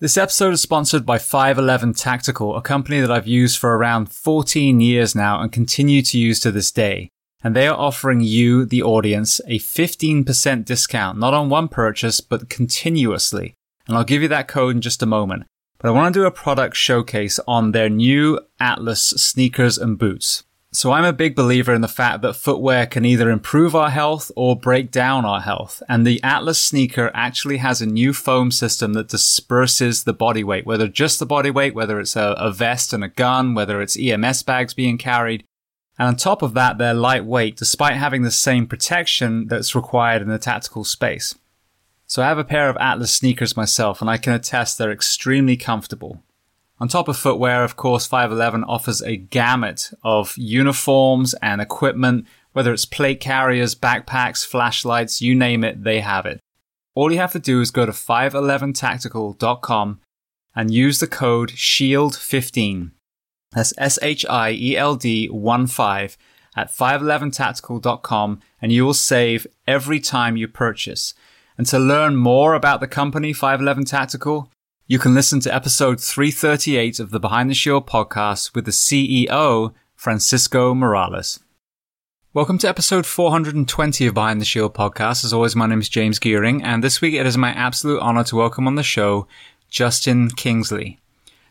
This episode is sponsored by 511 Tactical, a company that I've used for around 14 years now and continue to use to this day. And they are offering you, the audience, a 15% discount, not on one purchase, but continuously. And I'll give you that code in just a moment. But I want to do a product showcase on their new Atlas sneakers and boots. So I'm a big believer in the fact that footwear can either improve our health or break down our health. And the Atlas sneaker actually has a new foam system that disperses the body weight, whether just the body weight, whether it's a, a vest and a gun, whether it's EMS bags being carried. And on top of that, they're lightweight despite having the same protection that's required in the tactical space. So I have a pair of Atlas sneakers myself and I can attest they're extremely comfortable. On top of footwear, of course, 511 offers a gamut of uniforms and equipment, whether it's plate carriers, backpacks, flashlights, you name it, they have it. All you have to do is go to 511tactical.com and use the code SHIELD15. That's S-H-I-E-L-D 1 5 at 511tactical.com and you will save every time you purchase. And to learn more about the company 511 Tactical, you can listen to episode 338 of the Behind the Shield podcast with the CEO, Francisco Morales. Welcome to episode 420 of Behind the Shield podcast. As always, my name is James Geering, and this week it is my absolute honor to welcome on the show Justin Kingsley.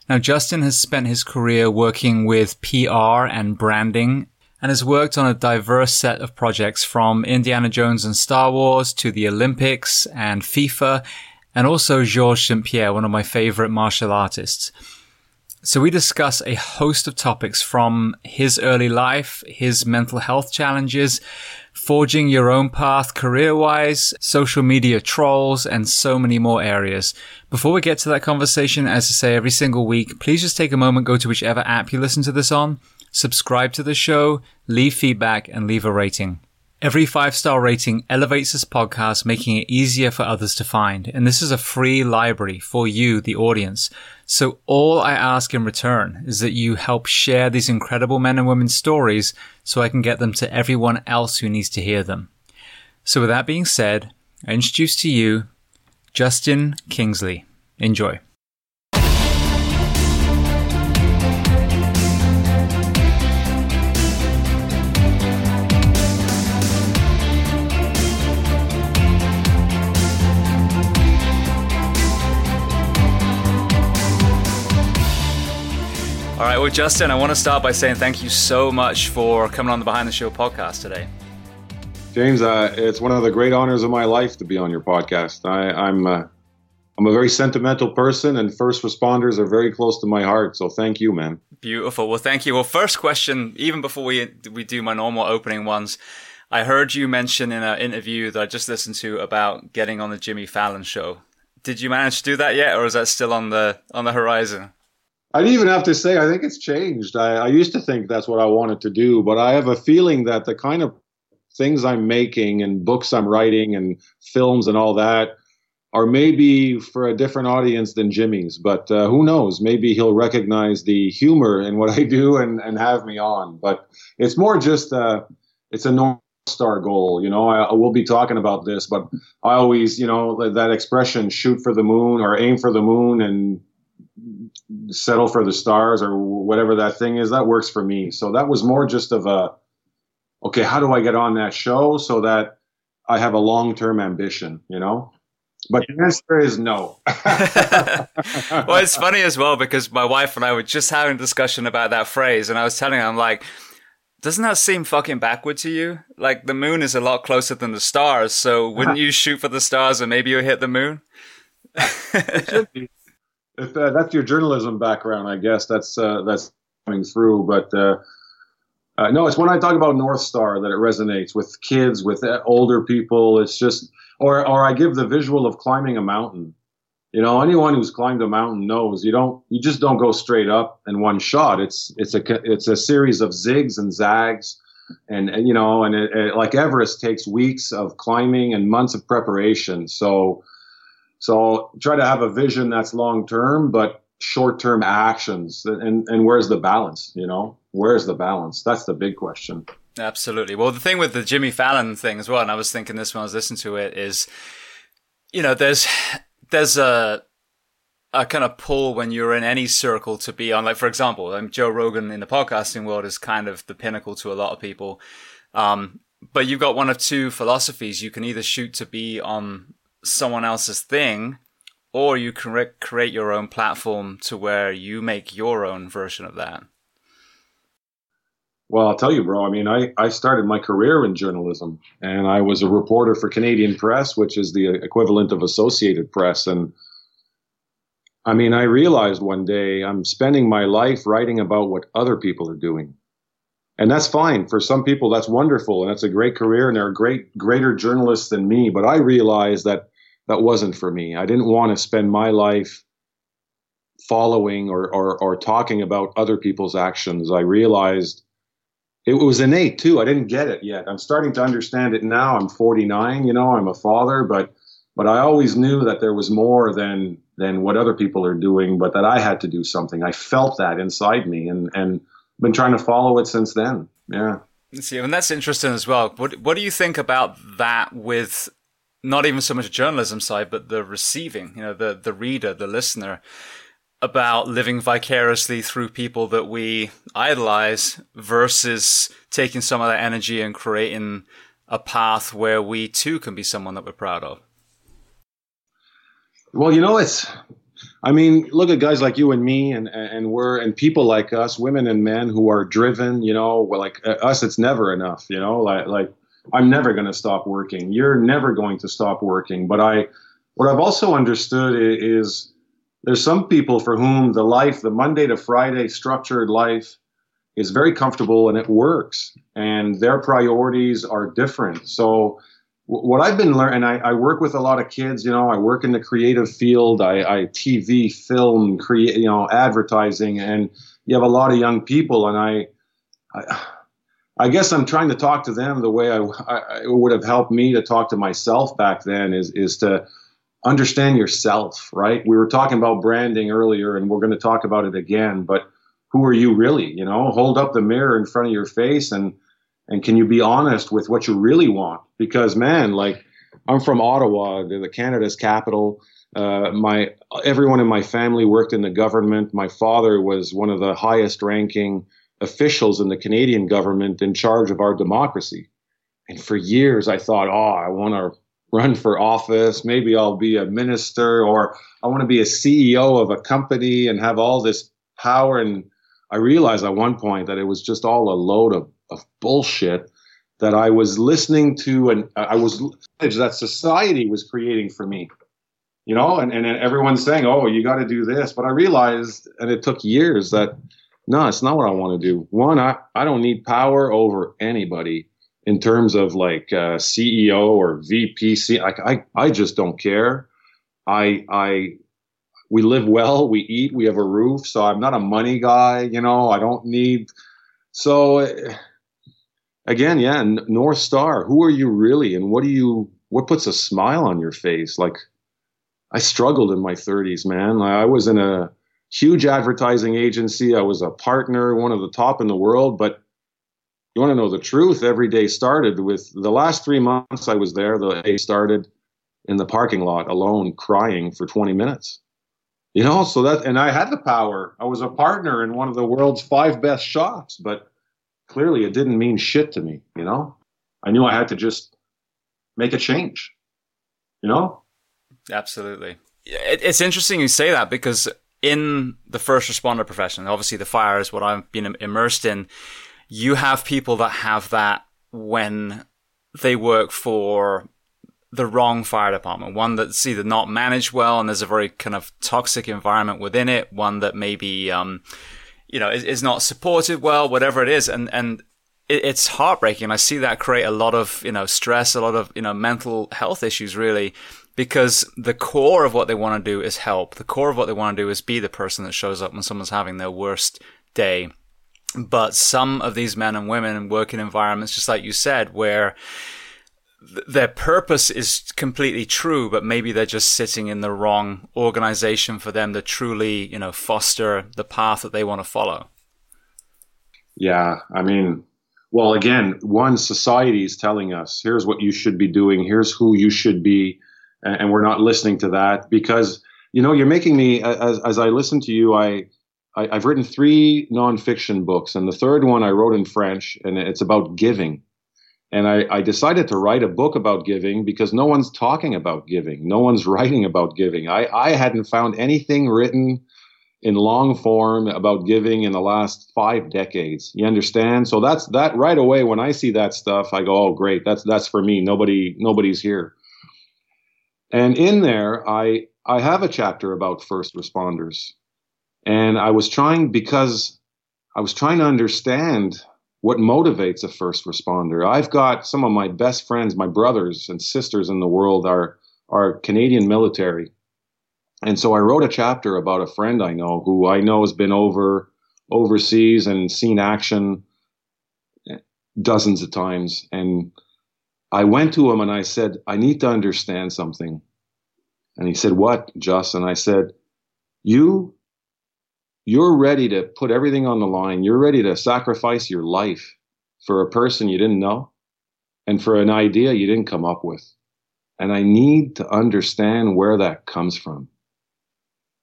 Now, Justin has spent his career working with PR and branding and has worked on a diverse set of projects from Indiana Jones and Star Wars to the Olympics and FIFA and also Georges St. Pierre, one of my favorite martial artists. So we discuss a host of topics from his early life, his mental health challenges, forging your own path career wise, social media trolls, and so many more areas. Before we get to that conversation, as I say every single week, please just take a moment, go to whichever app you listen to this on, subscribe to the show, leave feedback, and leave a rating. Every five star rating elevates this podcast, making it easier for others to find. And this is a free library for you, the audience. So all I ask in return is that you help share these incredible men and women's stories so I can get them to everyone else who needs to hear them. So with that being said, I introduce to you Justin Kingsley. Enjoy. Right, well, Justin, I want to start by saying thank you so much for coming on the Behind the Shield podcast today. James, uh, it's one of the great honors of my life to be on your podcast. I, am uh, I'm a very sentimental person, and first responders are very close to my heart. So thank you, man. Beautiful. Well, thank you. Well, first question, even before we we do my normal opening ones, I heard you mention in an interview that I just listened to about getting on the Jimmy Fallon show. Did you manage to do that yet, or is that still on the on the horizon? I'd even have to say, I think it's changed. I, I, used to think that's what I wanted to do, but I have a feeling that the kind of things I'm making and books I'm writing and films and all that are maybe for a different audience than Jimmy's. But uh, who knows? Maybe he'll recognize the humor in what I do and, and have me on. But it's more just uh, it's a North Star goal. You know, I will be talking about this, but I always, you know, that expression, shoot for the moon or aim for the moon and settle for the stars or whatever that thing is, that works for me. So that was more just of a, okay, how do I get on that show so that I have a long term ambition, you know? But the answer is no. well, it's funny as well because my wife and I were just having a discussion about that phrase, and I was telling her, I'm like, doesn't that seem fucking backward to you? Like the moon is a lot closer than the stars, so wouldn't you shoot for the stars and maybe you hit the moon? it should be if uh, that's your journalism background, I guess that's uh, that's coming through. But uh, uh, no, it's when I talk about North Star that it resonates with kids, with uh, older people. It's just, or or I give the visual of climbing a mountain. You know, anyone who's climbed a mountain knows you don't, you just don't go straight up in one shot. It's it's a it's a series of zigs and zags. And, and you know, and it, it, like Everest takes weeks of climbing and months of preparation. So, so try to have a vision that's long term, but short term actions. And and where's the balance? You know, where's the balance? That's the big question. Absolutely. Well, the thing with the Jimmy Fallon thing as well, and I was thinking this when I was listening to it, is, you know, there's there's a a kind of pull when you're in any circle to be on. Like, for example, um, Joe Rogan in the podcasting world is kind of the pinnacle to a lot of people. Um, but you've got one of two philosophies. You can either shoot to be on someone else's thing, or you can re- create your own platform to where you make your own version of that. Well, I'll tell you, bro. I mean, I, I started my career in journalism and I was a reporter for Canadian Press, which is the equivalent of Associated Press. And I mean, I realized one day I'm spending my life writing about what other people are doing. And that's fine. For some people, that's wonderful and that's a great career and they're great, greater journalists than me. But I realized that that wasn't for me. I didn't want to spend my life following or, or, or talking about other people's actions. I realized it was innate too. I didn't get it yet. I'm starting to understand it now. I'm 49, you know, I'm a father, but but I always knew that there was more than than what other people are doing, but that I had to do something. I felt that inside me and and been trying to follow it since then. Yeah. See, and that's interesting as well. What what do you think about that with not even so much journalism side, but the receiving, you know, the the reader, the listener? about living vicariously through people that we idolize versus taking some of that energy and creating a path where we too can be someone that we're proud of? Well, you know, it's, I mean, look at guys like you and me, and and we're and people like us, women and men who are driven. You know, like uh, us, it's never enough. You know, like like I'm never going to stop working. You're never going to stop working. But I, what I've also understood is there's some people for whom the life, the Monday to Friday structured life, is very comfortable and it works, and their priorities are different. So, what I've been learning, I, I, work with a lot of kids. You know, I work in the creative field. I, I TV, film, create, you know, advertising, and you have a lot of young people. And I, I, I guess I'm trying to talk to them the way I, I, would have helped me to talk to myself back then. Is is to understand yourself, right? We were talking about branding earlier and we're going to talk about it again, but who are you really? You know, hold up the mirror in front of your face and and can you be honest with what you really want? Because man, like I'm from Ottawa, the Canada's capital. Uh, my everyone in my family worked in the government. My father was one of the highest ranking officials in the Canadian government in charge of our democracy. And for years I thought, oh, I want to run for office. Maybe I'll be a minister or I want to be a CEO of a company and have all this power. And I realized at one point that it was just all a load of, of bullshit that I was listening to and I was that society was creating for me. You know, and, and everyone's saying, oh, you got to do this. But I realized, and it took years, that no, it's not what I want to do. One, I, I don't need power over anybody in terms of like uh, CEO or VPC. Like I, I just don't care. I, I, we live well, we eat, we have a roof. So I'm not a money guy, you know. I don't need. So again, yeah, North Star. Who are you really, and what do you? What puts a smile on your face? Like I struggled in my 30s, man. I was in a huge advertising agency. I was a partner, one of the top in the world, but you want to know the truth, every day started with the last three months I was there, the day started in the parking lot alone crying for 20 minutes. You know, so that, and I had the power. I was a partner in one of the world's five best shops, but clearly it didn't mean shit to me, you know? I knew I had to just make a change, you know? Absolutely. It's interesting you say that because in the first responder profession, obviously the fire is what I've been immersed in you have people that have that when they work for the wrong fire department, one that's either not managed well and there's a very kind of toxic environment within it, one that maybe, um, you know, is, is, not supported well, whatever it is. And, and it, it's heartbreaking. I see that create a lot of, you know, stress, a lot of, you know, mental health issues really, because the core of what they want to do is help. The core of what they want to do is be the person that shows up when someone's having their worst day but some of these men and women in environments, just like you said, where th- their purpose is completely true, but maybe they're just sitting in the wrong organization for them to truly, you know, foster the path that they want to follow. Yeah, I mean, well, again, one society is telling us here's what you should be doing, here's who you should be, and, and we're not listening to that because you know, you're making me as as I listen to you, I, I have written three nonfiction books, and the third one I wrote in French, and it's about giving. And I, I decided to write a book about giving because no one's talking about giving. No one's writing about giving. I, I hadn't found anything written in long form about giving in the last five decades. You understand? So that's that right away. When I see that stuff, I go, "Oh, great! That's that's for me. Nobody nobody's here." And in there, I I have a chapter about first responders, and I was trying because I was trying to understand what motivates a first responder. I've got some of my best friends, my brothers and sisters in the world are are Canadian military and so I wrote a chapter about a friend I know who I know has been over overseas and seen action dozens of times. And I went to him and I said, I need to understand something. And he said, What, Just? And I said, You you're ready to put everything on the line. You're ready to sacrifice your life for a person you didn't know and for an idea you didn't come up with. And I need to understand where that comes from.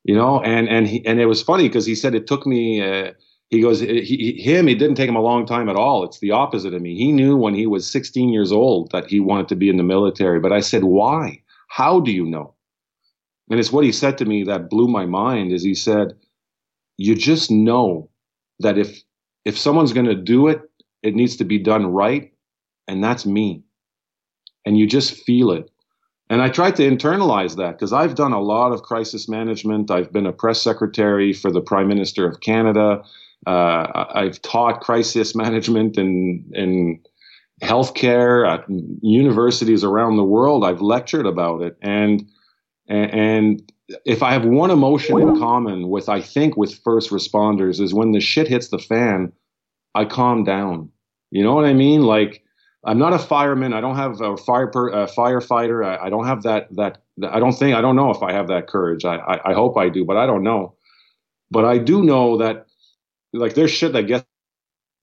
You know and and he, and it was funny because he said it took me uh, he goes he, him it didn't take him a long time at all. It's the opposite of me. He knew when he was 16 years old that he wanted to be in the military but i said why? How do you know? And it's what he said to me that blew my mind is he said you just know that if if someone's going to do it it needs to be done right and that's me and you just feel it and I tried to internalize that because I've done a lot of crisis management. I've been a press secretary for the Prime Minister of Canada. Uh, I've taught crisis management in, in healthcare at universities around the world. I've lectured about it. And, and if I have one emotion in common with, I think, with first responders is when the shit hits the fan, I calm down. You know what I mean? Like, I'm not a fireman. I don't have a fire per, a firefighter. I, I, don't have that that. I don't think I don't know if I have that courage. I, I, I hope I do, but I don't know. But I do know that like there's shit that gets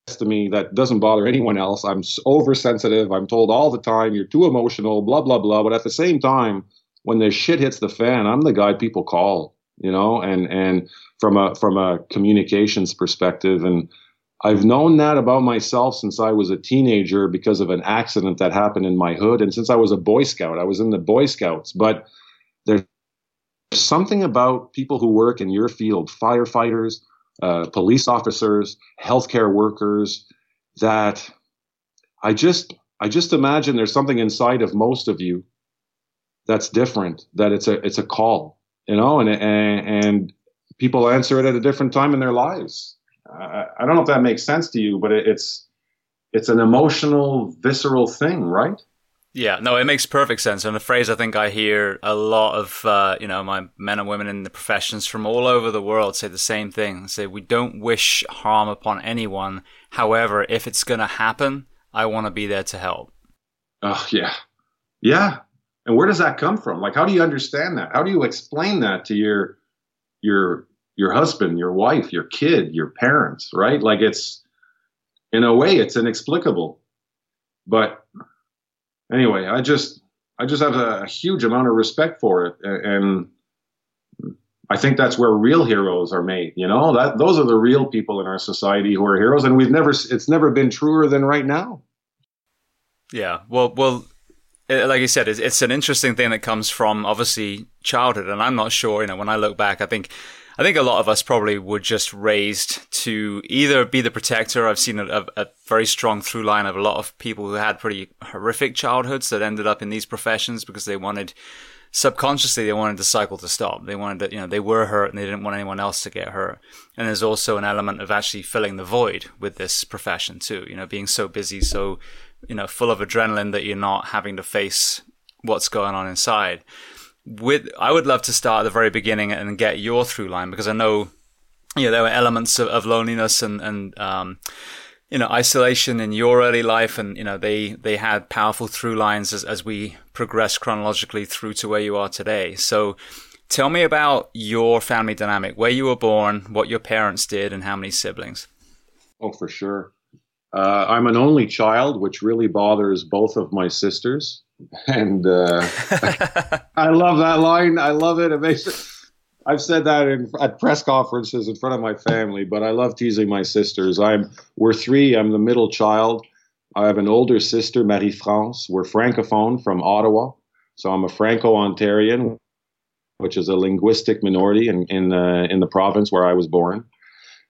to me that doesn't bother anyone else. I'm oversensitive. I'm told all the time you're too emotional. Blah blah blah. But at the same time, when the shit hits the fan, I'm the guy people call. You know, and and from a from a communications perspective and I've known that about myself since I was a teenager because of an accident that happened in my hood. And since I was a Boy Scout, I was in the Boy Scouts. But there's something about people who work in your field, firefighters, uh, police officers, healthcare workers, that I just I just imagine there's something inside of most of you that's different. That it's a it's a call, you know, and and, and people answer it at a different time in their lives. I, I don't know if that makes sense to you, but it, it's it's an emotional, visceral thing, right? Yeah, no, it makes perfect sense. And the phrase I think I hear a lot of, uh, you know, my men and women in the professions from all over the world say the same thing. Say, we don't wish harm upon anyone. However, if it's going to happen, I want to be there to help. Oh, yeah. Yeah. And where does that come from? Like, how do you understand that? How do you explain that to your, your your husband, your wife, your kid, your parents, right? Like it's, in a way, it's inexplicable. But anyway, I just, I just have a, a huge amount of respect for it. And I think that's where real heroes are made. You know, that those are the real people in our society who are heroes. And we've never, it's never been truer than right now. Yeah. Well, well, like you said, it's, it's an interesting thing that comes from obviously childhood. And I'm not sure, you know, when I look back, I think I think a lot of us probably were just raised to either be the protector. I've seen a, a, very strong through line of a lot of people who had pretty horrific childhoods that ended up in these professions because they wanted subconsciously they wanted the cycle to stop. They wanted to, you know, they were hurt and they didn't want anyone else to get hurt. And there's also an element of actually filling the void with this profession too. You know, being so busy, so you know, full of adrenaline that you're not having to face what's going on inside. With I would love to start at the very beginning and get your through line because I know you know there were elements of, of loneliness and and um, you know isolation in your early life and you know they they had powerful through lines as as we progress chronologically through to where you are today. So tell me about your family dynamic where you were born what your parents did and how many siblings. Oh for sure uh, i'm an only child which really bothers both of my sisters and uh, I love that line. I love it. It makes. I've said that in, at press conferences in front of my family, but I love teasing my sisters. I'm we're three. I'm the middle child. I have an older sister, Marie France. We're francophone from Ottawa, so I'm a Franco-Ontarian, which is a linguistic minority in in the in the province where I was born.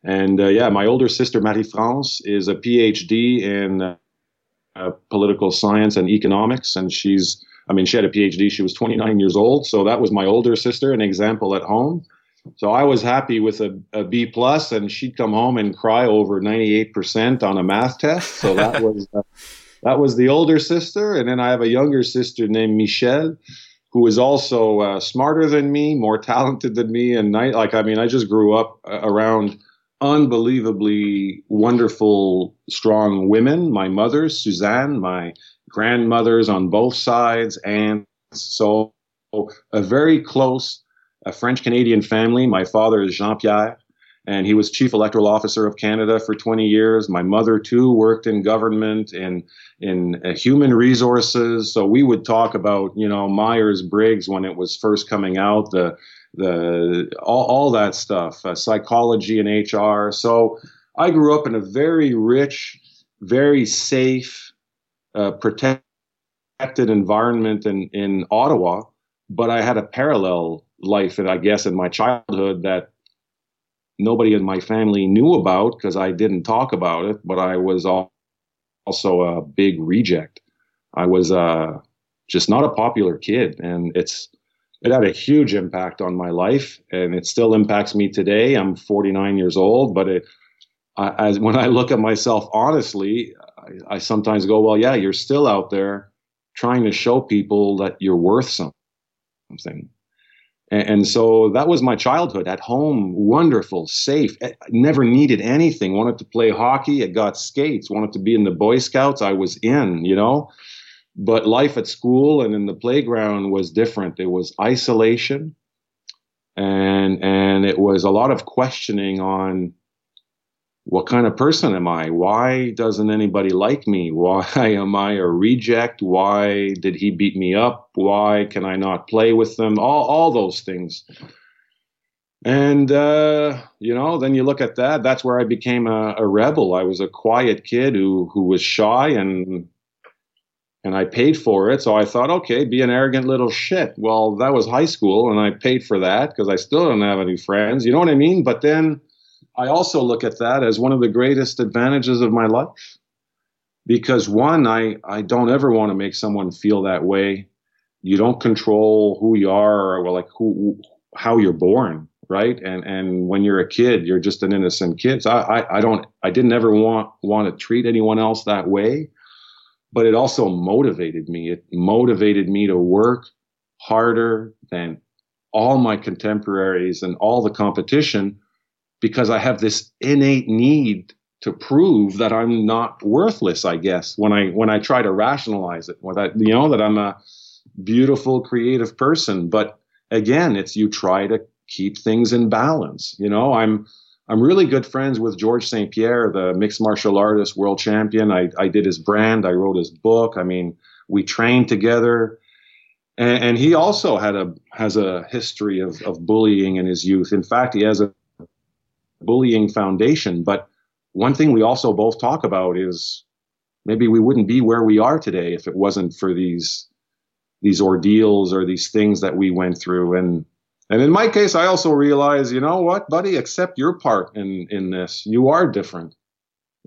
And uh, yeah, my older sister, Marie France, is a PhD in uh, political science and economics, and she's I mean, she had a PhD. She was 29 years old. So that was my older sister, an example at home. So I was happy with a, a B plus, and she'd come home and cry over 98% on a math test. So that was uh, that was the older sister, and then I have a younger sister named Michelle, who is also uh, smarter than me, more talented than me, and I, like I mean, I just grew up uh, around unbelievably wonderful, strong women. My mother, Suzanne, my grandmothers on both sides, and so a very close a French Canadian family. My father is Jean Pierre, and he was chief electoral officer of Canada for 20 years. My mother too worked in government in, in uh, human resources. So we would talk about you know Myers Briggs when it was first coming out, the the all, all that stuff, uh, psychology and HR. So I grew up in a very rich, very safe, uh, protected environment in, in Ottawa, but I had a parallel life, and I guess in my childhood that nobody in my family knew about because I didn't talk about it. But I was also a big reject. I was uh, just not a popular kid, and it's it had a huge impact on my life, and it still impacts me today. I'm 49 years old, but it, I, when I look at myself honestly, I, I sometimes go, well, yeah, you're still out there trying to show people that you're worth something. And, and so that was my childhood at home, wonderful, safe, I never needed anything. Wanted to play hockey, I got skates. Wanted to be in the Boy Scouts, I was in, you know. But life at school and in the playground was different. It was isolation, and and it was a lot of questioning on what kind of person am I? Why doesn't anybody like me? Why am I a reject? Why did he beat me up? Why can I not play with them? All, all those things. And, uh, you know, then you look at that, that's where I became a, a rebel. I was a quiet kid who, who was shy and, and I paid for it. So I thought, okay, be an arrogant little shit. Well, that was high school and I paid for that because I still don't have any friends. You know what I mean? But then, I also look at that as one of the greatest advantages of my life. Because one, I, I don't ever want to make someone feel that way. You don't control who you are or like who, how you're born, right? And and when you're a kid, you're just an innocent kid. So I, I, I don't I didn't ever want want to treat anyone else that way. But it also motivated me. It motivated me to work harder than all my contemporaries and all the competition because I have this innate need to prove that I'm not worthless, I guess, when I when I try to rationalize it, when I, you know, that I'm a beautiful, creative person. But again, it's you try to keep things in balance. You know, I'm I'm really good friends with Georges St. Pierre, the mixed martial artist world champion. I, I did his brand, I wrote his book. I mean, we trained together. And, and he also had a has a history of, of bullying in his youth. In fact, he has a bullying foundation. But one thing we also both talk about is maybe we wouldn't be where we are today if it wasn't for these these ordeals or these things that we went through. And and in my case, I also realize, you know what, buddy, accept your part in in this. You are different,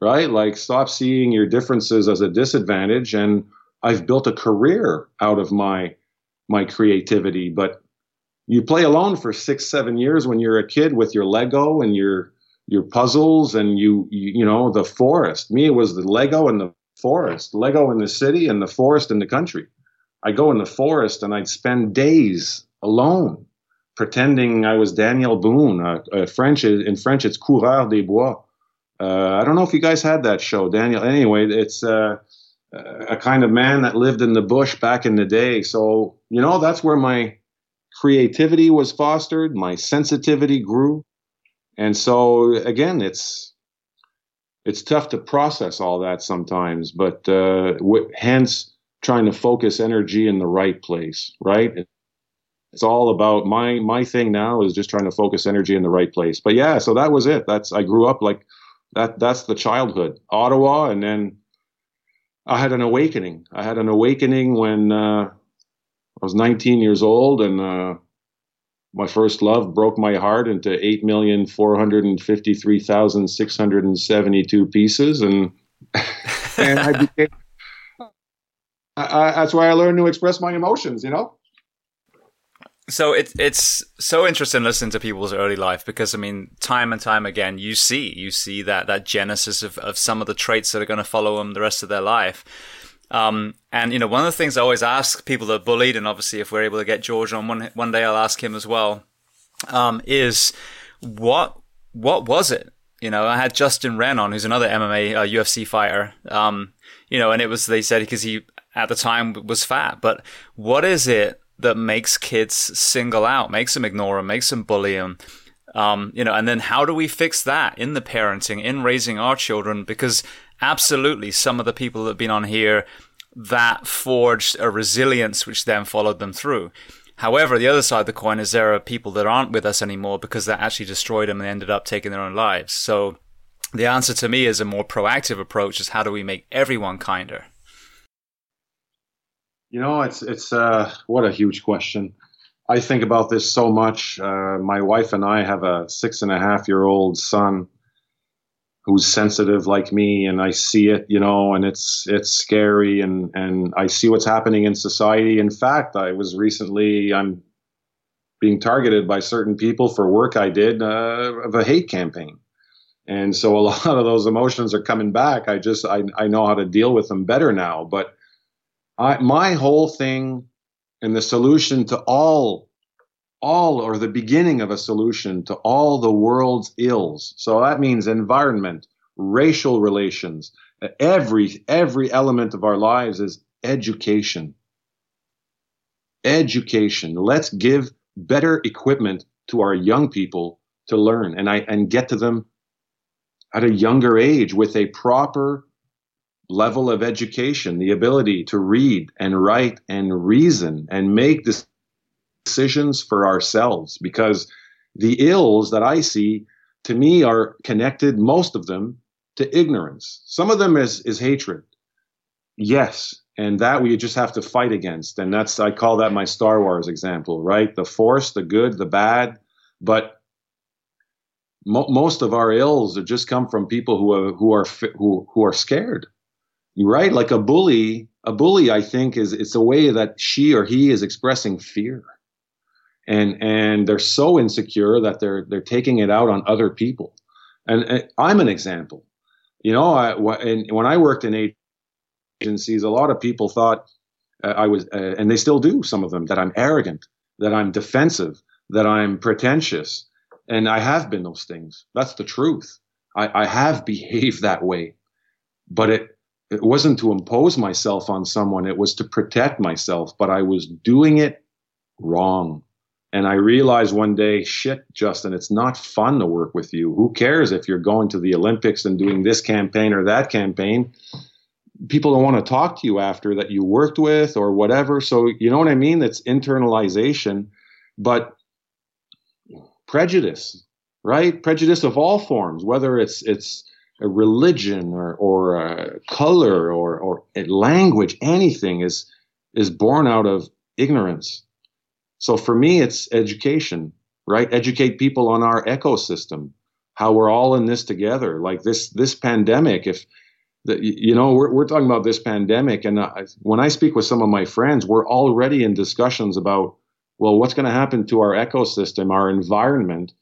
right? Like stop seeing your differences as a disadvantage. And I've built a career out of my my creativity, but you play alone for six, seven years when you're a kid with your Lego and your your puzzles and you, you you know the forest. Me, it was the Lego and the forest, Lego in the city and the forest in the country. I go in the forest and I'd spend days alone, pretending I was Daniel Boone. Uh, uh, French in French, it's Coureur des Bois. Uh, I don't know if you guys had that show, Daniel. Anyway, it's uh, a kind of man that lived in the bush back in the day. So you know that's where my creativity was fostered, my sensitivity grew. And so again, it's it's tough to process all that sometimes, but uh, w- hence trying to focus energy in the right place, right? It's all about my my thing now is just trying to focus energy in the right place. But yeah, so that was it. That's I grew up like that. That's the childhood, Ottawa, and then I had an awakening. I had an awakening when uh, I was 19 years old, and uh, my first love broke my heart into eight million four hundred and fifty-three thousand six hundred and seventy-two pieces, and and I became. I, that's why I learned to express my emotions. You know. So it's it's so interesting listening to people's early life because I mean, time and time again, you see you see that that genesis of, of some of the traits that are going to follow them the rest of their life. Um, and you know, one of the things I always ask people that are bullied, and obviously, if we're able to get George on one one day, I'll ask him as well. Um, is what what was it? You know, I had Justin Wren on, who's another MMA uh, UFC fighter. Um, you know, and it was they said because he at the time was fat, but what is it that makes kids single out, makes them ignore them, makes them bully them. Um, you know, and then how do we fix that in the parenting, in raising our children? Because absolutely, some of the people that have been on here that forged a resilience which then followed them through. However, the other side of the coin is there are people that aren't with us anymore because that actually destroyed them and ended up taking their own lives. So the answer to me is a more proactive approach is how do we make everyone kinder? You know, it's it's uh, what a huge question. I think about this so much. Uh, my wife and I have a six and a half year old son who's sensitive like me, and I see it, you know, and it's it's scary, and and I see what's happening in society. In fact, I was recently I'm being targeted by certain people for work I did uh, of a hate campaign. And so a lot of those emotions are coming back. I just I, I know how to deal with them better now. But I, my whole thing and the solution to all all or the beginning of a solution to all the world's ills. So that means environment racial relations every every element of our lives is education. Education. Let's give better equipment to our young people to learn. And i and get to them at a younger age with a proper level of education, the ability to read and write and reason and make decisions for ourselves. Because the ills that I see, to me, are connected, most of them, to ignorance. Some of them is, is hatred. Yes. And that we just have to fight against. And that's, I call that my Star Wars example, right? The force, the good, the bad. But mo- most of our ills just come from people who are, who are, who, who are scared right? Like a bully a bully i think is it's a way that she or he is expressing fear. And and they're so insecure that they're they're taking it out on other people. And, and i'm an example. You know I, and when i worked in agencies a lot of people thought uh, i was uh, and they still do some of them that i'm arrogant that i'm defensive that i'm pretentious. And i have been those things. That's the truth. I, I have behaved that way. But it it wasn't to impose myself on someone, it was to protect myself, but I was doing it wrong. And I realized one day, shit, Justin, it's not fun to work with you. Who cares if you're going to the Olympics and doing this campaign or that campaign? People don't want to talk to you after that you worked with or whatever. So, you know what I mean? That's internalization. But prejudice, right? Prejudice of all forms, whether it's, it's, a religion or, or a color or, or language, anything is, is born out of ignorance. So for me, it's education, right? Educate people on our ecosystem, how we're all in this together. Like this, this pandemic, if the, you know, we're, we're talking about this pandemic. And I, when I speak with some of my friends, we're already in discussions about, well, what's going to happen to our ecosystem, our environment,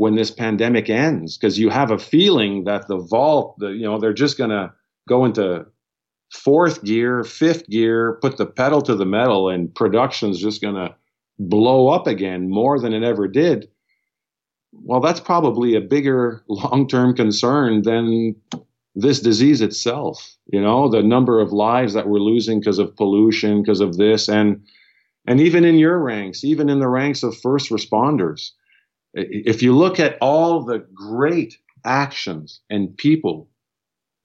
when this pandemic ends because you have a feeling that the vault the you know they're just going to go into fourth gear fifth gear put the pedal to the metal and production's just going to blow up again more than it ever did. Well that's probably a bigger long-term concern than this disease itself you know the number of lives that we're losing because of pollution because of this and and even in your ranks even in the ranks of first responders if you look at all the great actions and people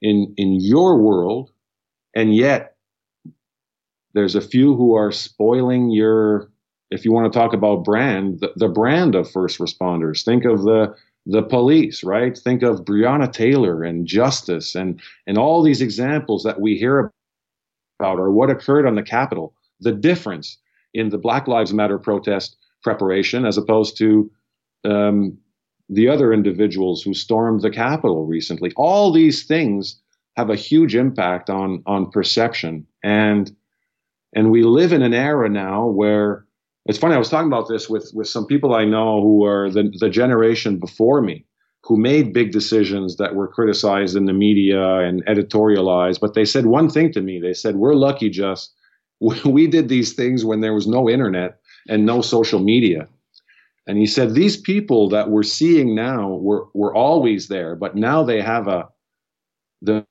in in your world and yet there's a few who are spoiling your if you want to talk about brand, the, the brand of first responders. Think of the the police, right? Think of Breonna Taylor and justice and and all these examples that we hear about or what occurred on the Capitol. The difference in the Black Lives Matter protest preparation as opposed to um, the other individuals who stormed the Capitol recently. All these things have a huge impact on on perception and and we live in an era now where it's funny. I was talking about this with with some people I know who are the the generation before me, who made big decisions that were criticized in the media and editorialized. But they said one thing to me. They said, "We're lucky, just we did these things when there was no internet and no social media." And he said, "These people that we're seeing now were were always there, but now they have a the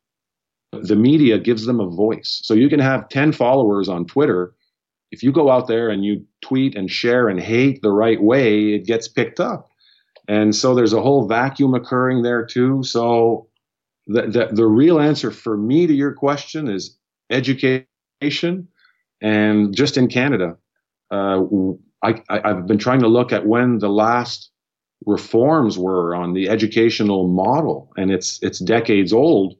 the media gives them a voice. So you can have 10 followers on Twitter if you go out there and you tweet and share and hate the right way, it gets picked up. And so there's a whole vacuum occurring there too. So the, the, the real answer for me to your question is education. And just in Canada, uh, I, I've been trying to look at when the last reforms were on the educational model, and it's it's decades old.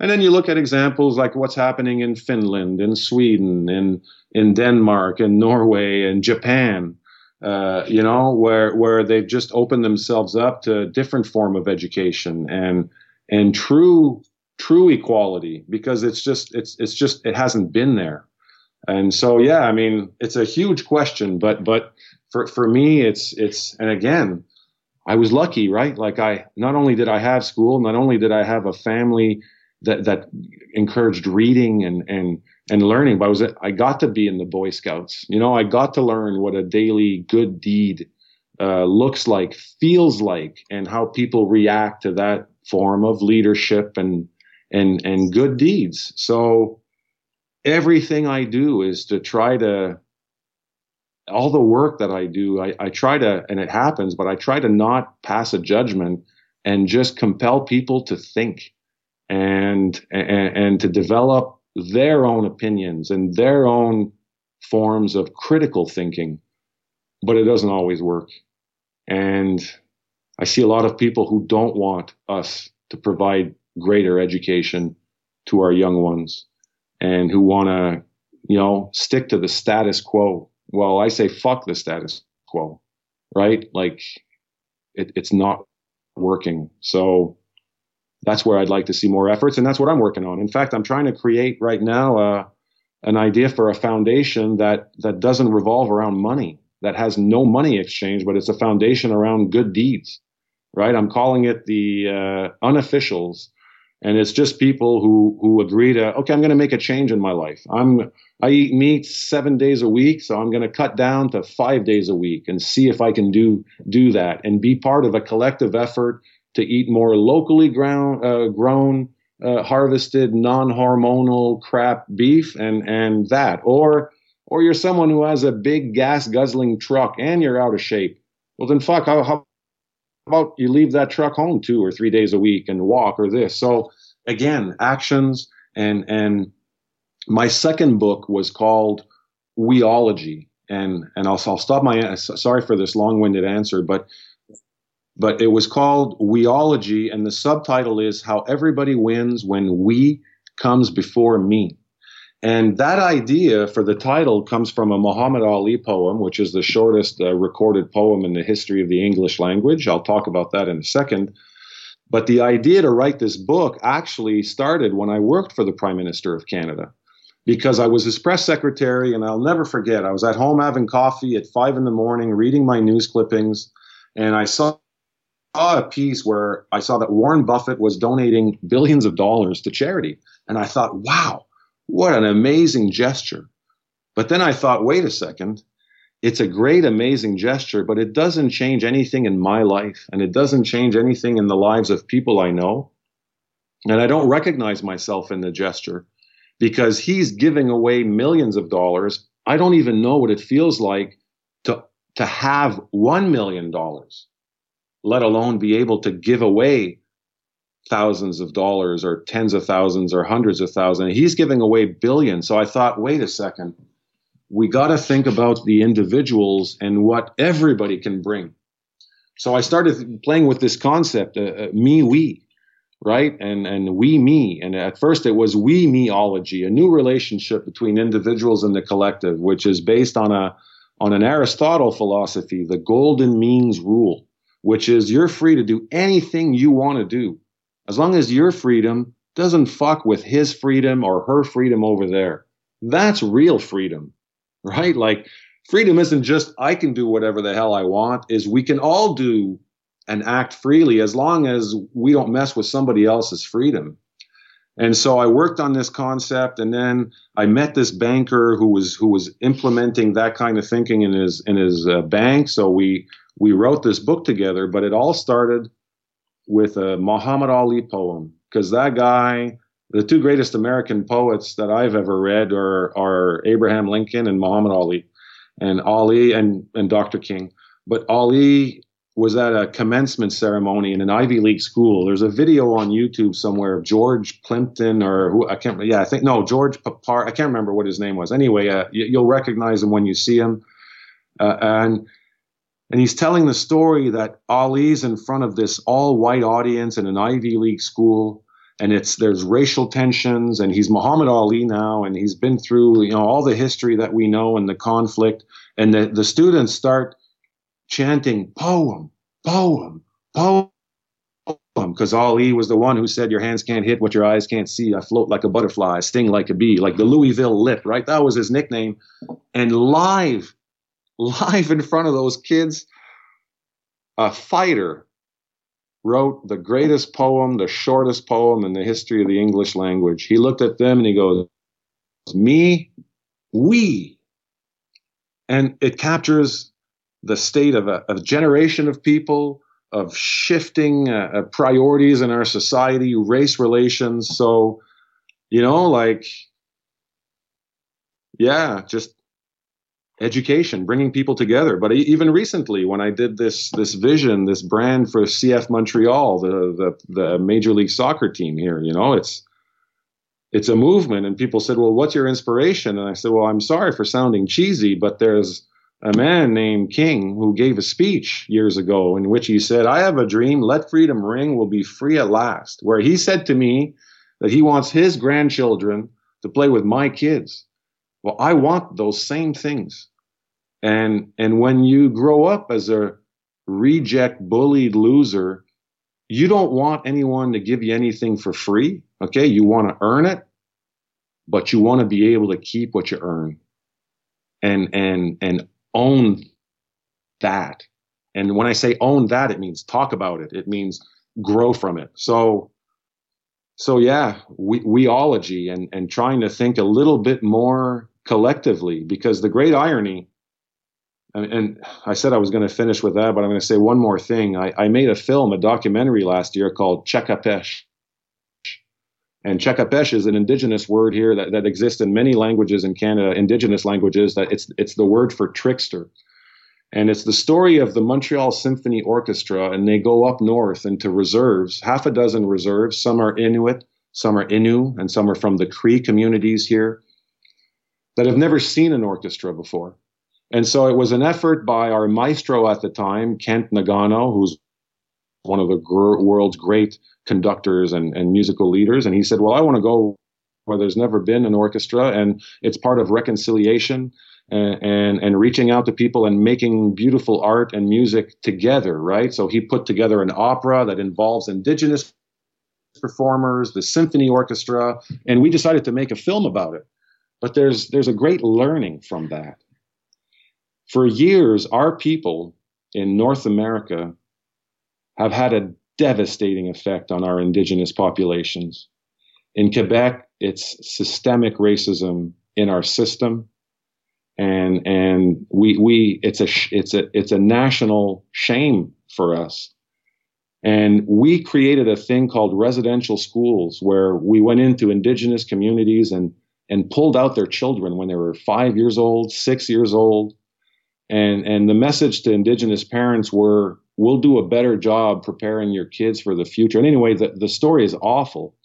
And then you look at examples like what's happening in Finland, in Sweden, in in Denmark, in Norway, and Japan. Uh, you know, where where they've just opened themselves up to a different form of education and and true true equality because it's just it's it's just it hasn't been there. And so yeah, I mean, it's a huge question, but but for for me, it's it's and again, I was lucky, right? Like I not only did I have school, not only did I have a family that that encouraged reading and and and learning. But I was I got to be in the Boy Scouts. You know, I got to learn what a daily good deed uh, looks like, feels like, and how people react to that form of leadership and and and good deeds. So everything I do is to try to all the work that I do, I, I try to, and it happens, but I try to not pass a judgment and just compel people to think and, and, and to develop their own opinions and their own forms of critical thinking, but it doesn't always work. And I see a lot of people who don't want us to provide greater education to our young ones and who want to, you know, stick to the status quo. Well, I say fuck the status quo, right? Like it, it's not working. So that's where I'd like to see more efforts, and that's what I'm working on. In fact, I'm trying to create right now uh, an idea for a foundation that that doesn't revolve around money, that has no money exchange, but it's a foundation around good deeds. Right? I'm calling it the uh, unofficials, and it's just people who who agree to okay, I'm going to make a change in my life. I'm I eat meat seven days a week, so I'm going to cut down to five days a week and see if I can do do that and be part of a collective effort to eat more locally ground, uh, grown, uh, harvested, non-hormonal crap beef and and that, or or you're someone who has a big gas guzzling truck and you're out of shape. Well, then fuck. How, how about you leave that truck home two or three days a week and walk or this? So again, actions and and my second book was called Weology, and and I'll, I'll stop my sorry for this long-winded answer, but but it was called Weology, and the subtitle is How Everybody Wins When We Comes Before Me. And that idea for the title comes from a Muhammad Ali poem, which is the shortest uh, recorded poem in the history of the English language. I'll talk about that in a second. But the idea to write this book actually started when I worked for the Prime Minister of Canada because I was his press secretary, and I'll never forget. I was at home having coffee at five in the morning, reading my news clippings, and I saw saw a piece where I saw that Warren Buffett was donating billions of dollars to charity. And I thought, wow, what an amazing gesture. But then I thought, wait a second. It's a great, amazing gesture, but it doesn't change anything in my life. And it doesn't change anything in the lives of people I know. And I don't recognize myself in the gesture because he's giving away millions of dollars. I don't even know what it feels like to, to have $1 million let alone be able to give away thousands of dollars or tens of thousands or hundreds of thousands. He's giving away billions. So I thought, wait a second. we got to think about the individuals and what everybody can bring. So I started playing with this concept, uh, uh, me, we, right? And and we, me. And at first it was we, meology, a new relationship between individuals and the collective, which is based on a on an Aristotle philosophy, the golden means rule, which is you're free to do anything you want to do, as long as your freedom doesn't fuck with his freedom or her freedom over there. That's real freedom right? Like freedom isn't just I can do whatever the hell I want, is we can all do and act freely as long as we don't mess with somebody else's freedom. And so I worked on this concept and then I met this banker who was who was implementing that kind of thinking in his in his uh, bank so we we wrote this book together but it all started with a Muhammad Ali poem because that guy the two greatest American poets that I've ever read are, are Abraham Lincoln and Muhammad Ali, and Ali and, and Dr. King. But Ali was at a commencement ceremony in an Ivy League school. There's a video on YouTube somewhere of George Plimpton or who I can't. Yeah, I think no George Papar. I can't remember what his name was. Anyway, uh, you, will recognize him when you see him, uh, and and he's telling the story that Ali's in front of this all white audience in an Ivy League school and it's there's racial tensions and he's Muhammad Ali now and he's been through you know all the history that we know and the conflict. And the, the students start chanting poem poem poem because Ali was the one who said your hands can't hit what your eyes can't see. I float like a butterfly I sting like a bee like the Louisville lip right? That was his nickname. And live live in front of those kids a fighter wrote the greatest poem, the shortest poem in the history of the English language. He looked at them and he goes, Me, we. And it captures the state of a, a generation of people, of shifting uh, uh, priorities in our society, race relations. So, you know, like, yeah, just education, bringing people together. But even recently, when I did this this vision, this brand for CF Montreal, the the, the Major League Soccer team here, you know, it's it's a movement, and people said, "Well, what's your inspiration?" And I said, "Well, I'm sorry for sounding cheesy, but there's." A man named King who gave a speech years ago in which he said, I have a dream, let freedom ring, we'll be free at last. Where he said to me that he wants his grandchildren to play with my kids. Well, I want those same things. And and when you grow up as a reject bullied loser, you don't want anyone to give you anything for free. Okay, you want to earn it, but you want to be able to keep what you earn and and and own that. And when I say own that, it means talk about it. It means grow from it. So so yeah, we weology and and trying to think a little bit more collectively because the great irony and, I said I was going to finish with that, but I'm going to say one more thing. I, I made a film, a documentary last year called Chaakapesh. And Chaakapesh is an indigenous word here that, that exists in many languages in Canada, indigenous languages, that it's, it's the word for trickster. And it's the story of the Montreal Symphony Orchestra, and they go up north into reserves, half a dozen reserves. Some are Inuit, some are Innu, and some are from the Cree communities here that have never seen an orchestra before. And so it was an effort by our maestro at the time, Kent Nagano, who's one of the gr- world's great conductors and, and musical leaders. And he said, Well, I want to go where there's never been an orchestra, and it's part of reconciliation and, and, and reaching out to people and making beautiful art and music together, right? So he put together an opera that involves indigenous performers, the symphony orchestra, and we decided to make a film about it. But there's there's a great learning from that. For years, our people in North America have had a devastating effect on our indigenous populations. In Quebec, it's systemic racism in our system, and and we we it's a it's a it's a national shame for us. And we created a thing called residential schools where we went into indigenous communities and and pulled out their children when they were five years old, six years old, and and the message to indigenous parents were we'll do a better job preparing your kids for the future. And anyway the, the story is awful.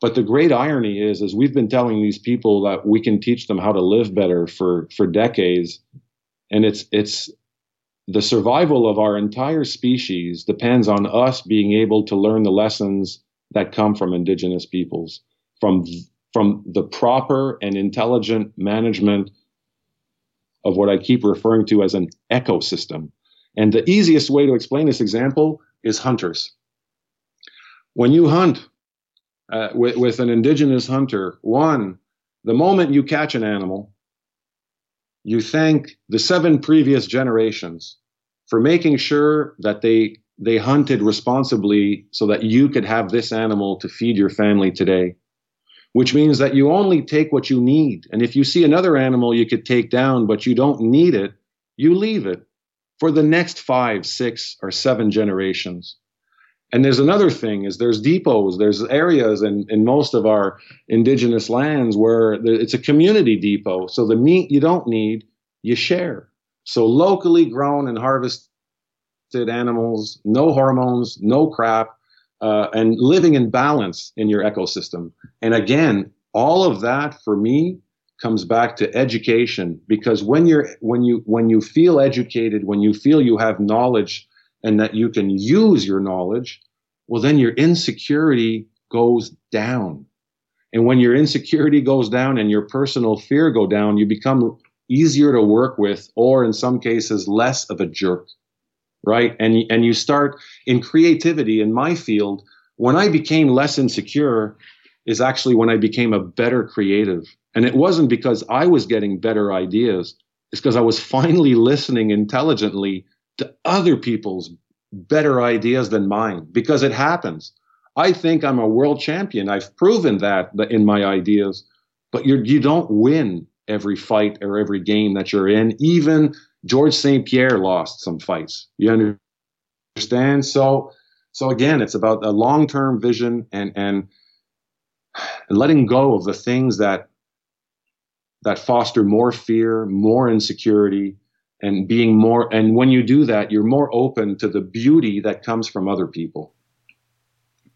But the great irony is, is we've been telling these people that we can teach them how to live better for for decades, and it's it's the survival of our entire species depends on us being able to learn the lessons that come from indigenous peoples, from from the proper and intelligent management of what I keep referring to as an ecosystem. And the easiest way to explain this example is hunters. When you hunt uh, with, with an indigenous hunter, one, the moment you catch an animal, you thank the seven previous generations for making sure that they they hunted responsibly so that you could have this animal to feed your family today which means that you only take what you need. And if you see another animal you could take down, but you don't need it, you leave it for the next five, six, or seven generations. And there's another thing is there's depots, there's areas in, in most of our indigenous lands where it's a community depot. So the meat you don't need, you share. So locally grown and harvested animals, no hormones, no crap, uh, and living in balance in your ecosystem. And again, all of that for me comes back to education because when you're when you when you feel educated, when you feel you have knowledge and that you can use your knowledge, well then your insecurity goes down. And when your insecurity goes down and your personal fear go down, you become easier to work with or in some cases less of a jerk right? And and you start in creativity in my field. When I became less insecure, is actually when I became a better creative. And it wasn't because I was getting better ideas. It's because I was finally listening intelligently to other people's better ideas than mine. Because it happens. I think I'm a world champion. I've proven that in my ideas. But you you don't win every fight or every game that you're in, even George St. Pierre lost some fights. You understand? So, so again, it's about a long-term vision and and letting go of the things that that foster more fear, more insecurity, and being more. And when you do that, you're more open to the beauty that comes from other people.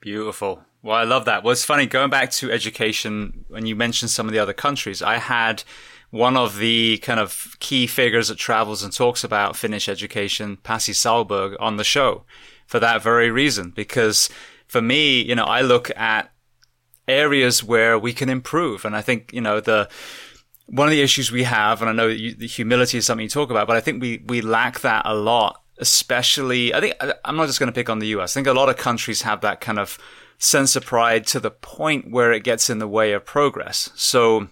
Beautiful. Well, I love that. Well, it's funny going back to education when you mentioned some of the other countries. I had one of the kind of key figures that travels and talks about Finnish education, Pasi Sahlberg, on the show for that very reason. Because for me, you know, I look at areas where we can improve. And I think, you know, the, one of the issues we have, and I know you, the humility is something you talk about, but I think we, we lack that a lot, especially, I think, I'm not just going to pick on the US. I think a lot of countries have that kind of sense of pride to the point where it gets in the way of progress. So,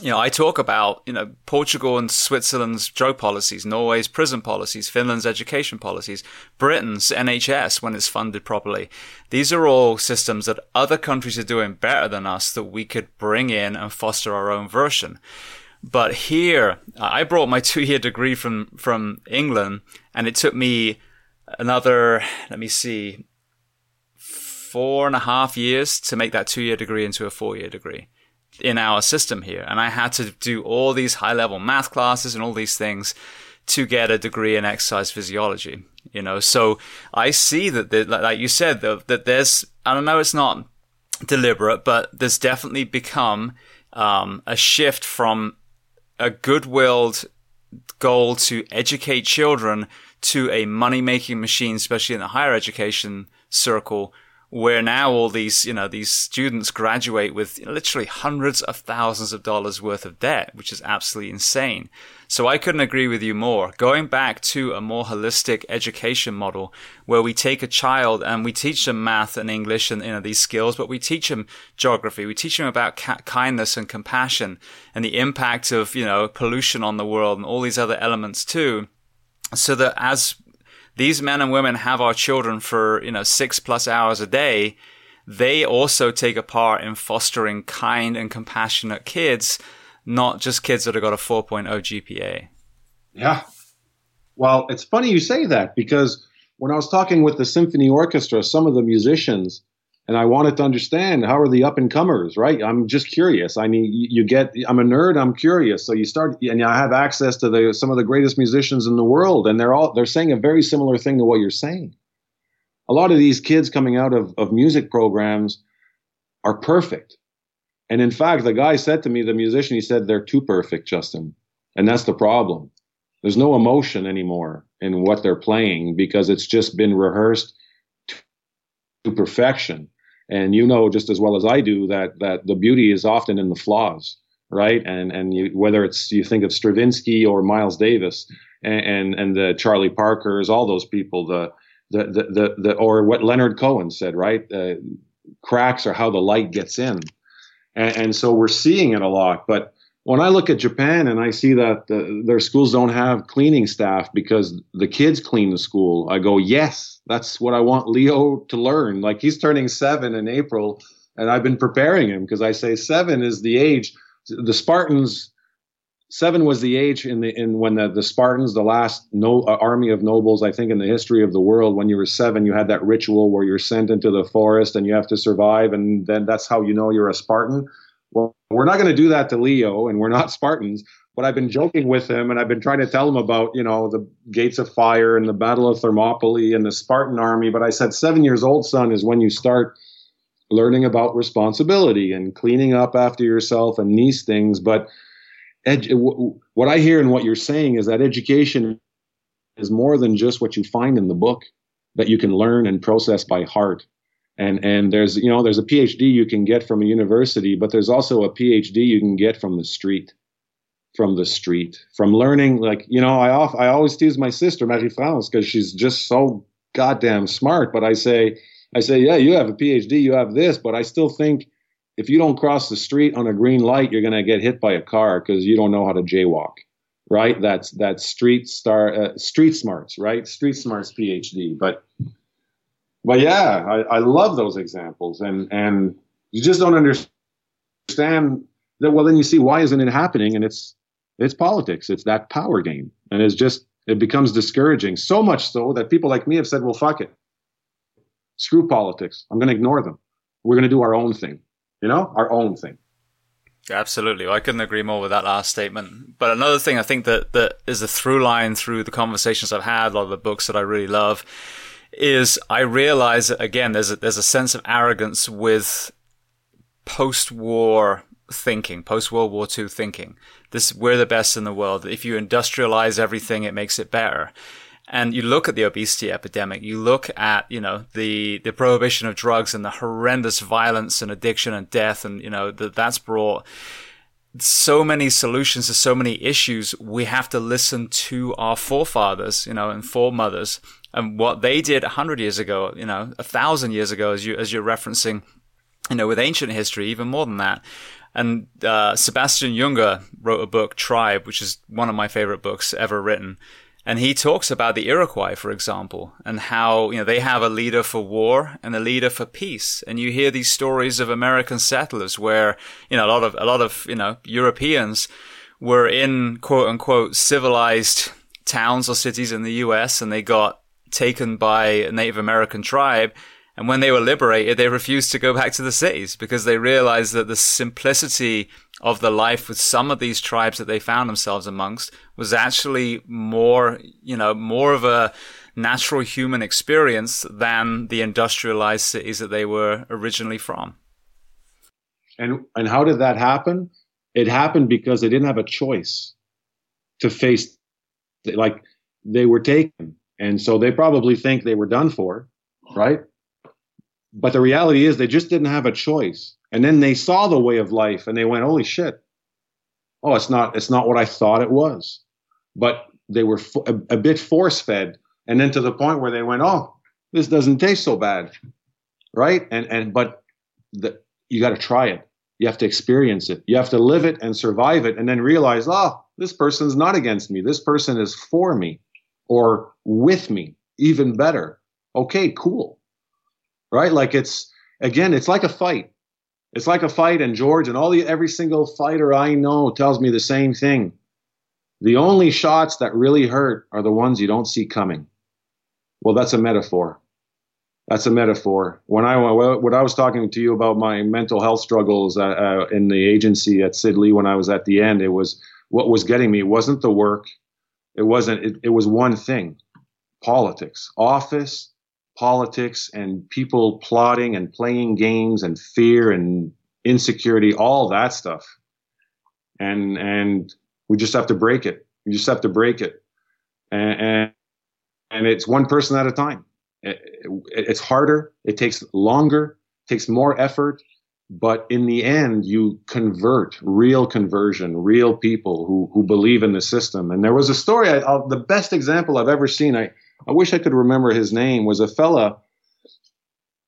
you know, I talk about, you know, Portugal and Switzerland's drug policies, Norway's prison policies, Finland's education policies, Britain's NHS when it's funded properly. These are all systems that other countries are doing better than us that we could bring in and foster our own version. But here, I brought my two year degree from, from England and it took me another, let me see, four and a half years to make that two year degree into a four year degree in our system here. And I had to do all these high level math classes and all these things to get a degree in exercise physiology, you know. So I see that, the, like you said, the, that there's, I don't know, it's not deliberate, but there's definitely become um, a shift from a good-willed goal to educate children to a money-making machine, especially in the higher education circle, where now all these, you know, these students graduate with literally hundreds of thousands of dollars worth of debt, which is absolutely insane. So I couldn't agree with you more. Going back to a more holistic education model where we take a child and we teach them math and English and, you know, these skills, but we teach them geography. We teach them about ca- kindness and compassion and the impact of, you know, pollution on the world and all these other elements too. So that as these men and women have our children for, you know, six plus hours a day. They also take a part in fostering kind and compassionate kids, not just kids that have got a 4.0 GPA. Yeah. Well, it's funny you say that because when I was talking with the symphony orchestra, some of the musicians, and I wanted to understand how are the up and comers, right? I'm just curious. I mean, you get, I'm a nerd, I'm curious. So you start, and I have access to the some of the greatest musicians in the world, and they're all they're saying a very similar thing to what you're saying. A lot of these kids coming out of, of music programs, are perfect. And in fact, the guy said to me, the musician, he said, they're too perfect, Justin. And that's the problem. There's no emotion anymore in what they're playing because it's just been rehearsed to perfection. And you know just as well as I do that that the beauty is often in the flaws, right? And and you, whether it's you think of Stravinsky or Miles Davis and and, and the Charlie Parkers, all those people, the the, the, the, the or what Leonard Cohen said, right? Uh, cracks are how the light gets in. And, and, so we're seeing it a lot. But when I look at Japan and I see that the, their schools don't have cleaning staff because the kids clean the school, I go, yes, that's what I want Leo to learn. Like he's turning seven in April, and I've been preparing him because I say seven is the age. The Spartans seven was the age in the in when the, the Spartans, the last no uh, army of nobles, I think in the history of the world, when you were seven, you had that ritual where you're sent into the forest and you have to survive, and then that's how you know you're a Spartan. Well, we're not going to do that to Leo, and we're not Spartans. But I've been joking with him, and I've been trying to tell him about you know the gates of fire and the Battle of Thermopylae and the Spartan army. But I said seven years old, son, is when you start learning about responsibility and cleaning up after yourself and these things, but ed- what I hear and what you're saying is that education is more than just what you find in the book that you can learn and process by heart. And and there's you know there's a PhD you can get from a university, but there's also a PhD you can get from the street, from the street, from learning. Like you know, I off I always tease my sister Marie France because she's just so goddamn smart. But I say I say yeah, you have a PhD, you have this, but I still think if you don't cross the street on a green light, you're going to get hit by a car because you don't know how to jaywalk, right? That's that's street star uh, street smarts, right? Street smarts PhD. But but yeah, I, I love those examples, and and you just don't understand that. Well, then you see why isn't it happening, and it's it's politics. It's that power game, and it's just it becomes discouraging. So much so that people like me have said, "Well, fuck it, screw politics. I'm going to ignore them. We're going to do our own thing." you know, our own thing. Absolutely. I couldn't agree more with that last statement. But another thing I think that, that is a through line through the conversations I've had, a lot of the books that I really love, is I realize again, there's a, there's a sense of arrogance with post-war thinking, post-World War II thinking. This, we're the best in the world. If you industrialize everything, it makes it better and you look at the obesity epidemic, you look at, you know, the, the prohibition of drugs and the horrendous violence and addiction and death and, you know, that that's brought so many solutions to so many issues. We have to listen to our forefathers, you know, and foremothers and what they did a hundred years ago, you know, a thousand years ago, as you, as you're referencing, you know, with ancient history, even more than that. And uh, Sebastian Junger wrote a book, Tribe, which is one of my favorite books ever written. And he talks about the Iroquois, for example, and how, you know, they have a leader for war and a leader for peace. And you hear these stories of American settlers where, you know, a lot of, a lot of, you know, Europeans were in quote unquote civilized towns or cities in the US and they got taken by a Native American tribe. And when they were liberated, they refused to go back to the cities because they realized that the simplicity of the life with some of these tribes that they found themselves amongst was actually more, you know, more of a natural human experience than the industrialized cities that they were originally from. And and how did that happen? It happened because they didn't have a choice to face like they were taken. And so they probably think they were done for, right? But the reality is they just didn't have a choice. And then they saw the way of life and they went holy shit. Oh it's not it's not what i thought it was. But they were a, a bit force fed and then to the point where they went oh this doesn't taste so bad. Right? And and but the, you got to try it. You have to experience it. You have to live it and survive it and then realize oh this person's not against me. This person is for me or with me even better okay cool right like it's again it's like a fight it's like a fight, and George and all the every single fighter I know tells me the same thing. The only shots that really hurt are the ones you don't see coming. Well, that's a metaphor. That's a metaphor. When I when I was talking to you about my mental health struggles uh, uh, in the agency at Sid Lee when I was at the end, it was what was getting me. Wasn't the work. It wasn't. It, it was one thing: politics, office, politics and people plotting and playing games and fear and insecurity, all that stuff. And and we just have to break it. We just have to break it. And and, and it's one person at a time. It, it, it's harder. It takes longer. Takes more effort. But in the end, you convert real conversion, real people who who believe in the system. And there was a story. I, I'll, the best example I've ever seen. I I wish I could remember his name, was a fella,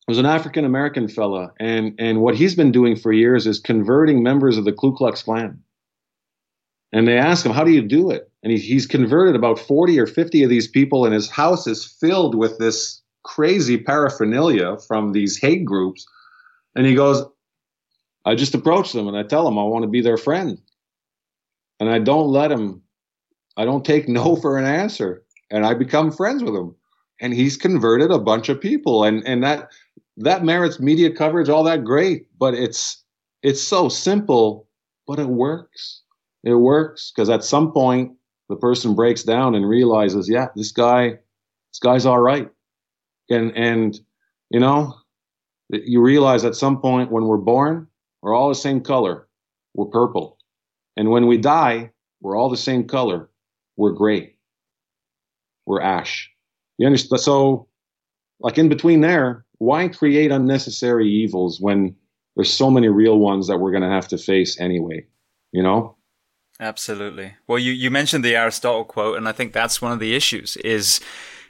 was an African American fella, and and what he's been doing for years is converting members of the Ku Klux Klan. And they ask him, "How do you do it?" And he, he's converted about forty or fifty of these people, and his house is filled with this crazy paraphernalia from these hate groups. And he goes, "I just approach them and I tell them I want to be their friend, and I don't let them. I don't take no for an answer." and I become friends with him. And he's converted a bunch of people, and and that that merits media coverage, all that great. But it's it's so simple, but it works. It works because at some point the person breaks down and realizes, yeah, this guy, this guy's all right. And and you know, you realize at some point when we're born, we're all the same color. We're purple. And when we die, we're all the same color. We're gray We're ash. You understand? So, like in between there, why create unnecessary evils when there's so many real ones that we're going to have to face anyway? You know? Absolutely. Well, you, you mentioned the Aristotle quote, and I think that's one of the issues is,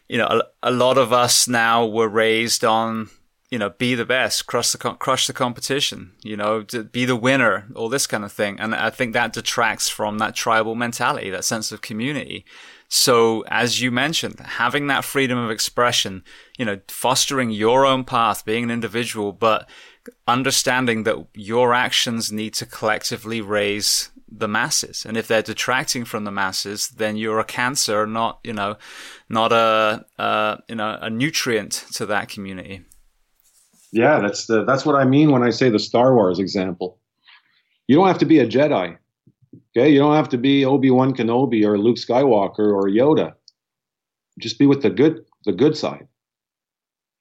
you know, a, a lot of us now were raised on, you know, be the best, crush the, crush the competition, you know, be the winner, all this kind of thing. And I think that detracts from that tribal mentality, that sense of community. So as you mentioned, having that freedom of expression, you know, fostering your own path, being an individual, but understanding that your actions need to collectively raise the masses. And if they're detracting from the masses, then you're a cancer, not, you know, not a, uh, you know, a nutrient to that community. Yeah, that's the, that's what I mean when I say the Star Wars example. You don't have to be a Jedi. Okay, you don't have to be Obi Wan Kenobi or Luke Skywalker or Yoda. Just be with the good, the good side.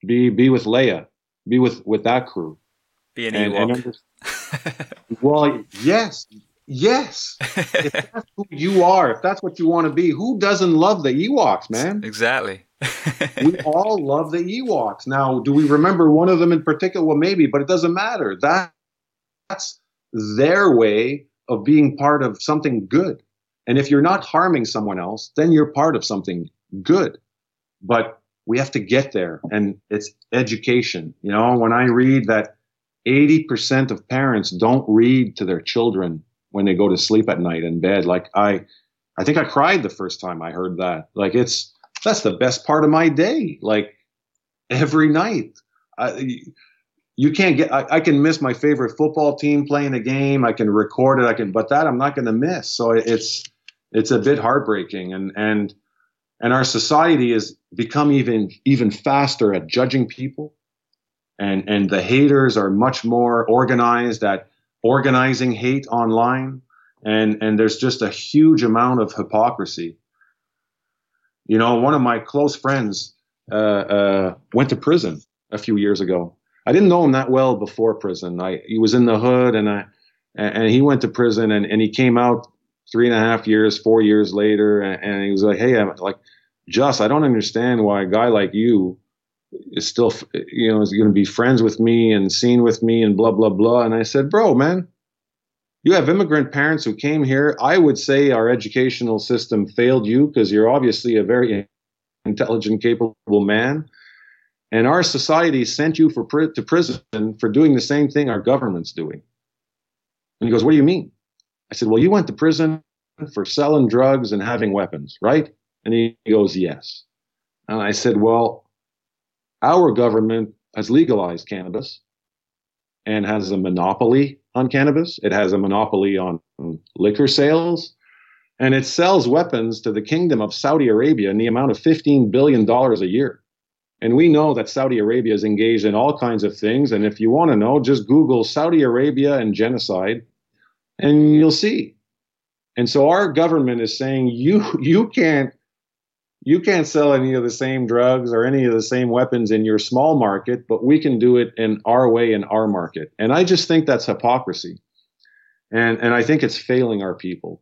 Be be with Leia. Be with with that crew. Be an and, Ewok. And well, yes, yes. if that's who you are, if that's what you want to be, who doesn't love the Ewoks, man? Exactly. we all love the Ewoks. Now, do we remember one of them in particular? Well, maybe, but it doesn't matter. That that's their way of being part of something good. And if you're not harming someone else, then you're part of something good. But we have to get there and it's education. You know, when I read that 80% of parents don't read to their children when they go to sleep at night in bed, like I, I think I cried the first time I heard that. Like it's, that's the best part of my day. Like every night. I, you can't get I, I, can miss my favorite football team playing a game i can record it i can but that i'm not going to miss so it's it's a bit heartbreaking and and and our society has become even even faster at judging people and and the haters are much more organized at organizing hate online and and there's just a huge amount of hypocrisy you know one of my close friends uh, uh, went to prison a few years ago I didn't know him that well before prison. I he was in the hood, and I and he went to prison, and, and he came out three and a half years, four years later, and, and he was like, "Hey, I'm like, Just, I don't understand why a guy like you is still, you know, is going to be friends with me and seen with me and blah blah blah." And I said, "Bro, man." You have immigrant parents who came here. I would say our educational system failed you because you're obviously a very intelligent, capable man and our society sent you for to prison for doing the same thing our government's doing. And he goes, What do you mean? I said, Well, you went to prison for selling drugs and having weapons, right? And he goes, Yes. And I said, Well, our government has legalized cannabis and has a monopoly on cannabis. It has a monopoly on liquor sales. And it sells weapons to the kingdom of Saudi Arabia in the amount of $15 billion a year. And we know that Saudi Arabia is engaged in all kinds of things. And if you want to know, just Google Saudi Arabia and genocide, and you'll see. And so our government is saying you you can't you can't sell any of the same drugs or any of the same weapons in your small market, but we can do it in our way in our market. And I just think that's hypocrisy. And, and I think it's failing our people.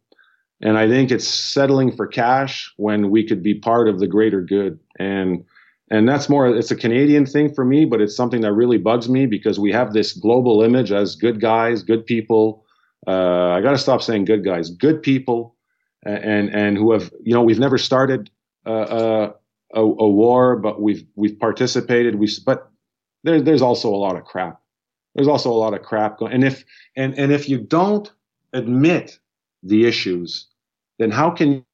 And I think it's settling for cash when we could be part of the greater good. And, and that's more, it's a Canadian thing for me, but it's something that really bugs me because we have this global image as good guys, good people. Uh, I got to stop saying good guys, good people, and, and who have, you know, we've never started a, a, a, war, but we've we've participated. We but there, there's also a lot of crap. There's also a lot of crap going. And if and and if you don't admit the issues, then how can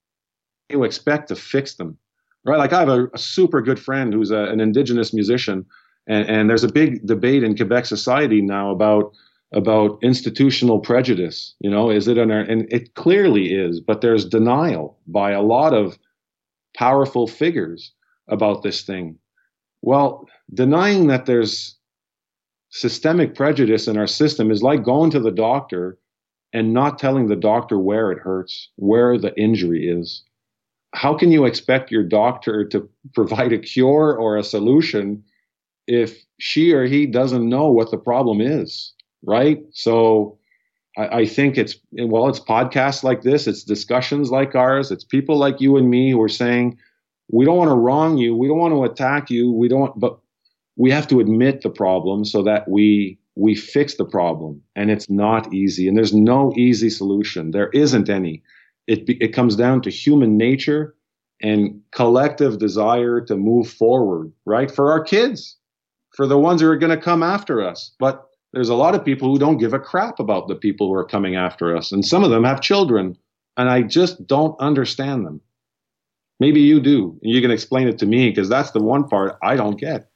you expect to fix them? Right? Like I have a, a super good friend who's a, an indigenous musician, and, and there's a big debate in Quebec society now about about institutional prejudice. You know, is it an and it clearly is, but there's denial by a lot of powerful figures about this thing. Well, denying that there's systemic prejudice in our system is like going to the doctor and not telling the doctor where it hurts, where the injury is. How can you expect your doctor to provide a cure or a solution if she or he doesn't know what the problem is, right? So I, think it's well, it's podcasts like this, it's discussions like ours, it's people like you and me who are saying we don't want to wrong you, we don't want to attack you, we don't, but we have to admit the problem so that we we fix the problem and it's not easy and there's no easy solution. There isn't any. It it comes down to human nature and collective desire to move forward right? For our kids for the ones who are going to come after us but there's a lot of people who don't give a crap about the people who are coming after us. And some of them have children, and I just don't understand them. Maybe you do, and you can explain it to me because that's the one part I don't get.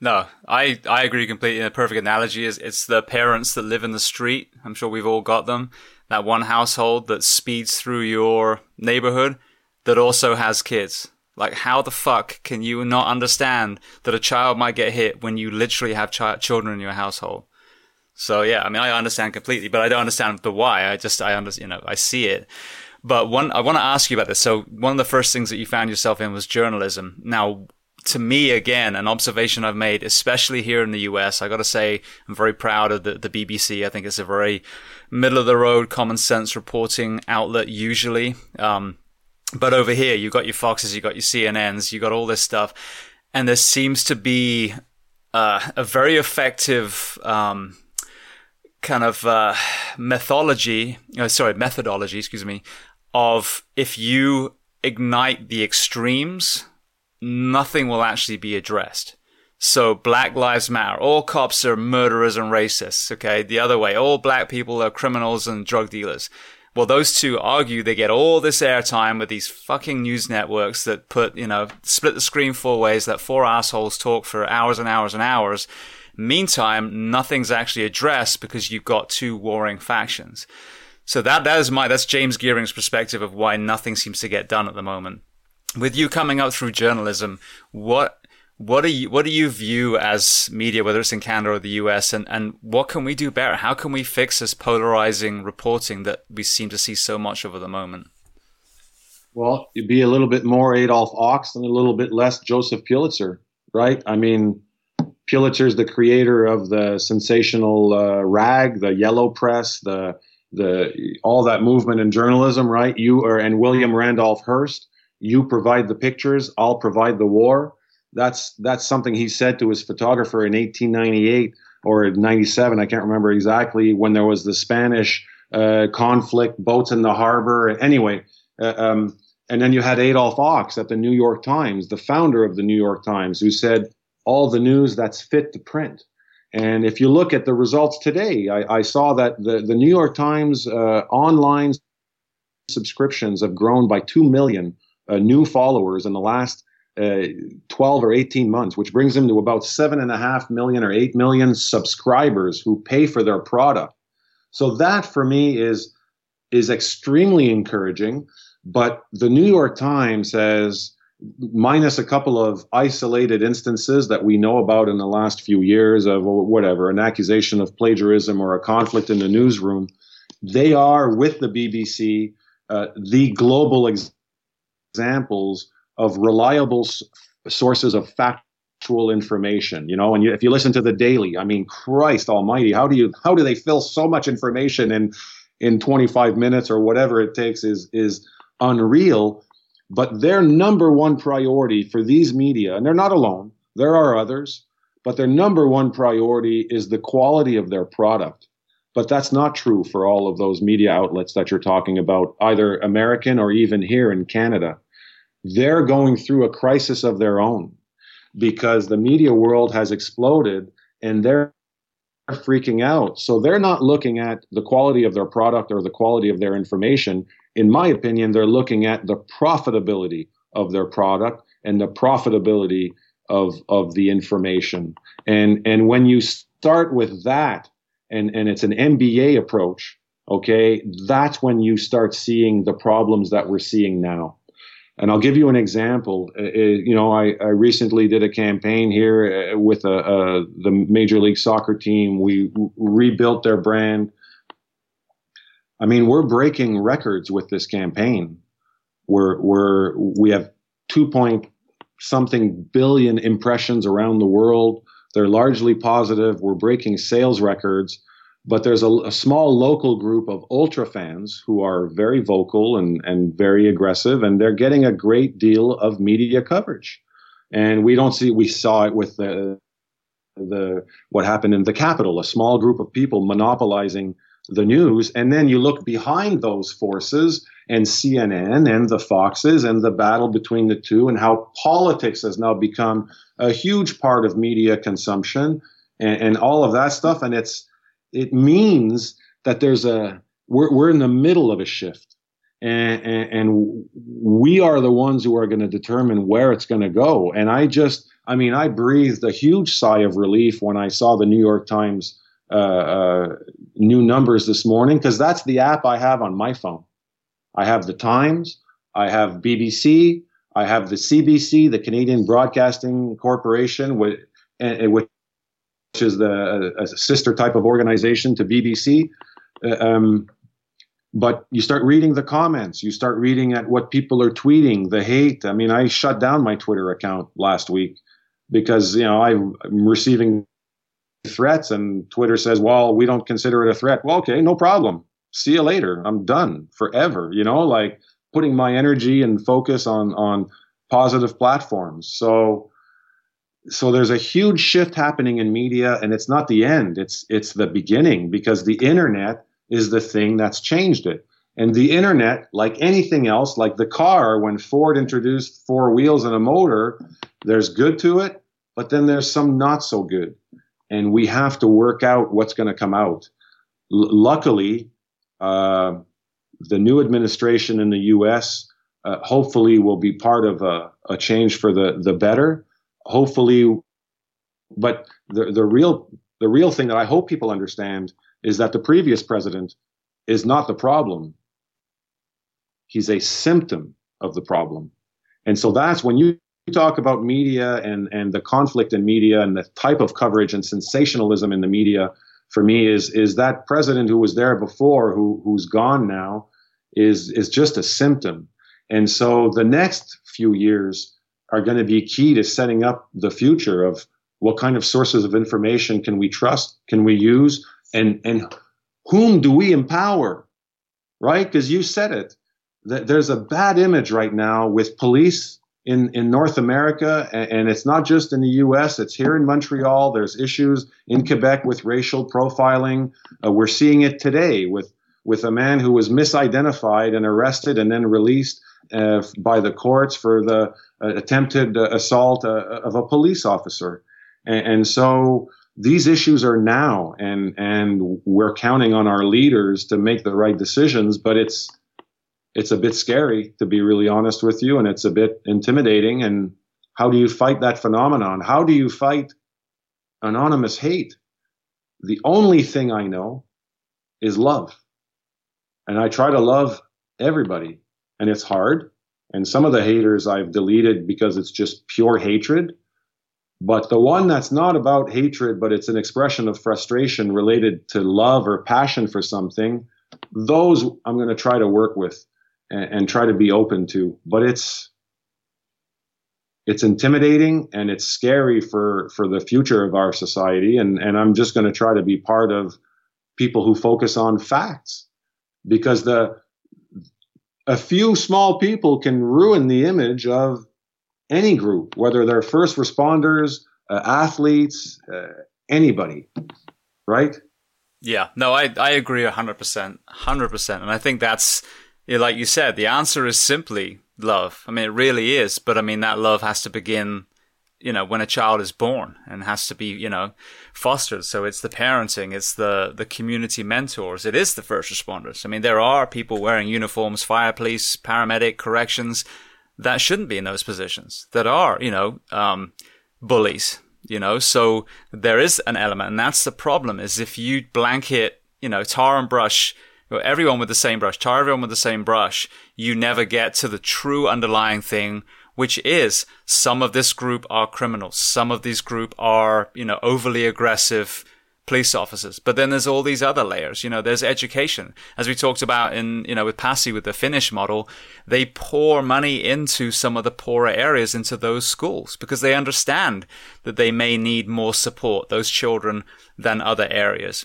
No, I, I agree completely. A perfect analogy is it's the parents that live in the street. I'm sure we've all got them. That one household that speeds through your neighborhood that also has kids. Like, how the fuck can you not understand that a child might get hit when you literally have ch- children in your household? So yeah, I mean, I understand completely, but I don't understand the why. I just, I understand, you know, I see it. But one, I want to ask you about this. So one of the first things that you found yourself in was journalism. Now, to me, again, an observation I've made, especially here in the US, I got to say, I'm very proud of the, the BBC. I think it's a very middle of the road, common sense reporting outlet usually. Um, but over here, you've got your Foxes, you've got your CNNs, you've got all this stuff. And there seems to be uh, a very effective, um, kind of uh, methodology, uh, sorry, methodology, excuse me, of if you ignite the extremes, nothing will actually be addressed. So Black Lives Matter. All cops are murderers and racists. Okay. The other way. All black people are criminals and drug dealers. Well, those two argue they get all this airtime with these fucking news networks that put, you know, split the screen four ways, let four assholes talk for hours and hours and hours. Meantime, nothing's actually addressed because you've got two warring factions. So that that is my that's James Geering's perspective of why nothing seems to get done at the moment. With you coming up through journalism, what what do you what do you view as media, whether it's in Canada or the US, and, and what can we do better? How can we fix this polarizing reporting that we seem to see so much of at the moment? Well, you'd be a little bit more Adolph Ochs and a little bit less Joseph Pulitzer, right? I mean, Pulitzer's the creator of the sensational uh, rag, the yellow press, the the all that movement in journalism, right? You are and William Randolph Hearst. You provide the pictures, I'll provide the war. That's that's something he said to his photographer in 1898 or 97. I can't remember exactly when there was the Spanish uh, conflict, boats in the harbor. Anyway, uh, um, and then you had Adolph Ochs at the New York Times, the founder of the New York Times, who said all the news that's fit to print. And if you look at the results today, I, I saw that the, the New York Times uh, online subscriptions have grown by 2 million uh, new followers in the last uh, 12 or 18 months, which brings them to about 7.5 million or 8 million subscribers who pay for their product. So that for me is, is extremely encouraging. But the New York Times has minus a couple of isolated instances that we know about in the last few years of whatever, an accusation of plagiarism or a conflict in the newsroom, they are with the BBC uh, the global ex- examples of reliable s- sources of factual information. You know, and you, if you listen to the Daily, I mean, Christ Almighty, how do you how do they fill so much information in in 25 minutes or whatever it takes is is unreal. But their number one priority for these media, and they're not alone, there are others, but their number one priority is the quality of their product. But that's not true for all of those media outlets that you're talking about, either American or even here in Canada. They're going through a crisis of their own because the media world has exploded and they're freaking out. So they're not looking at the quality of their product or the quality of their information. In my opinion, they're looking at the profitability of their product and the profitability of of the information. And and when you start with that and and it's an MBA approach, okay, that's when you start seeing the problems that we're seeing now. And I'll give you an example. Uh, uh you know, I, I, recently did a campaign here uh, with a, a, the Major League Soccer team. We rebuilt their brand. I mean, we're breaking records with this campaign. We're, we're, we have two point something billion impressions around the world. They're largely positive. We're breaking sales records. But there's a, a, small local group of ultra fans who are very vocal and, and very aggressive, and they're getting a great deal of media coverage. And we don't see, we saw it with the, the what happened in the Capitol, a small group of people monopolizing the news. And then you look behind those forces and CNN and the Foxes and the battle between the two, and how politics has now become a huge part of media consumption and, and all of that stuff. And it's, it means that there's a we're, we're in the middle of a shift and, and, and we are the ones who are going to determine where it's going to go and i just i mean i breathed a huge sigh of relief when i saw the new york times uh, uh, new numbers this morning because that's the app i have on my phone i have the times i have bbc i have the cbc the canadian broadcasting corporation which, which is the a sister type of organization to BBC. Uh, um, but you start reading the comments, you start reading at what people are tweeting, the hate. I mean, I shut down my Twitter account last week because you know I'm receiving threats, and Twitter says, "Well, we don't consider it a threat." Well, okay, no problem. See you later. I'm done forever. You know, like putting my energy and focus on on positive platforms. So so there's a huge shift happening in media and it's not the end it's it's the beginning because the internet is the thing that's changed it and the internet like anything else like the car when ford introduced four wheels and a motor there's good to it but then there's some not so good and we have to work out what's going to come out L- luckily uh, the new administration in the us uh, hopefully will be part of a, a change for the the better hopefully, but the, the real the real thing that I hope people understand is that the previous president is not the problem. He's a symptom of the problem. And so that's when you talk about media and, and the conflict in media and the type of coverage and sensationalism in the media, for me is is that president who was there before, who who's gone now, is is just a symptom. And so the next few years are going to be key to setting up the future of what kind of sources of information can we trust, can we use, and and whom do we empower, right? Because you said it. That there's a bad image right now with police in, in North America, and, it's not just in the U.S. It's here in Montreal. There's issues in Quebec with racial profiling. Uh, we're seeing it today with with a man who was misidentified and arrested and then released uh, by the courts for the uh, attempted uh, assault uh, of a police officer. And, and, so these issues are now, and and we're counting on our leaders to make the right decisions. But it's it's a bit scary to be really honest with you, and it's a bit intimidating. And how do you fight that phenomenon? How do you fight anonymous hate? The only thing I know is love. And I try to love everybody and it's hard. And some of the haters I've deleted because it's just pure hatred. But the one that's not about hatred, but it's an expression of frustration related to love or passion for something, those I'm going to try to work with and, and try to be open to. But it's it's intimidating and it's scary for for the future of our society. And and I'm just going to try to be part of people who focus on facts because the a few small people can ruin the image of any group whether they're first responders uh, athletes uh, anybody right? Yeah. No i i agree 100% 100% and i think that's like you said the answer is simply love. I mean, it really is. But I mean, that love has to begin, you know, when a child is born and has to be, you know, fostered. So it's the parenting, it's the, the community mentors, it is the first responders. I mean, there are people wearing uniforms, fire police, paramedic, corrections that shouldn't be in those positions, that are, you know, um, bullies, you know, so there is an element. And that's the problem is if you blanket, you know, tar and brush everyone with the same brush, tar everyone with the same brush, you never get to the true underlying thing, which is some of this group are criminals. Some of these group are, you know, overly aggressive police officers. But then there's all these other layers. You know, there's education. As we talked about in, you know, with Pasi with the Finnish model, they pour money into some of the poorer areas into those schools because they understand that they may need more support, those children, than other areas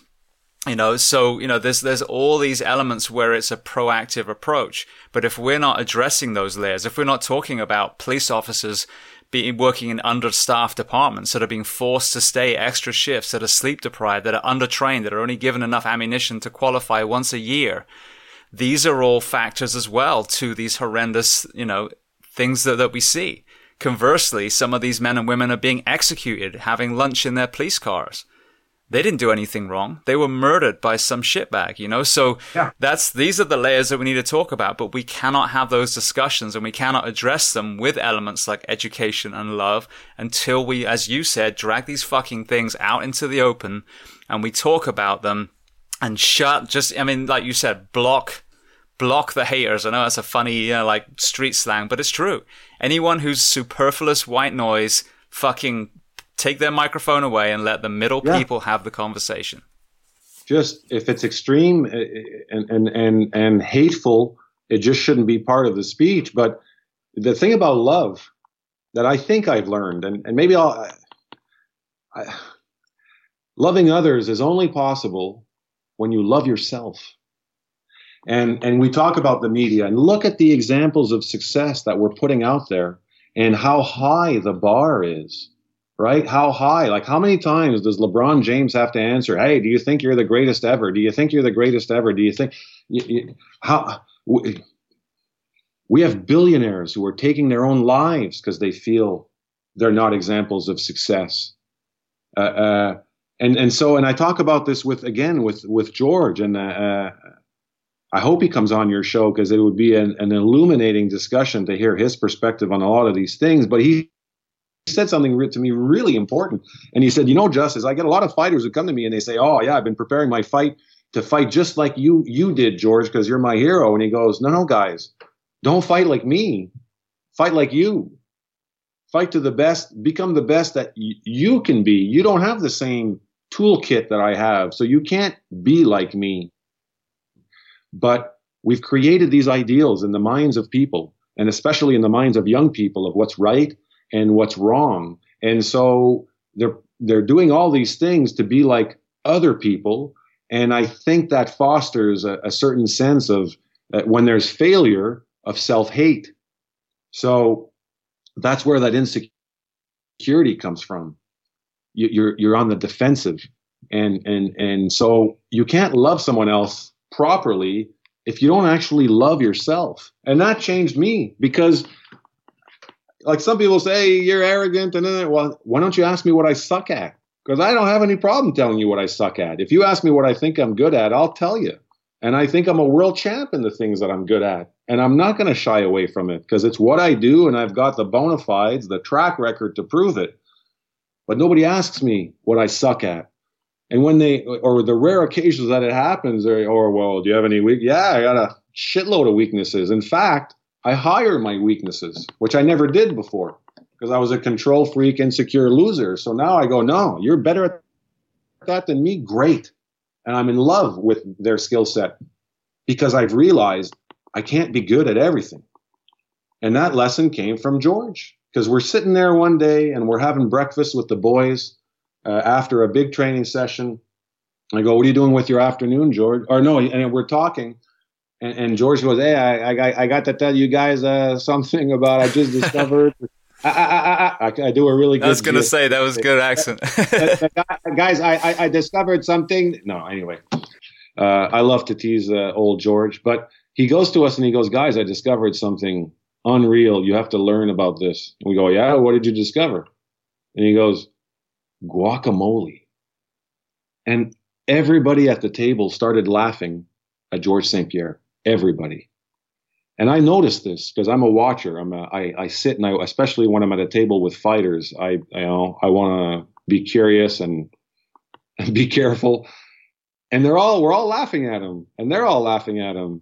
you know so you know there's there's all these elements where it's a proactive approach. But if we're not addressing those layers if we're not talking about police officers being working in understaffed departments that are being forced to stay extra shifts that are sleep deprived that are undertrained that are only given enough ammunition to qualify once a year these are all factors as well to these horrendous you know things that, that we see. Conversely some of these men and women are being executed having lunch in their police cars they didn't do anything wrong. They were murdered by some shitbag, you know? So yeah. that's, these are the layers that we need to talk about, but we cannot have those discussions and we cannot address them with elements like education and love until we, as you said, drag these fucking things out into the open and we talk about them and shut, just, I mean, like you said, block, block the haters. I know that's a funny, you know, like street slang, but it's true. Anyone who's superfluous white noise, fucking take their microphone away and let the middle yeah. people have the conversation. Just if it's extreme eh, eh, and, and and and hateful, it just shouldn't be part of the speech. But the thing about love that I think I've learned, and, and maybe I'll, I, loving others is only possible when you love yourself. And and we talk about the media and look at the examples of success that we're putting out there and how high the bar is right? How high? Like, how many times does LeBron James have to answer, "Hey, do you think you're the greatest ever? Do you think you're the greatest ever? Do you think you, you, how?" We, we have billionaires who are taking their own lives because they feel they're not examples of success. Uh, uh, and and so, and I talk about this with again with with George, and uh, uh I hope he comes on your show because it would be an, an illuminating discussion to hear his perspective on a lot of these things. But he said something to me really important. And he said, You know, Justice, I get a lot of fighters who come to me and they say, Oh, yeah, I've been preparing my fight to fight just like you you did, George, because you're my hero. And he goes, No, no, guys, don't fight like me. Fight like you. Fight to the best, become the best that y- you can be. You don't have the same toolkit that I have, so you can't be like me. But we've created these ideals in the minds of people, and especially in the minds of young people, of what's right and what's wrong. And so they're they're doing all these things to be like other people. And I think that fosters a, a certain sense of uh, when there's failure of self hate. So that's where that insecurity comes from. You, you're you're on the defensive, and and and so you can't love someone else properly if you don't actually love yourself. And that changed me because like some people say you're arrogant and then well why don't you ask me what i suck at? Because i don't have any problem telling you what i suck at. If you ask me what i think i'm good at i'll tell you. And i think i'm a world champ in the things that i'm good at. And i'm not going to shy away from it because it's what i do and i've got the bona fides the track record to prove it. But nobody asks me what i suck at. And when they or the rare occasions that it happens or, or oh, well do you have any weak yeah i got a shitload of weaknesses. In fact I hire my weaknesses, which I never did before because I was a control freak, insecure loser. So now I go, no, you're better at that than me. Great. And I'm in love with their skill set because I've realized I can't be good at everything. And that lesson came from George because we're sitting there one day and we're having breakfast with the boys uh, after a big training session. I go, "What are you doing with your afternoon, George?" Or no, and we're talking, and, and George goes, "Hey, I, I, I got to tell you guys uh, something about I just discovered." I, I, I, I, do a really good. I was going to say that was a good accent. guys, I, I, discovered something. No, anyway, uh, I love to tease uh, old George, but he goes to us and he goes, "Guys, I discovered something unreal. You have to learn about this." And we go, "Yeah, what did you discover?" And he goes, "Guacamole." And everybody at the table started laughing at George St. Pierre. Everybody. And I noticed this because I'm a watcher. I'm a, I, I sit and I, especially when I'm at a table with fighters, I, I you know, I want to be curious and, and be careful. And they're all, we're all laughing at him and they're all laughing at him.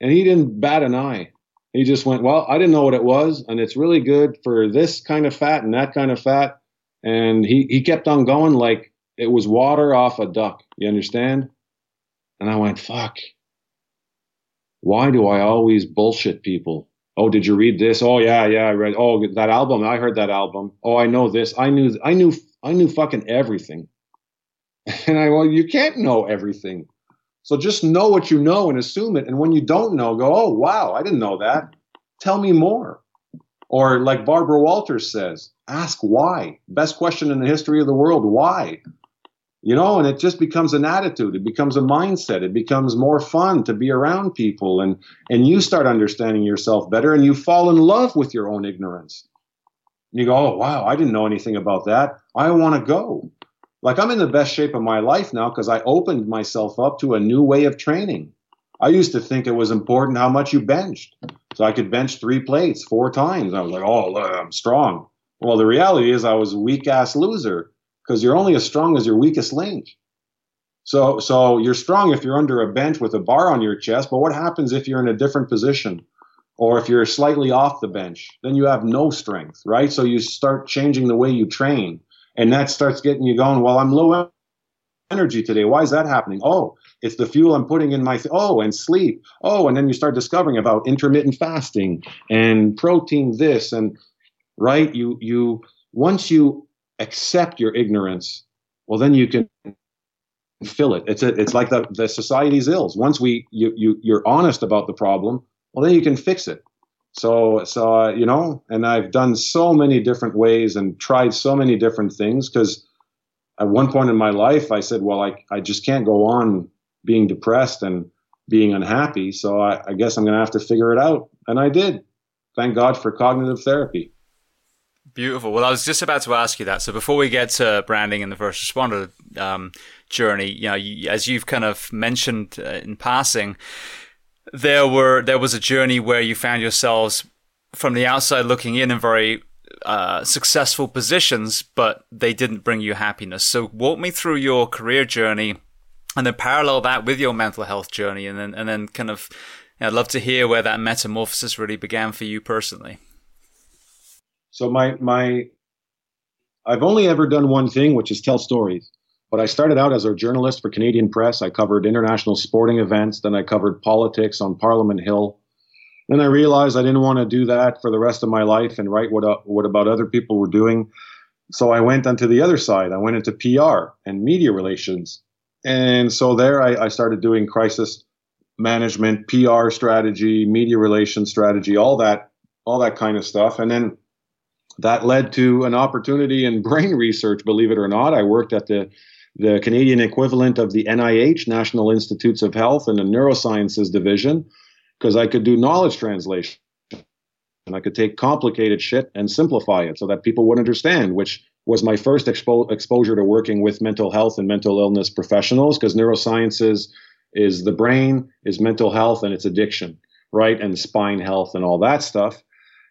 And he didn't bat an eye. He just went, well, I didn't know what it was. And it's really good for this kind of fat and that kind of fat. And he, he kept on going like it was water off a duck. You understand? And I went, fuck. Why do I always bullshit people? Oh, did you read this? Oh, yeah, yeah, I read. Oh, that album. I heard that album. Oh, I know this. I knew, I knew, I knew fucking everything. And I, well, you can't know everything. So just know what you know and assume it. And when you don't know, go, oh, wow, I didn't know that. Tell me more. Or like Barbara Walters says, ask why. Best question in the history of the world. Why? You know and it just becomes an attitude. It becomes a mindset. It becomes more fun to be around people and and you start understanding yourself better and you fall in love with your own ignorance. And you go oh wow i didn't know anything about that. I want to go. Like i'm in the best shape of my life now because i opened myself up to a new way of training. I used to think it was important how much you benched. So i could bench three plates four times. I was like oh i'm strong. Well the reality is i was a weak ass loser because you're only as strong as your weakest link. So, so you're strong if you're under a bench with a bar on your chest, but what happens if you're in a different position? Or if you're slightly off the bench, then you have no strength, right? So you start changing the way you train, and that starts getting you going. Well, I'm low energy today. Why is that happening? Oh, it's the fuel I'm putting in my th- oh, and sleep. Oh, and then you start discovering about intermittent fasting and protein this and right. You you once you accept your ignorance, well, then you can fill it. It's a, it's like the, the society's ills. Once we you, you you're honest about the problem, well, then you can fix it. So so uh, you know, and I've done so many different ways and tried so many different things because at one point in my life I said, well, I I just can't go on being depressed and being unhappy. So I, I guess I'm going to have to figure it out, and I did. Thank God for cognitive therapy. Beautiful. Well, I was just about to ask you that. So before we get to branding and the first responder um, journey, you know, you, as you've kind of mentioned uh, in passing, there were there was a journey where you found yourselves from the outside looking in in very uh, successful positions, but they didn't bring you happiness. So walk me through your career journey, and then parallel that with your mental health journey, and then and then kind of. You know, I'd love to hear where that metamorphosis really began for you personally. So my my I've only ever done one thing, which is tell stories. But I started out as a journalist for Canadian Press. I covered international sporting events. Then I covered politics on Parliament Hill. Then I realized I didn't want to do that for the rest of my life and write what uh, what about other people were doing. So I went onto the other side. I went into PR and media relations. And so there I, I started doing crisis management, PR strategy, media relations strategy, all that, all that kind of stuff. And then that led to an opportunity in brain research, believe it or not. I worked at the the Canadian equivalent of the NIH, National Institutes of Health, in the neurosciences division, because I could do knowledge translation. And I could take complicated shit and simplify it so that people would understand, which was my first expo- exposure to working with mental health and mental illness professionals, because neurosciences is the brain, is mental health, and it's addiction, right? And spine health and all that stuff.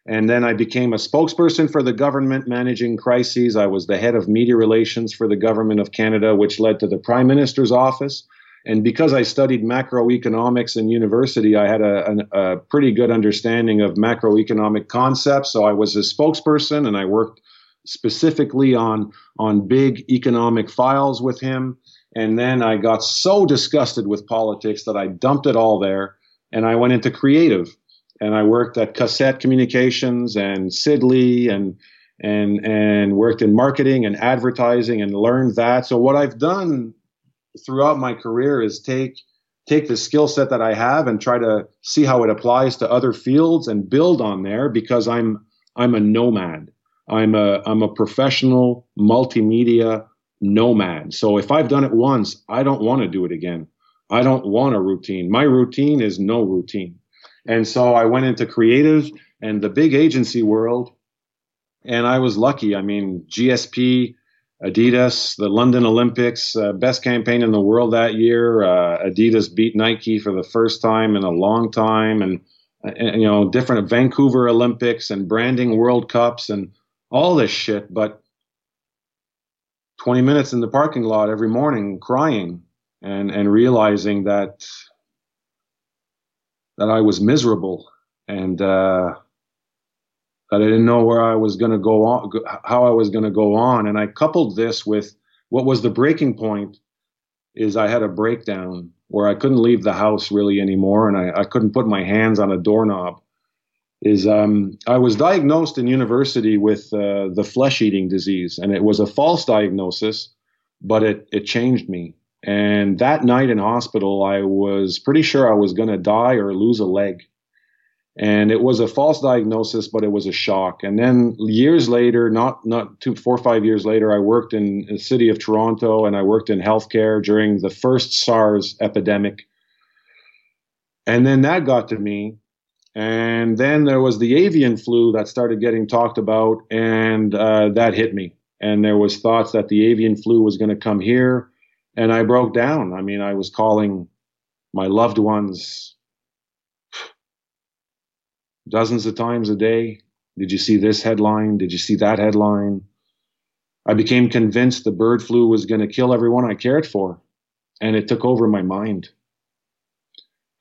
And then I became a spokesperson for the government managing crises. I was the head of media relations for the government of Canada, which led to the prime minister's office. And because I studied macroeconomics in university, I had a, a, a pretty good understanding of macroeconomic concepts. So I was a spokesperson and I worked specifically on, on big economic files with him. And then I got so disgusted with politics that I dumped it all there and I went into creative and I worked at Cossette Communications and Sid Lee and and and worked in marketing and advertising and learned that. So what I've done throughout my career is take take the skill set that I have and try to see how it applies to other fields and build on there because I'm I'm a nomad. I'm a I'm a professional multimedia nomad. So if I've done it once, I don't want to do it again. I don't want a routine. My routine is no routine. And so I went into creative and the big agency world and I was lucky. I mean, GSP Adidas, the London Olympics, uh, best campaign in the world that year. Uh, Adidas beat Nike for the first time in a long time, and, and, you know different Vancouver Olympics and branding World Cups and all this shit. But 20 minutes in the parking lot every morning, crying and and realizing that that I was miserable and uh, that I didn't know where I was going to go on, how I was going to go on. And I coupled this with what was the breaking point is I had a breakdown where I couldn't leave the house really anymore and I, I couldn't put my hands on a doorknob. Is um, I was diagnosed in university with uh, the flesh eating disease, and it was a false diagnosis, but it, it changed me. And that night in hospital, I was pretty sure I was going to die or lose a leg and it was a false diagnosis, but it was a shock. And then years later, not not two, four, five years later, I worked in the city of Toronto, and I worked in healthcare during the first SARS epidemic. And then that got to me, and then there was the avian flu that started getting talked about, and uh, that hit me. And there was thoughts that the avian flu was going to come here, and I broke down. I mean, I was calling my loved ones dozens of times a day. Did you see this headline? Did you see that headline? I became convinced the bird flu was going to kill everyone I cared for, and it took over my mind.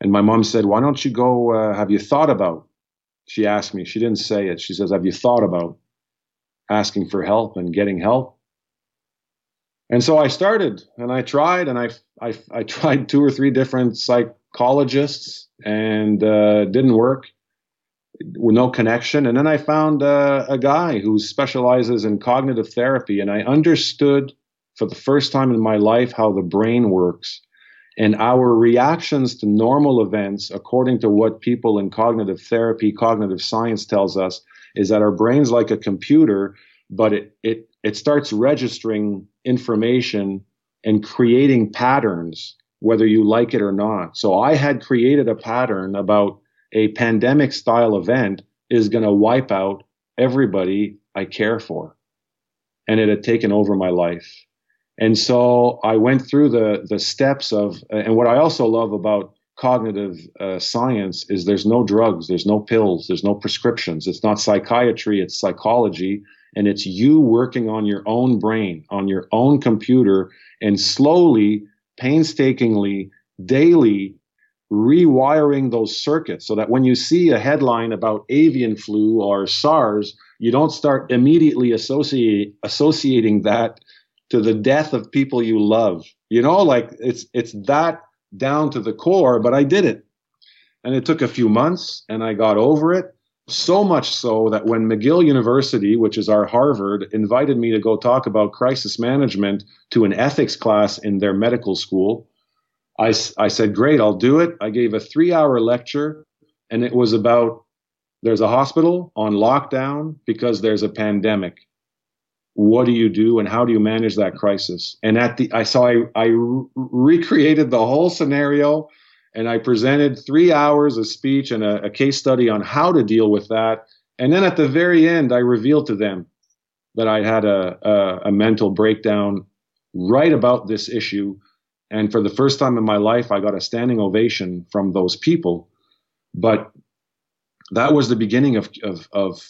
And my mom said, Why don't you go? Uh, have you thought about? She asked me, she didn't say it. She says, Have you thought about asking for help and getting help? And so I started and I tried and I, I, I tried two or three different psychologists and uh, didn't work with no connection. And then I found uh, a guy who specializes in cognitive therapy, and I understood for the first time in my life how the brain works. And our reactions to normal events, according to what people in cognitive therapy, cognitive science tells us, is that our brain's like a computer, but it, it, it starts registering information and creating patterns, whether you like it or not. So I had created a pattern about a pandemic style event is going to wipe out everybody I care for. And it had taken over my life. And so I went through the, the steps of, and what I also love about cognitive uh, science is there's no drugs, there's no pills, there's no prescriptions. It's not psychiatry, it's psychology. And it's you working on your own brain, on your own computer, and slowly, painstakingly, daily rewiring those circuits so that when you see a headline about avian flu or SARS, you don't start immediately associate, associating that to the death of people you love. You know, like it's it's that down to the core, but I did it. And it took a few months and I got over it. So much so that when McGill University, which is our Harvard, invited me to go talk about crisis management to an ethics class in their medical school, I, I said, Great, I'll do it. I gave a three hour lecture, and it was about there's a hospital on lockdown because there's a pandemic. What do you do, and how do you manage that crisis? And at the, I saw I, I re- recreated the whole scenario, and I presented three hours of speech and a, a case study on how to deal with that. And then at the very end, I revealed to them that I had a, a, a mental breakdown right about this issue and for the first time in my life, I got a standing ovation from those people. But that was the beginning of, of, of,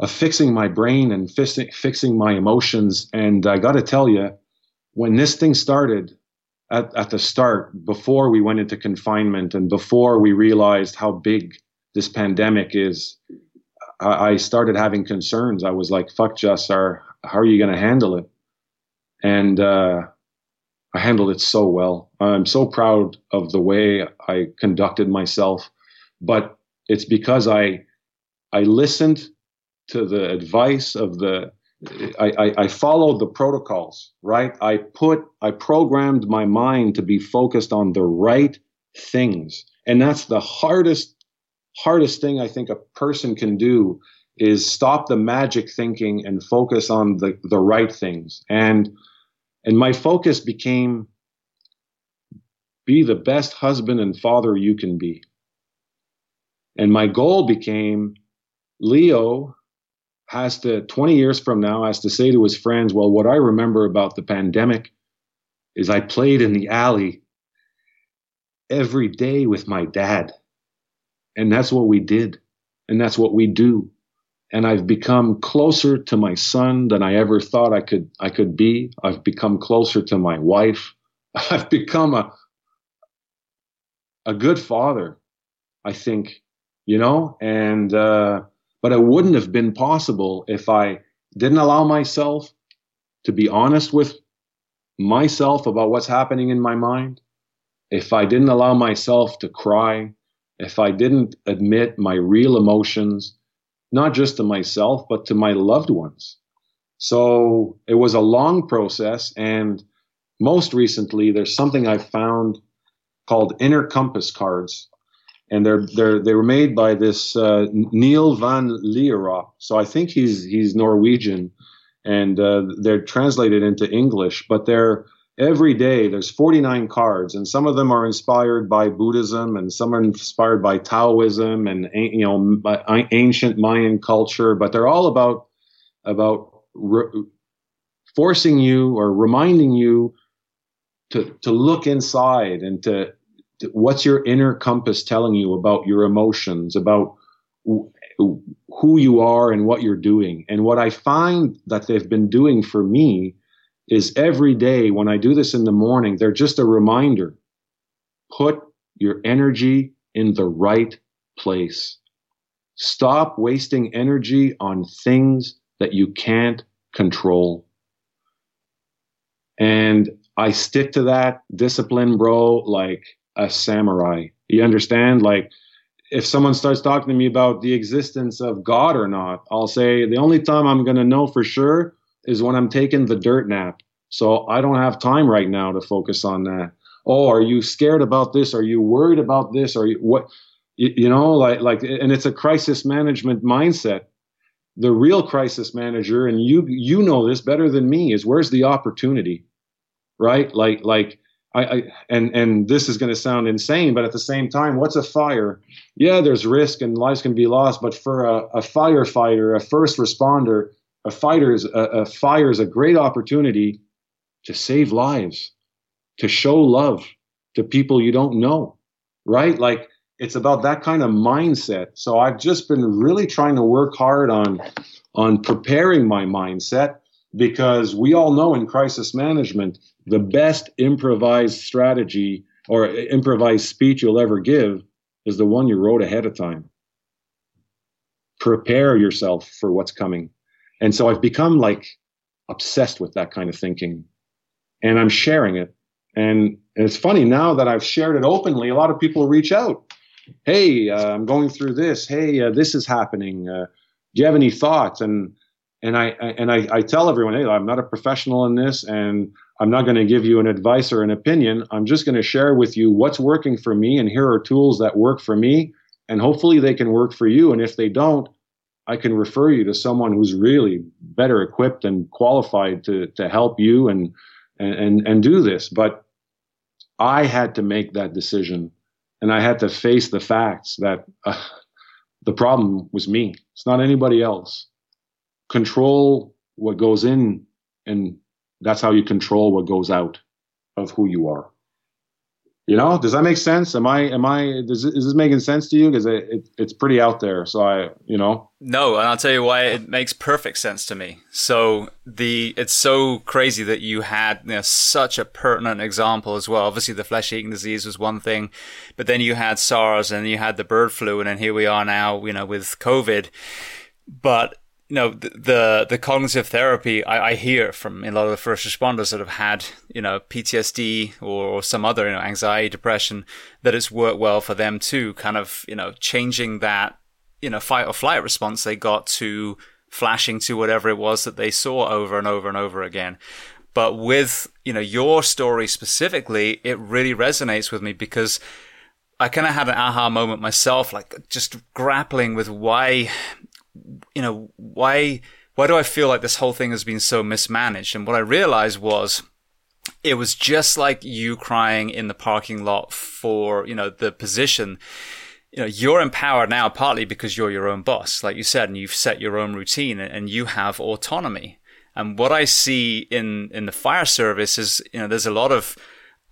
of fixing my brain and fixing, fixing my emotions. And I got to tell you, when this thing started, at, at the start, before we went into confinement and before we realized how big this pandemic is, I, I started having concerns. I was like, fuck, Jess, are, how are you going to handle it? And uh, I handled it so well. I'm so proud of the way I conducted myself. but it's because I I listened to the advice of the I, I, I, followed the protocols, right? I put, I programmed my mind to be focused on the right things. And that's the hardest, hardest thing I think a person can do is stop the magic thinking and focus on the, the right things. And, and my focus became be the best husband and father you can be. And my goal became Leo has to 20 years from now has to say to his friends well what i remember about the pandemic is i played in the alley every day with my dad. And that's what we did. And that's what we do. And i've become closer to my son than i ever thought i could i could be. I've become closer to my wife. I've become a a good father i think you know? And uh but it wouldn't have been possible if I didn't allow myself to be honest with myself about what's happening in my mind, if I didn't allow myself to cry, if I didn't admit my real emotions, not just to myself, but to my loved ones. So it was a long process. And most recently, there's something I found called inner compass cards and they're they're they were made by this uh, Neil van Lierop. So I think he's he's Norwegian, and uh, they're translated into English. But they're every day there's 49 cards, and some of them are inspired by Buddhism, and some are inspired by Taoism and you know ancient Mayan culture. But they're all about about re- forcing you or reminding you to to look inside and to what's your inner compass telling you about your emotions, about who you are and what you're doing. And what I find that they've been doing for me is every day when I do this in the morning, they're just a reminder put your energy in the right place. Stop wasting energy on things that you can't control. And I stick to that discipline, bro. Like, a samurai. You understand? Like, if someone starts talking to me about the existence of God or not, I'll say the only time I'm going to know for sure is when I'm taking the dirt nap. So I don't have time right now to focus on that. Oh, are you scared about this? Are you worried about this? Are you what? You, you know, like like, and it's a crisis management mindset. The real crisis manager, and you you know this better than me, is where's the opportunity, right? Like like I, I, and and this is going to sound insane, but at the same time, what's a fire? Yeah, there's risk and lives can be lost, but for a, a firefighter, a first responder, a fighter is a, a fire is a great opportunity to save lives, to show love to people you don't know, right? Like it's about that kind of mindset. So I've just been really trying to work hard on on preparing my mindset because we all know in crisis management the best improvised strategy or improvised speech you'll ever give is the one you wrote ahead of time. Prepare yourself for what's coming. And so I've become like obsessed with that kind of thinking and I'm sharing it. And, it's funny now that I've shared it openly, a lot of people reach out. Hey, uh, I'm going through this. Hey, uh, this is happening. Uh, do you have any thoughts? And and I and I, I tell everyone, hey, I'm not a professional in this, and I'm not going to give you an advice or an opinion. I'm just going to share with you what's working for me, and here are tools that work for me, and hopefully they can work for you. And if they don't, I can refer you to someone who's really better equipped and qualified to to help you and and and do this. But I had to make that decision, and I had to face the facts that uh, the problem was me. It's not anybody else. Control what goes in and that's how you control what goes out of who you are. You know, does that make sense? Am I, am I, does, is this making sense to you? Because it, it, it's pretty out there. So I, you know. No, and I'll tell you why it makes perfect sense to me. So the, it's so crazy that you had you know, such a pertinent example as well. Obviously, the flesh eating disease was one thing, but then you had SARS and you had the bird flu, and then here we are now, you know, with COVID. But you know the the, the cognitive therapy I, I, hear from a lot of the first responders that have had you know PTSD or, or, some other you know anxiety depression that it's worked well for them too kind of you know changing that you know fight or flight response they got to flashing to whatever it was that they saw over and over and over again. But with you know your story specifically it really resonates with me because I kind of had an aha moment myself, like just grappling with why you know, why why do I feel like this whole thing has been so mismanaged? And what I realized was it was just like you crying in the parking lot for, you know, the position. You know, you're empowered now partly because you're your own boss, like you said, and you've set your own routine and you have autonomy. And what I see in, in the fire service is, you know, there's a lot of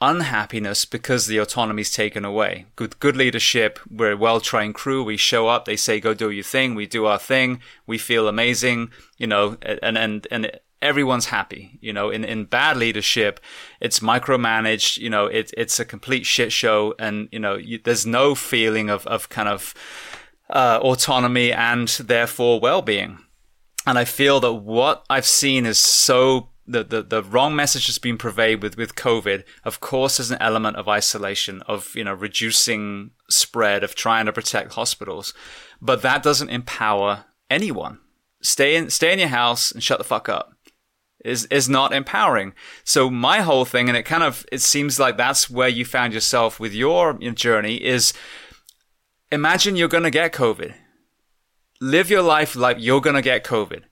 unhappiness because the autonomy is taken away. Good, good leadership. We're a well-trained crew. We show up. They say, go do your thing. We do our thing. We feel amazing, you know, and, and, and everyone's happy. You know, in, in bad leadership, it's micromanaged, you know, it, it's a complete shit show. And, you know, you, there's no feeling of, of kind of, uh, autonomy and therefore well-being. And I feel that what I've seen is so the, the, the wrong message that's been pervaded with, with COVID, of course, there's an element of isolation, of, you know, reducing spread, of trying to protect hospitals. But that doesn't empower anyone. Stay in, stay in your house and shut the fuck up is, is not empowering. So my whole thing, and it kind of, it seems like that's where you found yourself with your journey is imagine you're going to get COVID. Live your life like you're going to get COVID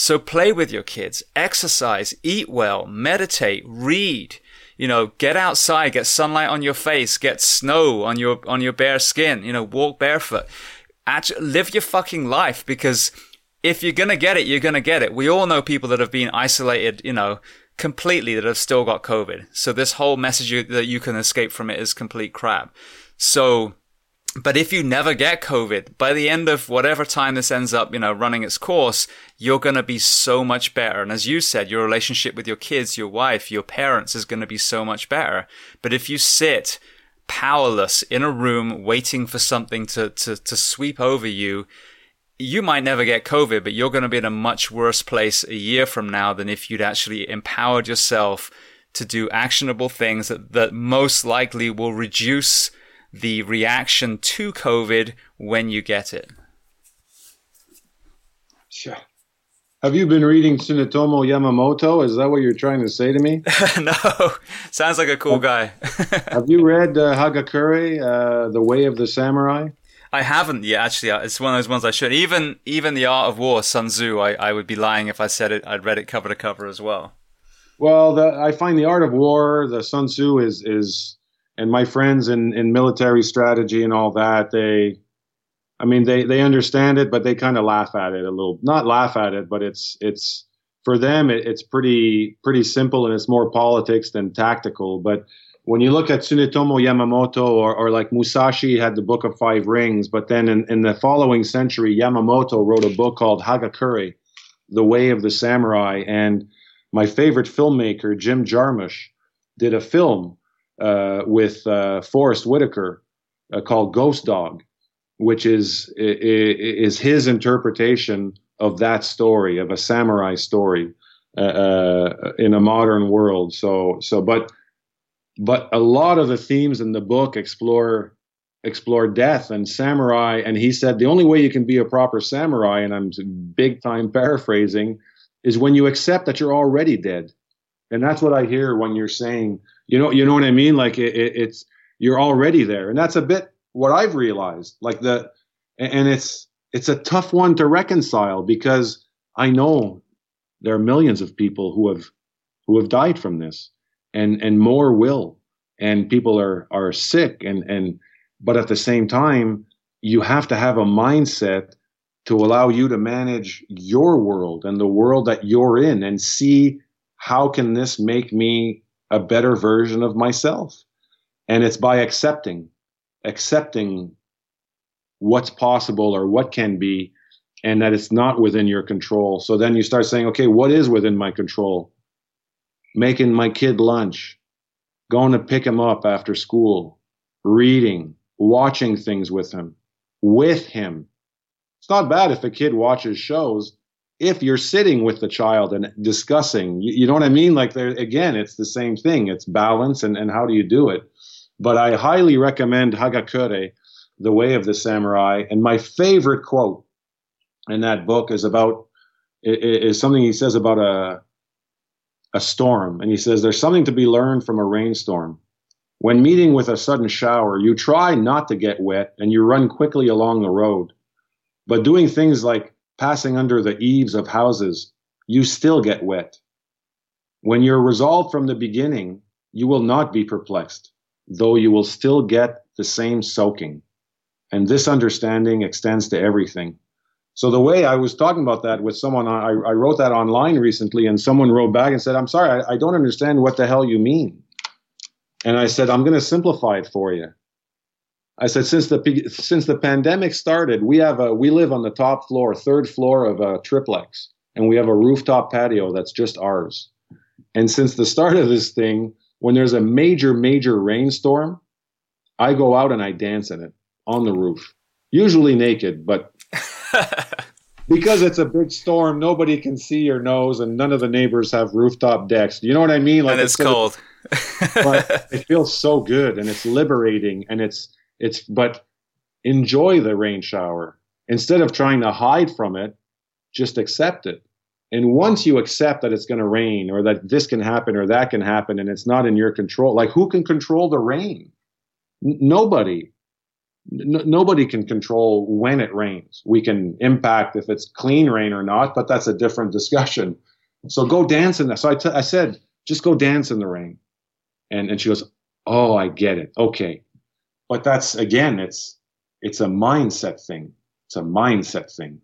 so play with your kids, exercise, eat well, meditate, read, you know, get outside, get sunlight on your face, get snow on your, on your bare skin, you know, walk barefoot. Actually, live your fucking life because if you're going to get it, you're going to get it. We all know people that have been isolated, you know, completely that have still got COVID. So this whole message that you can escape from it is complete crap. So but if you never get COVID, by the end of whatever time this ends up, you know, running its course, you're going to be so much better. And as you said, your relationship with your kids, your wife, your parents is going to be so much better. But if you sit powerless in a room waiting for something to, to, to sweep over you, you might never get COVID, but you're going to be in a much worse place a year from now than if you'd actually empowered yourself to do actionable things that, that most likely will reduce the reaction to COVID when you get it. Sure. Have you been reading Tsunetomo Yamamoto? Is that what you're trying to say to me? no, sounds like a cool guy. have you read uh, Hagakure, uh, The Way of the Samurai? I haven't yet. Actually, it's one of those ones I should. Even even the Art of War, Sun Tzu. I, I would be lying if I said it. I'd read it cover to cover as well. Well, the, I find the Art of War, the Sun Tzu, is is and my friends in, in military strategy and all that, they, I mean, they, they understand it, but they kind of laugh at it a little, not laugh at it, but it's, it's, for them, it, it's pretty, pretty simple and it's more politics than tactical. But when you look at Tsunetomo Yamamoto or, or like Musashi had the book of five rings, but then in, in the following century, Yamamoto wrote a book called Hagakure, The Way of the Samurai. And my favorite filmmaker, Jim Jarmusch, did a film with uh, Forest Whitaker uh, called Ghost Dog, which is is his interpretation of that story of a samurai story uh, uh, in a modern world. So so but but a lot of the themes in the book explore explore death and samurai and he said the only way you can be a proper samurai and i'm big time paraphrasing is when you accept that you're already dead and that's what i hear when you're saying you know, you know what I mean? Like it, it, it's you're already there, and that's a bit what I've realized. Like the, and it's it's a tough one to reconcile because I know there are millions of people who have who have died from this, and and more will, and people are are sick, and and but at the same time, you have to have a mindset to allow you to manage your world and the world that you're in and see how can this make me a better version of myself. And it's by accepting, accepting what's possible or what can be, and that it's not within your control. So then you start saying, okay, what is within my control? Making my kid lunch, going to pick him up after school, reading, watching things with him, with him. It's not bad if a kid watches shows, if you're sitting with the child and discussing, you, you know what I mean? Like there again, it's the same thing. It's balance and, and how do you do it? But I highly recommend Hagakure, The Way of the Samurai. And my favorite quote in that book is about is something he says about a a storm. And he says there's something to be learned from a rainstorm. When meeting with a sudden shower, you try not to get wet and you run quickly along the road. But doing things like passing under the eaves of houses, you still get wet. When you're resolved from the beginning, you will not be perplexed, though you will still get the same soaking. And this understanding extends to everything. So the way I was talking about that with someone, I, I wrote that online recently, and someone wrote back and said, "I'm sorry, I, I don't understand what the hell you mean." And I said, "I'm going to simplify it for you." I said, since the since the pandemic started, we have a we live on the top floor, third floor of a triplex, and we have a rooftop patio that's just ours. And since the start of this thing, when there's a major major rainstorm, I go out and I dance in it on the roof, usually naked, but because it's a big storm, nobody can see your nose, and none of the neighbors have rooftop decks. You know what I mean? Like and it's, it's cold. but it feels so good, and it's liberating, and it's it's but enjoy the rain shower instead of trying to hide from it. Just accept it. And once you accept that it's going to rain or that this can happen or that can happen and it's not in your control, like who can control the rain? N- nobody. N- nobody can control when it rains. We can impact if it's clean rain or not, but that's a different discussion. So go dance in that. So I, t- I said, just go dance in the rain. And, and she goes, Oh, I get it. Okay but that's again it's it's a mindset thing it's a mindset thing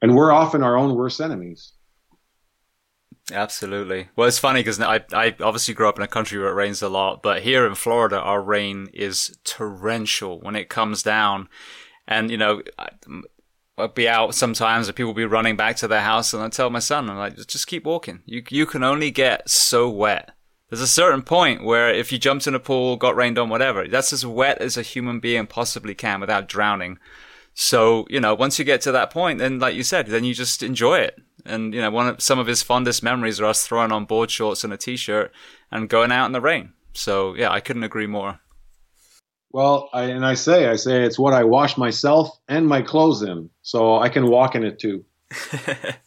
and we're often our own worst enemies Absolutely. Well, it's funny because I, I obviously grew up in a country where it rains a lot, but here in Florida, our rain is torrential when it comes down. And, you know, I'll be out sometimes and people will be running back to their house and I tell my son, I'm like, just keep walking. You, you can only get so wet there's a certain point where if you jumped in a pool, got rained on, whatever, that's as wet as a human being possibly can without drowning. So, you know, once you get to that point, then like you said, then you just enjoy it. And, you know, one of some of his fondest memories are us throwing on board shorts and a t-shirt and going out in the rain. So, yeah, I couldn't agree more. Well, I, and I say, I say it's what I wash myself and my clothes in, so I can walk in it too.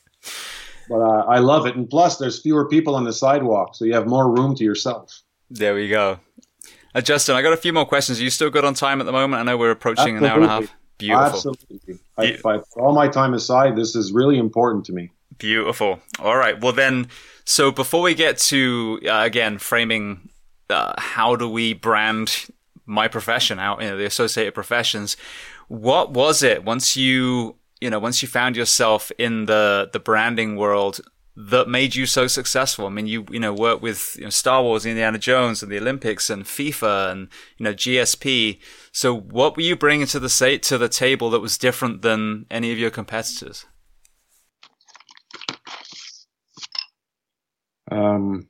but uh, I love it. And plus, there's fewer people on the sidewalk, so you have more room to yourself. There we go. Uh, Justin, I got a few more questions. Are you still good on time at the moment? I know we're approaching Absolutely. an hour and a half. Beautiful. Absolutely. I, I all my time aside. This is really important to me. Beautiful. All right. Well, then, so before we get to, uh, again, framing uh, how do we brand my profession out, you know, the associated professions, what was it once you you know, once you found yourself in the the branding world that made you so successful? I mean, you you know work with you know, Star Wars, Indiana Jones, and the Olympics, and FIFA, and you know GSP. So, what were you bringing to the say, to the table that was different than any of your competitors? Um,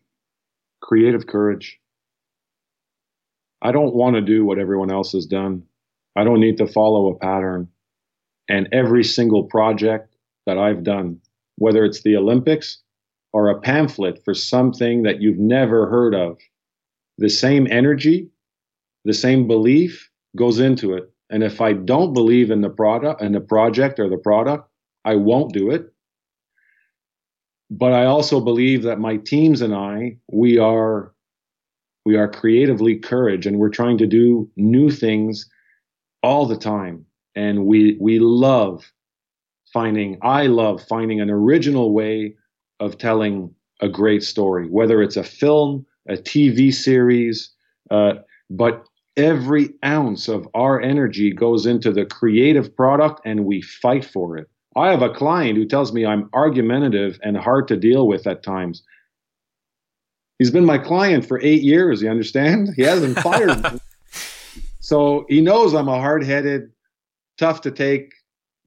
creative courage. I don't want to do what everyone else has done. I don't need to follow a pattern and every single project that I've done, whether it's the Olympics or a pamphlet for something that you've never heard of, the same energy, the same belief goes into it. And if I don't believe in the product and the project or the product, I won't do it. But I also believe that my teams and I, we are we are creatively courage and we're trying to do new things all the time and we we love finding i love finding an original way of telling a great story whether it's a film a tv series uh, but every ounce of our energy goes into the creative product and we fight for it. I have a client who tells me i'm argumentative and hard to deal with at times. He's been my client for eight years you understand? He hasn't fired me. So he knows i'm a hard-headed tough to take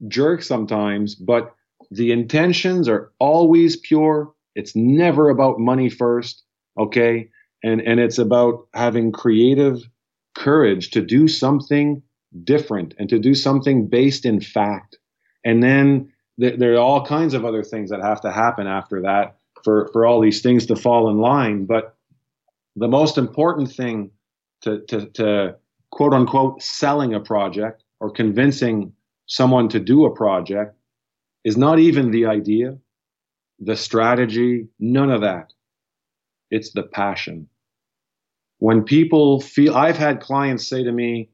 jerk sometimes, but the intentions are always pure. It's never about money first, okay? And and it's about having creative courage to do something different and to do something based in fact. And then there, there, are all kinds of other things that have to happen after that for, for all these things to fall in line. But the most important thing to, to, to quote unquote selling a project or convincing someone to do a project is not even the idea, the strategy, none of that. It's the passion. When people feel, I've had clients say to me,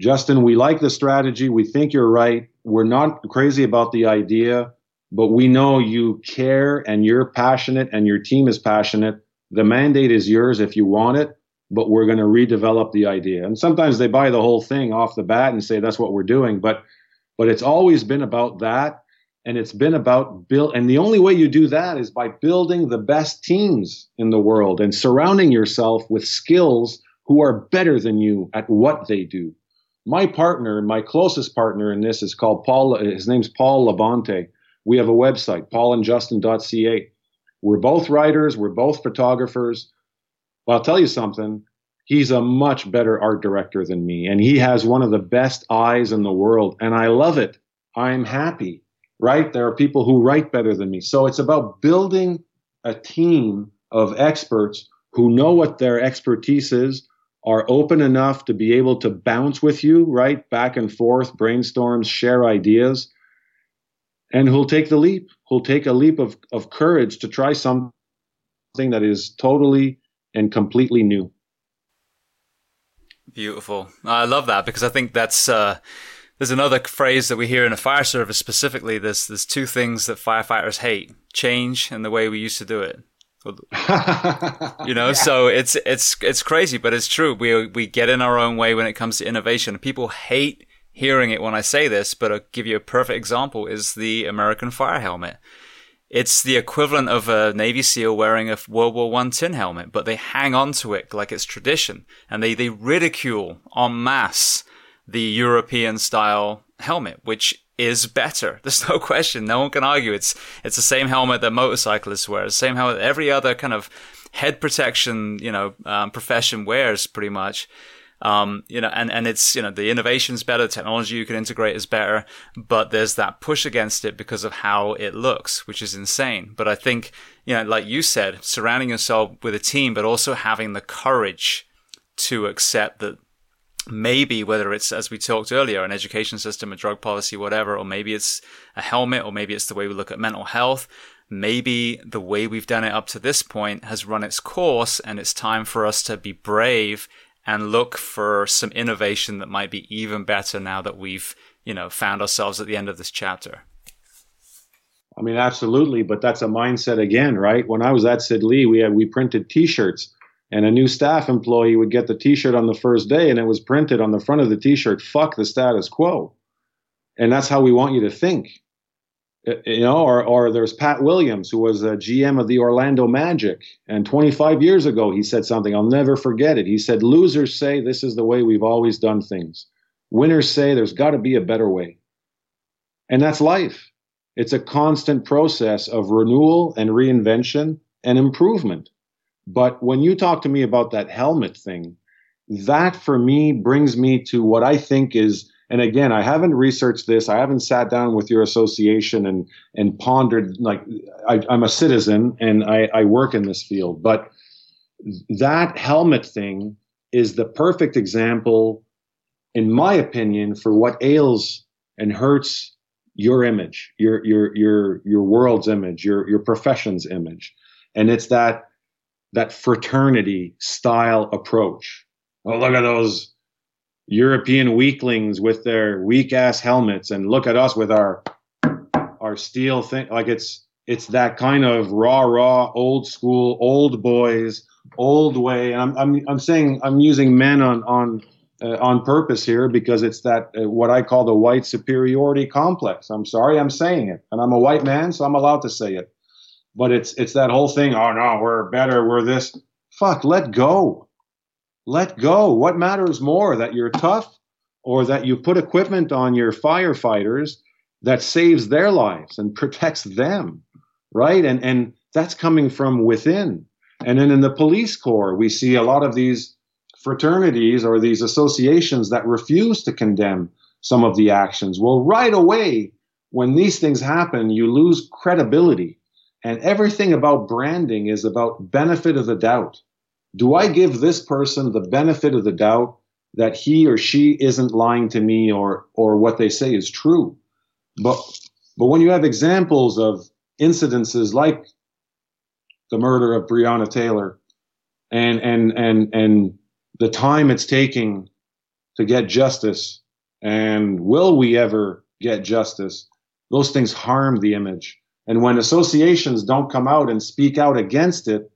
Justin, we like the strategy. We think you're right. We're not crazy about the idea, but we know you care and you're passionate and your team is passionate. The mandate is yours if you want it, but we're going to redevelop the idea. And sometimes they buy the whole thing off the bat and say that's what we're doing, but but it's always been about that. And it's been about build and the only way you do that is by building the best teams in the world and surrounding yourself with skills who are better than you at what they do. My partner my closest partner in this is called paul his name's paul labonte. We have a website paulandjustin.ca we're both writers we're both photographers well i'll tell you something he's a much better art director than me and he has one of the best eyes in the world and i love it i'm happy right? There are people who write better than me. So it's about building a team of experts who know what their expertise is, are open enough to be able to bounce with you, right? Back and forth, brainstorms, share ideas, and who'll take the leap, who'll take a leap of, of courage to try something that is totally and completely new. Beautiful. I love that because I think that's. Uh there's another phrase that we hear in the fire service specifically. There's there's two things that firefighters hate: change and the way we used to do it. you know, yeah. so it's it's it's crazy, but it's true. We we get in our own way when it comes to innovation. People hate hearing it when I say this, but I'll give you a perfect example: is the American fire helmet. It's the equivalent of a Navy SEAL wearing a World War One tin helmet, but they hang on to it like it's tradition, and they they ridicule en masse the European style helmet, which is better. There's no question. No one can argue. It's it's the same helmet that motorcyclists wear. The same helmet every other kind of head protection, you know, um, profession wears pretty much. Um, you know, and, and it's, you know, the innovation's better, technology you can integrate is better, but there's that push against it because of how it looks, which is insane. But I think, you know, like you said, surrounding yourself with a team, but also having the courage to accept that maybe whether it's as we talked earlier an education system a drug policy whatever or maybe it's a helmet or maybe it's the way we look at mental health maybe the way we've done it up to this point has run its course and it's time for us to be brave and look for some innovation that might be even better now that we've you know found ourselves at the end of this chapter. I mean, absolutely, but that's a mindset again, right? When I was at Sid Lee, we had we printed T-shirts and a new staff employee would get the t-shirt on the first day and it was printed on the front of the t-shirt fuck the status quo. And that's how we want you to think Uh, you know or, or there's pat williams who was a gm of the orlando magic. And 25 years ago he said something. I'll never forget it. He said losers say this is the way we've always done things. Winners say there's got to be a better way. And that's life. It's a constant process of renewal and reinvention and improvement. But when you talk to me about that helmet thing, that for me brings me to what I think is, and again, I haven't researched this. I haven't sat down with your association and and pondered. Like I, am a citizen and I, I work in this field, but that helmet thing is the perfect example, in my opinion, for what ails and hurts your image, your your your your world's image, your your profession's image, and it's that that fraternity style approach. Oh, look at those European weaklings with their weak ass helmets, and look at us with our our steel thing. Like it's it's that kind of raw, raw, old school, old boys, old way. And I'm I'm I'm saying I'm using men on on uh, on purpose here because it's that uh, what I call the white superiority complex. I'm sorry, I'm saying it, and I'm a white man, so I'm allowed to say it. But it's it's that whole thing. Oh no, we're better. We're this. Fuck. Let go. Let go. What matters more, that you're tough, or that you put equipment on your firefighters that saves their lives and protects them, right? And and that's coming from within. And then in the police corps, we see a lot of these fraternities or these associations that refuse to condemn some of the actions. Well, right away, when these things happen, you lose credibility. And everything about branding is about benefit of the doubt. Do I give this person the benefit of the doubt that he or she isn't lying to me or or what they say is true? But but when you have examples of incidences like the murder of Breonna Taylor and and and and the time it's taking to get justice and will we ever get justice those things harm the image and when associations don't come out and speak out against it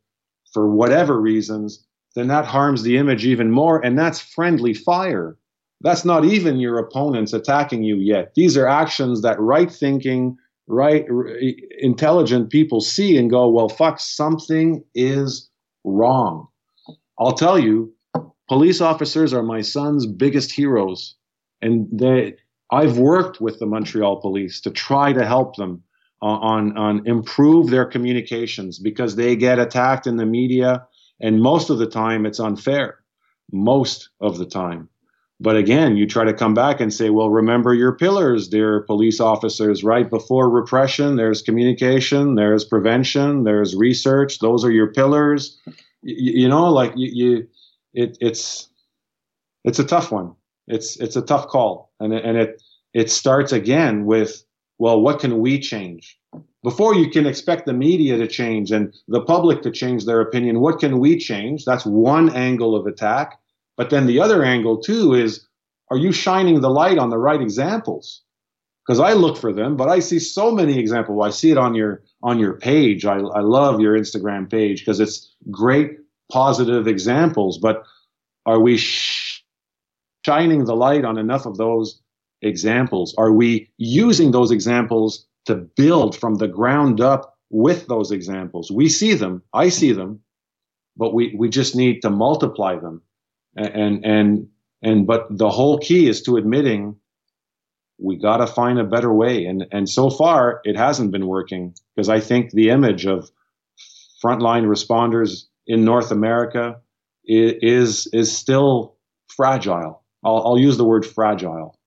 for whatever reasons then that harms the image even more and that's friendly fire. That's not even your opponents attacking you yet. These are actions that right thinking right intelligent people see and go well fuck something is wrong. I'll tell you police officers are my son's biggest heroes and they i've worked with the montreal police to try to help them on on improve their communications because they get attacked in the media and most of the time it's unfair most of the time but again, you try to come back and say, well, remember your pillars, dear police officers, right? Before repression, there's communication, there's prevention, there's research. Those are your pillars. You, know, like you, you it, it's, it's a tough one. It's, it's a tough call. And, and it, it starts again with, well, what can we change? Before you can expect the media to change and the public to change their opinion, what can we change? That's one angle of attack. But then the other angle too is, are you shining the light on the right examples? Because I look for them, but I see so many examples. I see it on your on your page. I, I love your Instagram page because it's great positive examples. But are we sh- shining the light on enough of those examples? Are we using those examples to build from the ground up with those examples? We see them. I see them, but we, we just need to multiply them and and and but the whole key is to admitting we got to find a better way and and so far it hasn't been working because i think the image of frontline responders in north america is is still fragile i'll, I'll use the word fragile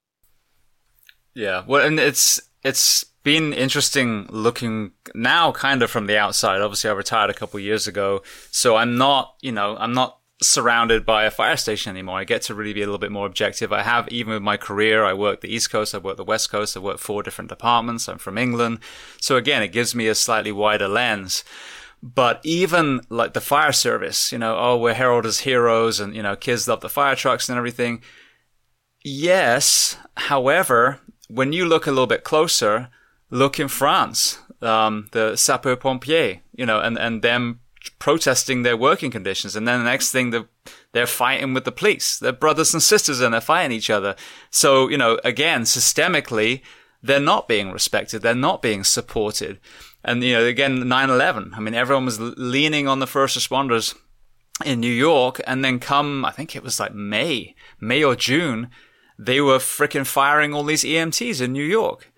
yeah well and it's it's been interesting looking now kind of from the outside obviously i retired a couple years ago so i'm not you know i'm not surrounded by a fire station anymore. I get to really be a little bit more objective. I have, even with my career, I work the East Coast, I work the West Coast, I work four different departments. I'm from England. So again, it gives me a slightly wider lens. But even like the fire service, you know, oh, we're heralded as heroes and, you know, kids love the fire trucks and everything. Yes. However, when you look a little bit closer, look in France, um, the sapeur pompiers, you know, and, and them protesting their working conditions. And then the next thing, they're, they're fighting with the police. They're brothers and sisters and they're fighting each other. So, you know, again, systemically, they're not being respected. They're not being supported. And, you know, again, 9-11. I mean, everyone was leaning on the first responders in New York. And then come, I think it was like May, May or June, they were freaking firing all these EMTs in New York.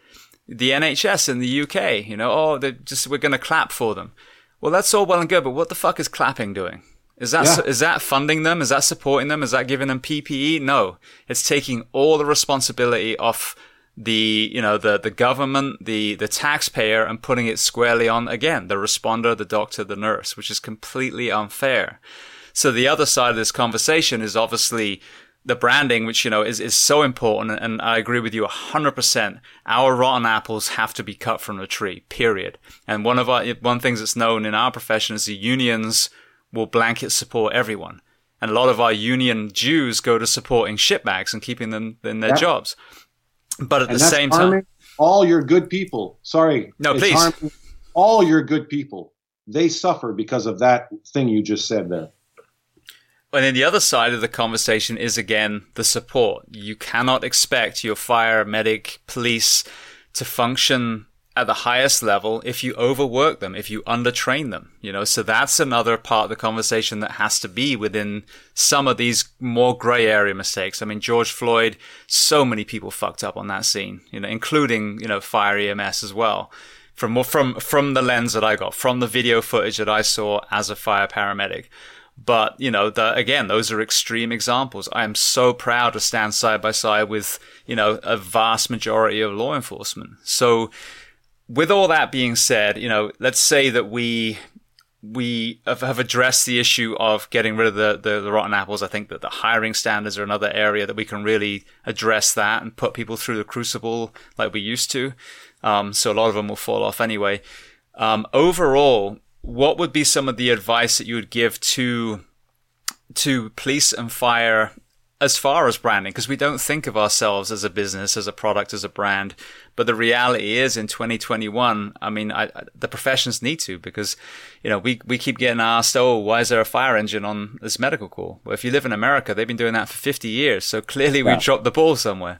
The NHS in the UK, you know, oh, they just, we're going to clap for them. Well, that's all well and good, but what the fuck is clapping doing? Is that yeah. is that funding them? Is that supporting them? Is that giving them PPE? No, it's taking all the responsibility off the you know the the government, the the taxpayer, and putting it squarely on again the responder, the doctor, the nurse, which is completely unfair. So the other side of this conversation is obviously the branding, which, you know, is, is so important. And I agree with you 100%. Our rotten apples have to be cut from the tree, period. And one of our, one things that's known in our profession is the unions will blanket support everyone. And a lot of our union Jews go to supporting shitbags and keeping them in their jobs. But at and the same time, all your good people, sorry. No, please. All your good people, they suffer because of that thing you just said there. And then the other side of the conversation is again the support. You cannot expect your fire, medic, police to function at the highest level if you overwork them, if you undertrain them, you know, so that's another part of the conversation that has to be within some of these more gray area mistakes. I mean, George Floyd, so many people fucked up on that scene, you know, including, you know, fire EMS as well. From, from, from the lens that I got, from the video footage that I saw as a fire paramedic. But, you know, the, again, those are extreme examples. I am so proud to stand side by side with, you know, a vast majority of law enforcement. So, with all that being said, you know, let's say that we we have addressed the issue of getting rid of the, the, the, rotten apples. I think that the hiring standards are another area that we can really address that and put people through the crucible like we used to. Um, so a lot of them will fall off anyway. Um, overall, what would be some of the advice that you would give to to police and fire as far as branding? Because we don't think of ourselves as a business as a product as a brand but the reality is in 2021 i mean I, I, the professions need to because you know we, we keep getting asked oh why is there a fire engine on this medical call? Well if you live in america they've been doing that for 50 years so clearly we yeah. dropped the ball somewhere.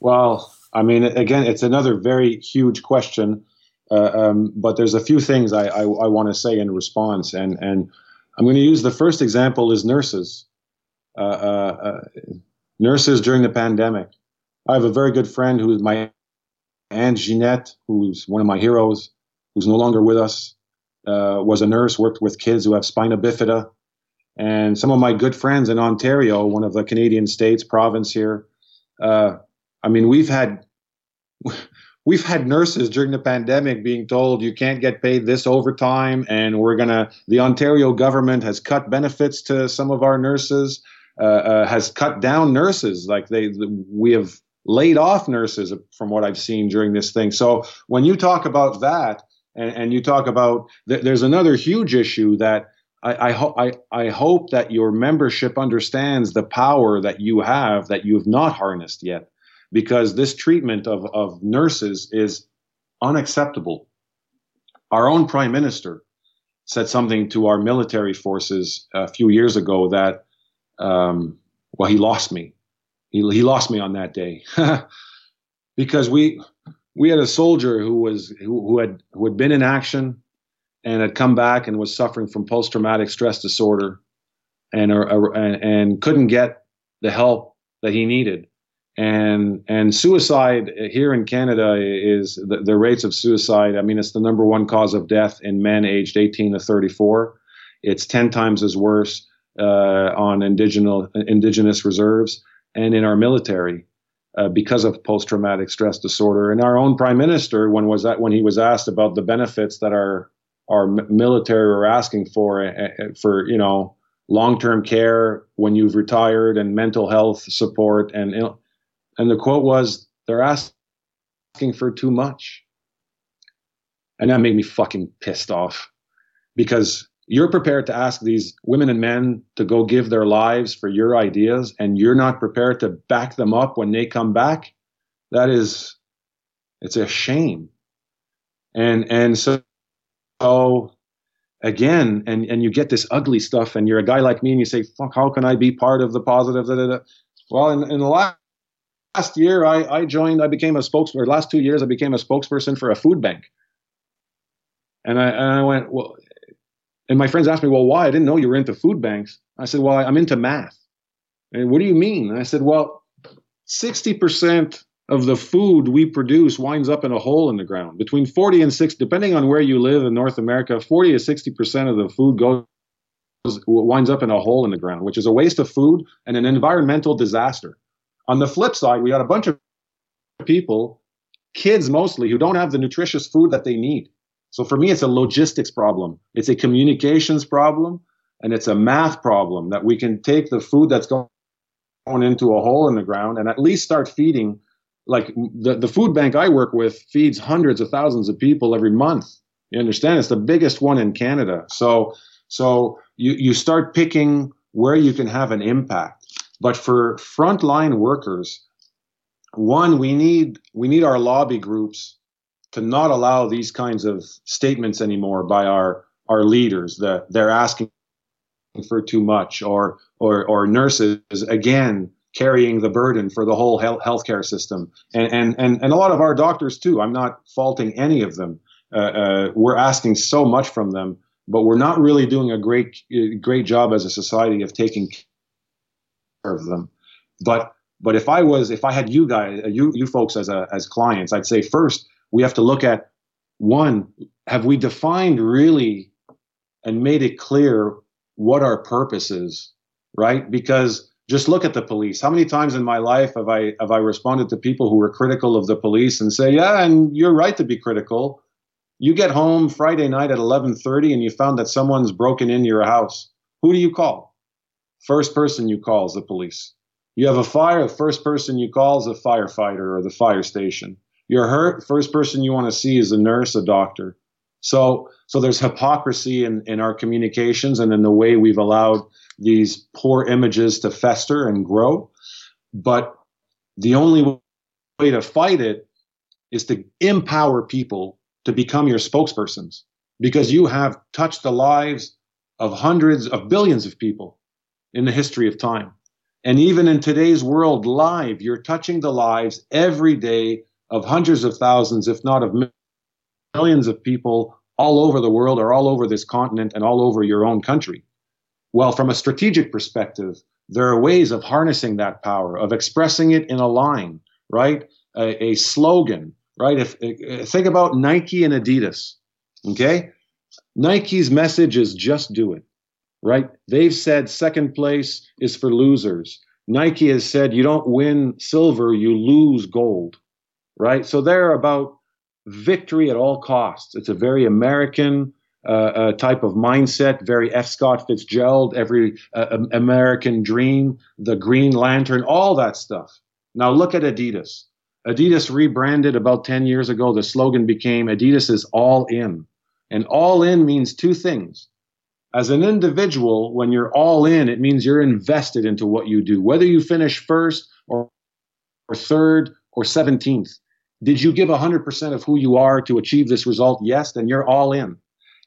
Well i mean again it's another very huge question uh, um, but there's a few things I, I, I want to say in response, and and I'm going to use the first example is nurses, uh, uh, uh, nurses during the pandemic. I have a very good friend who is my aunt Jeanette, who's one of my heroes, who's no longer with us. Uh, was a nurse, worked with kids who have spina bifida, and some of my good friends in Ontario, one of the Canadian states, province here. I mean, we've had we've had nurses during the pandemic being told you can't get paid this overtime and we're going to the ontario government has cut benefits to some of our nurses uh, uh, has cut down nurses. Like they we have laid off nurses from what i've seen during this thing. So when you talk about that and, and you talk about th- there's another huge issue that I, I, ho- I, I hope that your membership understands the power that you have that you have not harnessed yet because this treatment of, of nurses is unacceptable. Our own prime minister said something to our military forces a few years ago that, um, well, he lost me. He, he lost me on that day because we we had a soldier who was who, who had who had been in action and had come back and was suffering from post traumatic stress disorder and, and and couldn't get the help that he needed and and suicide here in Canada is the, the, rates of suicide. I mean, it's the number one cause of death in men aged 18 to 34. It's 10 times as worse uh, on indigenous indigenous reserves and in our military uh, because of post-traumatic stress disorder. And our own prime minister, when was that when he was asked about the benefits that our our military were asking for uh, for you know long-term care when you've retired and mental health support and and the quote was, they're asking for too much. And that made me fucking pissed off because you're prepared to ask these women and men to go give their lives for your ideas and you're not prepared to back them up when they come back. That is, it's a shame. And, and so, so again, and, and you get this ugly stuff and you're a guy like me and you say, fuck, how can I be part of the positive? Da, da, da. Well, in, in the last last year I, I joined, I became a spokesperson, last two years I became a spokesperson for a food bank. And I, and I went, well, and my friends asked me, well, why? I didn't know you were into food banks. I said, well, I'm into math. And what do you mean? And I said, well, 60% of the food we produce winds up in a hole in the ground. Between 40 and 60, depending on where you live in North America, 40 to 60% of the food goes winds up in a hole in the ground, which is a waste of food and an environmental disaster. On the flip side, we got a bunch of people, kids mostly, who don't have the nutritious food that they need. So for me, it's a logistics problem. It's a communications problem, and it's a math problem that we can take the food that's going into a hole in the ground and at least start feeding. Like the, the food bank I work with feeds hundreds of thousands of people every month. You understand? It's the biggest one in Canada. So so you, you start picking where you can have an impact. But for frontline workers, one, we need we need our lobby groups to not allow these kinds of statements anymore by our our leaders that they're asking for too much or or or nurses again carrying the burden for the whole health healthcare system. And and and, and a lot of our doctors too. I'm not faulting any of them. Uh, uh, we're asking so much from them but we're not really doing a great great job as a society of taking of them. But but if I was if I had you guys uh, you you folks as a, as clients, I'd say first we have to look at one have we defined really and made it clear what our purpose is, right? Because just look at the police. How many times in my life have I have I responded to people who were critical of the police and say, "Yeah, and you're right to be critical." You get home Friday night at 11:30 and you found that someone's broken into your house. Who do you call? First person you call is the police. You have a fire, the first person you call is a firefighter or the fire station. You're hurt, first person you want to see is a nurse, a doctor. So, so there's hypocrisy in, in our communications and in the way we've allowed these poor images to fester and grow. But the only way to fight it is to empower people to become your spokespersons because you have touched the lives of hundreds of billions of people in the history of time. And even in today's world, live, you're touching the lives every day of hundreds of thousands, if not of millions of people all over the world or all over this continent and all over your own country. Well, from a strategic perspective, there are ways of harnessing that power, of expressing it in a line, right? A, a slogan, right? If, if think about Nike and Adidas, okay? Nike's message is just do it, right? They've said second place is for losers. Nike has said you don't win silver, you lose gold, right? So they're about victory at all costs. It's a very American uh, uh, type of mindset, very F. Scott Fitzgerald, every uh, American dream, the Green Lantern, all that stuff. Now look at Adidas. Adidas rebranded about 10 years ago. The slogan became Adidas is all in. And all in means two things. As an individual, when you're all in, it means you're invested into what you do, whether you finish first or, or third or 17th. Did you give 100% of who you are to achieve this result? Yes, then you're all in.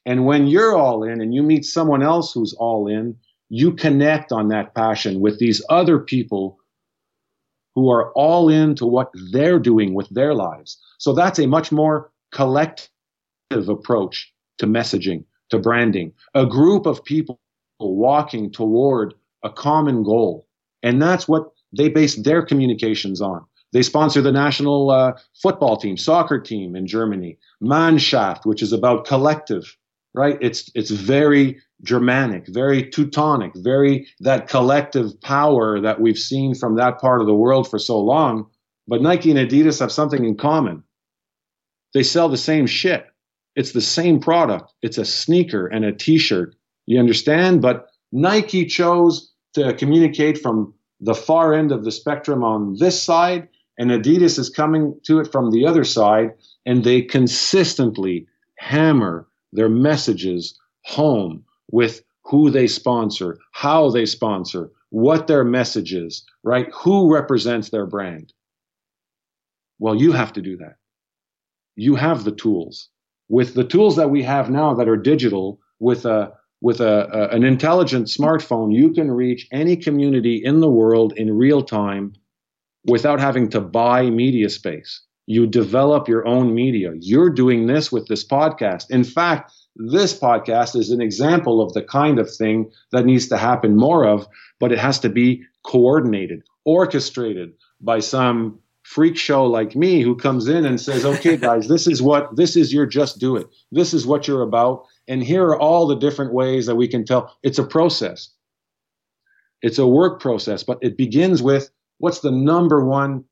And when you're all in and you meet someone else who's all in, you connect on that passion with these other people who are all into what they're doing with their lives. So that's a much more collective approach to messaging, to branding, a group of people walking toward a common goal. And that's what they base their communications on. They sponsor the national uh, football team, soccer team in Germany. Mannschaft, which is about collective, right? It's it's very Germanic, very Teutonic, very that collective power that we've seen from that part of the world for so long. But Nike and Adidas have something in common. They sell the same shit. It's the same product. It's a sneaker and a t-shirt. You understand? But Nike chose to communicate from the far end of the spectrum on this side and Adidas is coming to it from the other side, and they consistently hammer their messages home with who they sponsor, how they sponsor, what their message is, right? Who represents their brand. Well, you have to do that. You have the tools. With the tools that we have now that are digital, with a with a, a, an intelligent smartphone, you can reach any community in the world in real time without having to buy media space. You develop your own media. You're doing this with this podcast. In fact, this podcast is an example of the kind of thing that needs to happen more of, but it has to be coordinated, orchestrated by some freak show like me who comes in and says, okay, guys, this is what, this is your just do it. This is what you're about. And here are all the different ways that we can tell. It's a process. It's a work process, but it begins with what's the number one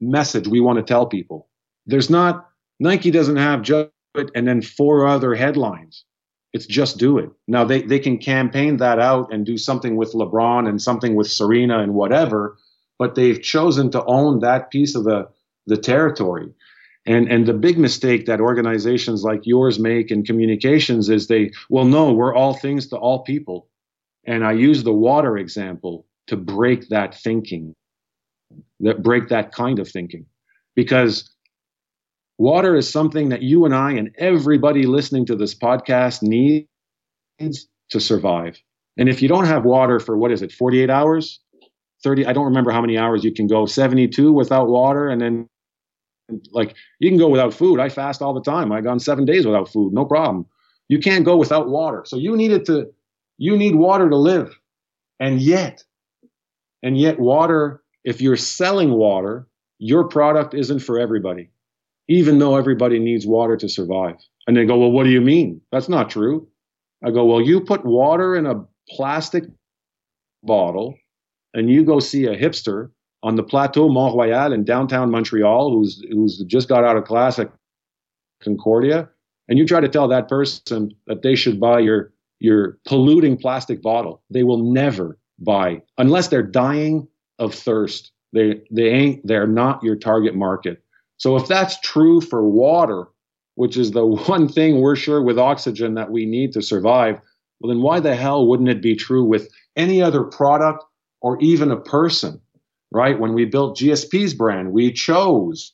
message we want to tell people? There's not, Nike doesn't have just it and then four other headlines. It's just do it. Now they, they can campaign that out and do something with LeBron and something with Serena and whatever, but they've chosen to own that piece of the, the territory. And, and the big mistake that organizations like yours make in communications is they, well, no, we're all things to all people. And I use the water example to break that thinking, that break that kind of thinking. Because water is something that you and I and everybody listening to this podcast needs to survive. And if you don't have water for what is it, 48 hours? 30, I don't remember how many hours you can go, 72 without water. And then, like, you can go without food. I fast all the time. I've gone seven days without food, no problem. You can't go without water. So you needed to, you need water to live. And yet, and yet, water, if you're selling water, your product isn't for everybody, even though everybody needs water to survive. And they go, Well, what do you mean? That's not true. I go, Well, you put water in a plastic bottle and you go see a hipster on the plateau Mont Royal in downtown Montreal who's who's just got out of class at Concordia, and you try to tell that person that they should buy your your polluting plastic bottle, they will never buy unless they're dying of thirst. They they ain't they're not your target market. So if that's true for water, which is the one thing we're sure with oxygen that we need to survive, well then why the hell wouldn't it be true with any other product or even a person? Right? When we built GSP's brand, we chose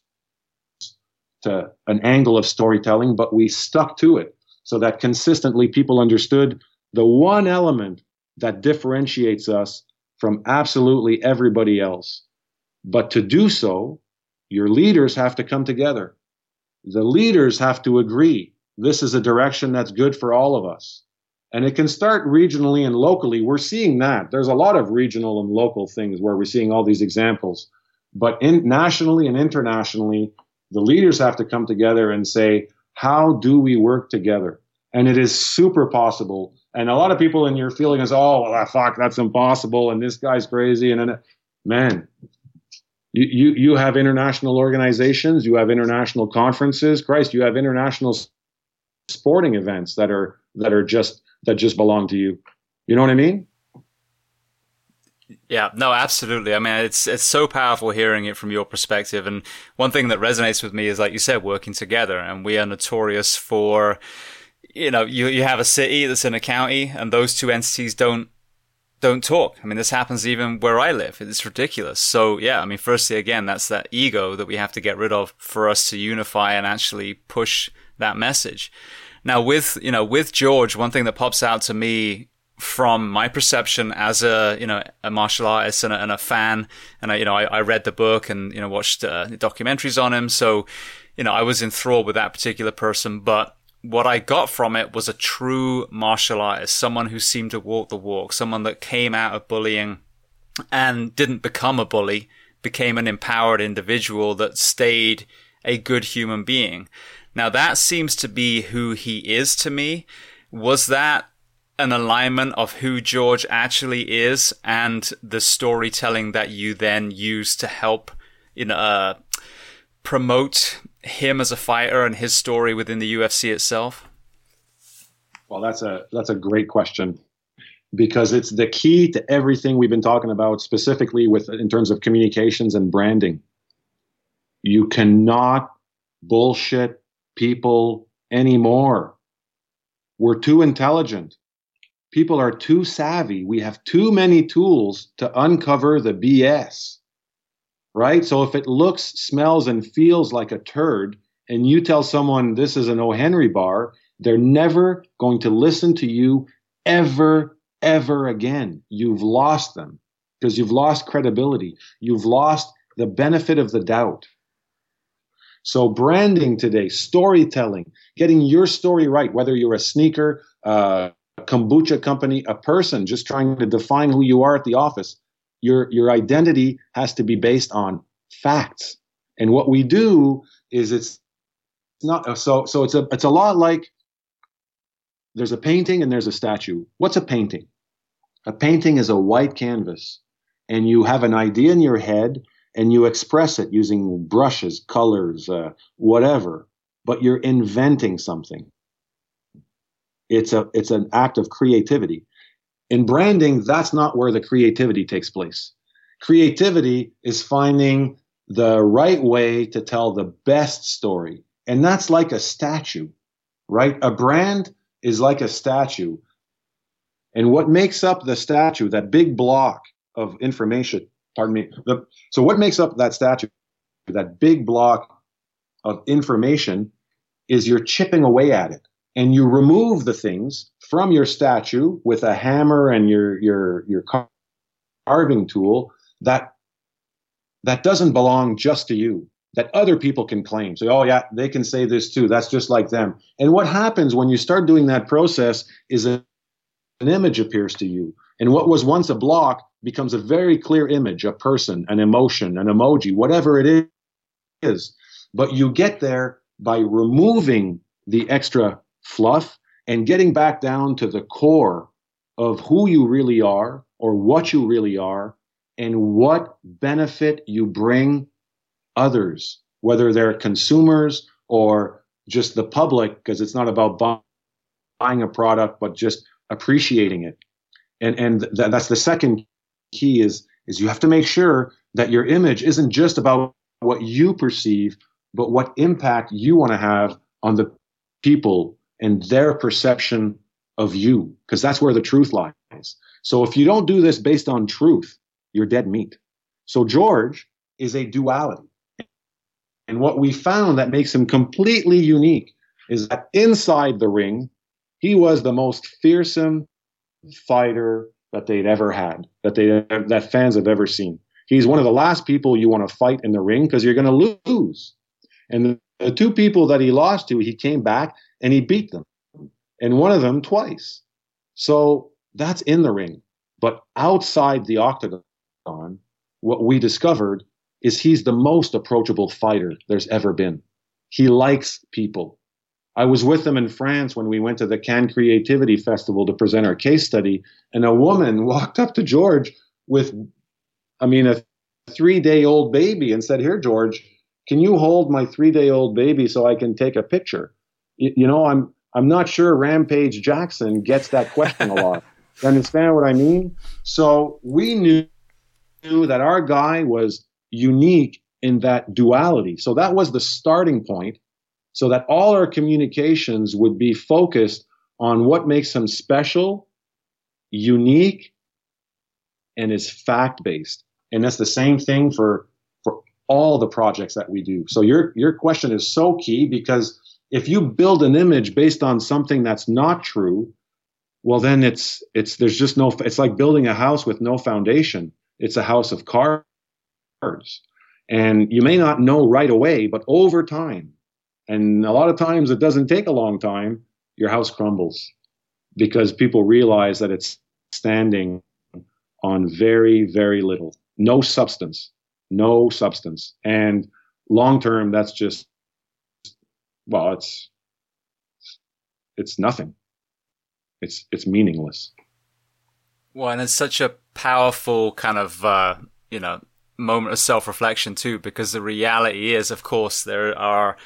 to an angle of storytelling, but we stuck to it so that consistently people understood the one element that differentiates us from absolutely everybody else. But to do so, your leaders have to come together. The leaders have to agree this is a direction that's good for all of us. And it can start regionally and locally. We're seeing that. There's a lot of regional and local things where we're seeing all these examples. But in, nationally and internationally, the leaders have to come together and say, how do we work together? And it is super possible. And a lot of people in your feeling is, oh, well, ah, fuck, that's impossible. And this guy's crazy. And then, man, you, you, you have international organizations, you have international conferences. Christ, you have international sporting events that are, that are just, that just belong to you. You know what I mean? Yeah, no, absolutely. I mean, it's it's so powerful hearing it from your perspective. And one thing that resonates with me is, like you said, working together. And we are notorious for, you know, you you have a city that's in a county, and those two entities don't don't talk. I mean, this happens even where I live. It's ridiculous. So yeah, I mean, firstly, again, that's that ego that we have to get rid of for us to unify and actually push that message. Now, with you know, with George, one thing that pops out to me from my perception as a you know a martial artist and a, and a fan, and I you know I, I, read the book and you know watched uh, documentaries on him, so you know I was enthralled with that particular person. But what I got from it was a true martial artist, someone who seemed to walk the walk, someone that came out of bullying and didn't become a bully, became an empowered individual that stayed a good human being. Now that seems to be who he is to me. Was that an alignment of who George actually is and the storytelling that you then use to help you know uh, promote him as a fighter and his story within the UFC itself? Well, that's a that's a great question because it's the key to everything we've been talking about specifically with in terms of communications and branding. You cannot bullshit people anymore. We're too intelligent people are too savvy. We have too many tools to uncover the BS. Right? So if it looks, smells, and feels like a turd, and you tell someone this is an O. Henry bar, they're never going to listen to you ever, ever again. You've lost them because you've lost credibility. You've lost the benefit of the doubt. So, branding today, storytelling, getting your story right, whether you're a sneaker, uh, kombucha company, a person just trying to define who you are at the office. Your your identity has to be based on facts. And what we do is it's not so so it's a it's a lot like there's a painting and there's a statue. What's a painting? A painting is a white canvas and you have an idea in your head and you express it using brushes, colors, uh, whatever, but you're inventing something. It's a it's an act of creativity. In branding, that's not where the creativity takes place. Creativity is finding the right way to tell the best story. And that's like a statue, right? A brand is like a statue. And what makes up the statue, that big block of information, pardon me, the, so what makes up that statue, that big block of information, is you're chipping away at it. And you remove the things from your statue with a hammer and your your your carving tool that that doesn't belong just to you that other people can claim. So oh yeah they can say this too. That's just like them. And what happens when you start doing that process is an image appears to you. And what was once a block becomes a very clear image a person an emotion an emoji whatever it is but you get there by removing the extra fluff and getting back down to the core of who you really are or what you really are and what benefit you bring others, whether they're consumers or just the public, because it's not about buying a product, but just appreciating it. And, and th- that's the second key is, is you have to make sure that your image isn't just about what you perceive, but what impact you want to have on the people and their perception of you, because that's where the truth lies. So if you don't do this based on truth, you're dead meat. So George is a duality. And what we found that makes him completely unique is that inside the ring, he was the most fearsome fighter that they'd ever had, that they that fans have ever seen. He's one of the last people you want to fight in the ring because you're going to lose. And the, the two people that he lost to, he came back and he beat them, and one of them twice. So that's in the ring. But outside the octagon, what we discovered is he's the most approachable fighter there's ever been. He likes people. I was with them in France when we went to the Cannes Creativity Festival to present our case study, and a woman walked up to George with, I mean, a three day old baby and said, Here, George, can you hold my three day old baby so I can take a picture? You, you know, I'm, I'm not sure Rampage Jackson gets that question a lot. you understand what I mean? So we knew, knew that our guy was unique in that duality. So that was the starting point so that all our communications would be focused on what makes him special, unique, and is fact based. And that's the same thing for, for all the projects that we do. So your, your question is so key because if you build an image based on something that's not true, well then it's it's there's just no it's like building a house with no foundation. It's a house of cards. And you may not know right away, but over time, and a lot of times it doesn't take a long time, your house crumbles because people realize that it's standing on very, very little, no substance, no substance. And long term, that's just, well, it's, it's nothing. It's, it's meaningless. Well, and it's such a powerful kind of, uh, you know, moment of self reflection too, because the reality is, of course, there are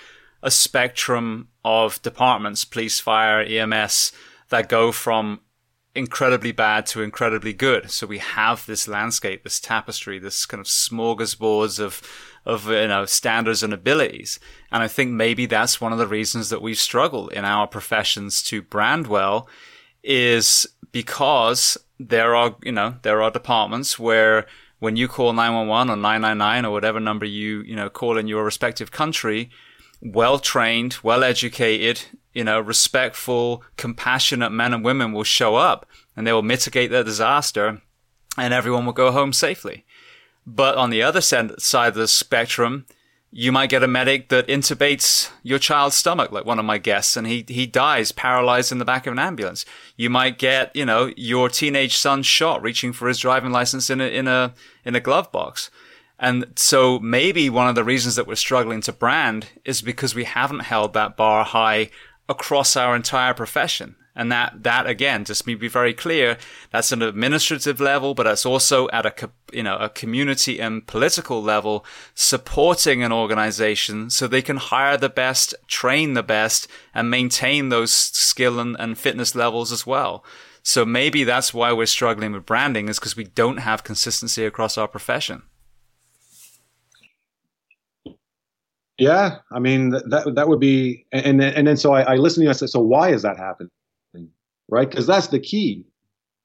a spectrum of departments, police, fire, EMS, that go from incredibly bad to incredibly good. So we have this landscape, this tapestry, this kind of smorgasbords of, of, you know, standards and abilities. And I think maybe that's one of the reasons that we struggle in our professions to brand well is because there are, you know, there are departments where when you call 911 or 999 or whatever number you, you know, call in your respective country, well trained, well educated, you know, respectful, compassionate men and women will show up and they will mitigate the disaster and everyone will go home safely. But on the other side of the spectrum, you might get a medic that intubates your child's stomach, like one of my guests, and he, he dies paralyzed in the back of an ambulance. You might get, you know, your teenage son shot reaching for his driving license in a, in a, in a glove box. And so maybe one of the reasons that we're struggling to brand is because we haven't held that bar high across our entire profession. And that, that again, just me be very clear, that's an administrative level, but that's also at a, you know, a community and political level, supporting an organization so they can hire the best, train the best, and maintain those skill and, and fitness levels as well. So maybe that's why we're struggling with branding is because we don't have consistency across our profession. Yeah, I mean that that would be, and and then so I, I listened to you. I said, so why is that happening? right? Because that's the key.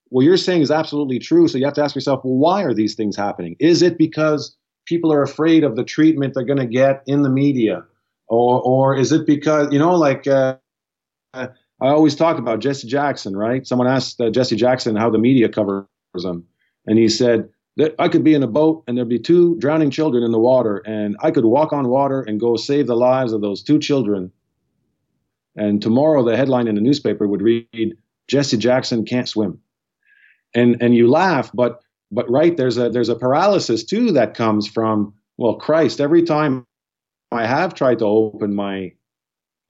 What you're saying is absolutely true. So you have to ask yourself, well, why are these things happening? Is it because people are afraid of the treatment they're going to get in the media? Or, or is it because, you know, like uh, I always talk about Jesse Jackson, right? Someone asked uh, Jesse Jackson how the media covers him. And he said, that I could be in a boat and there'd be two drowning children in the water, and I could walk on water and go save the lives of those two children. And tomorrow, the headline in the newspaper would read, Jesse Jackson can't swim. And and you laugh, but but right there's a there's a paralysis too that comes from well Christ every time I have tried to open my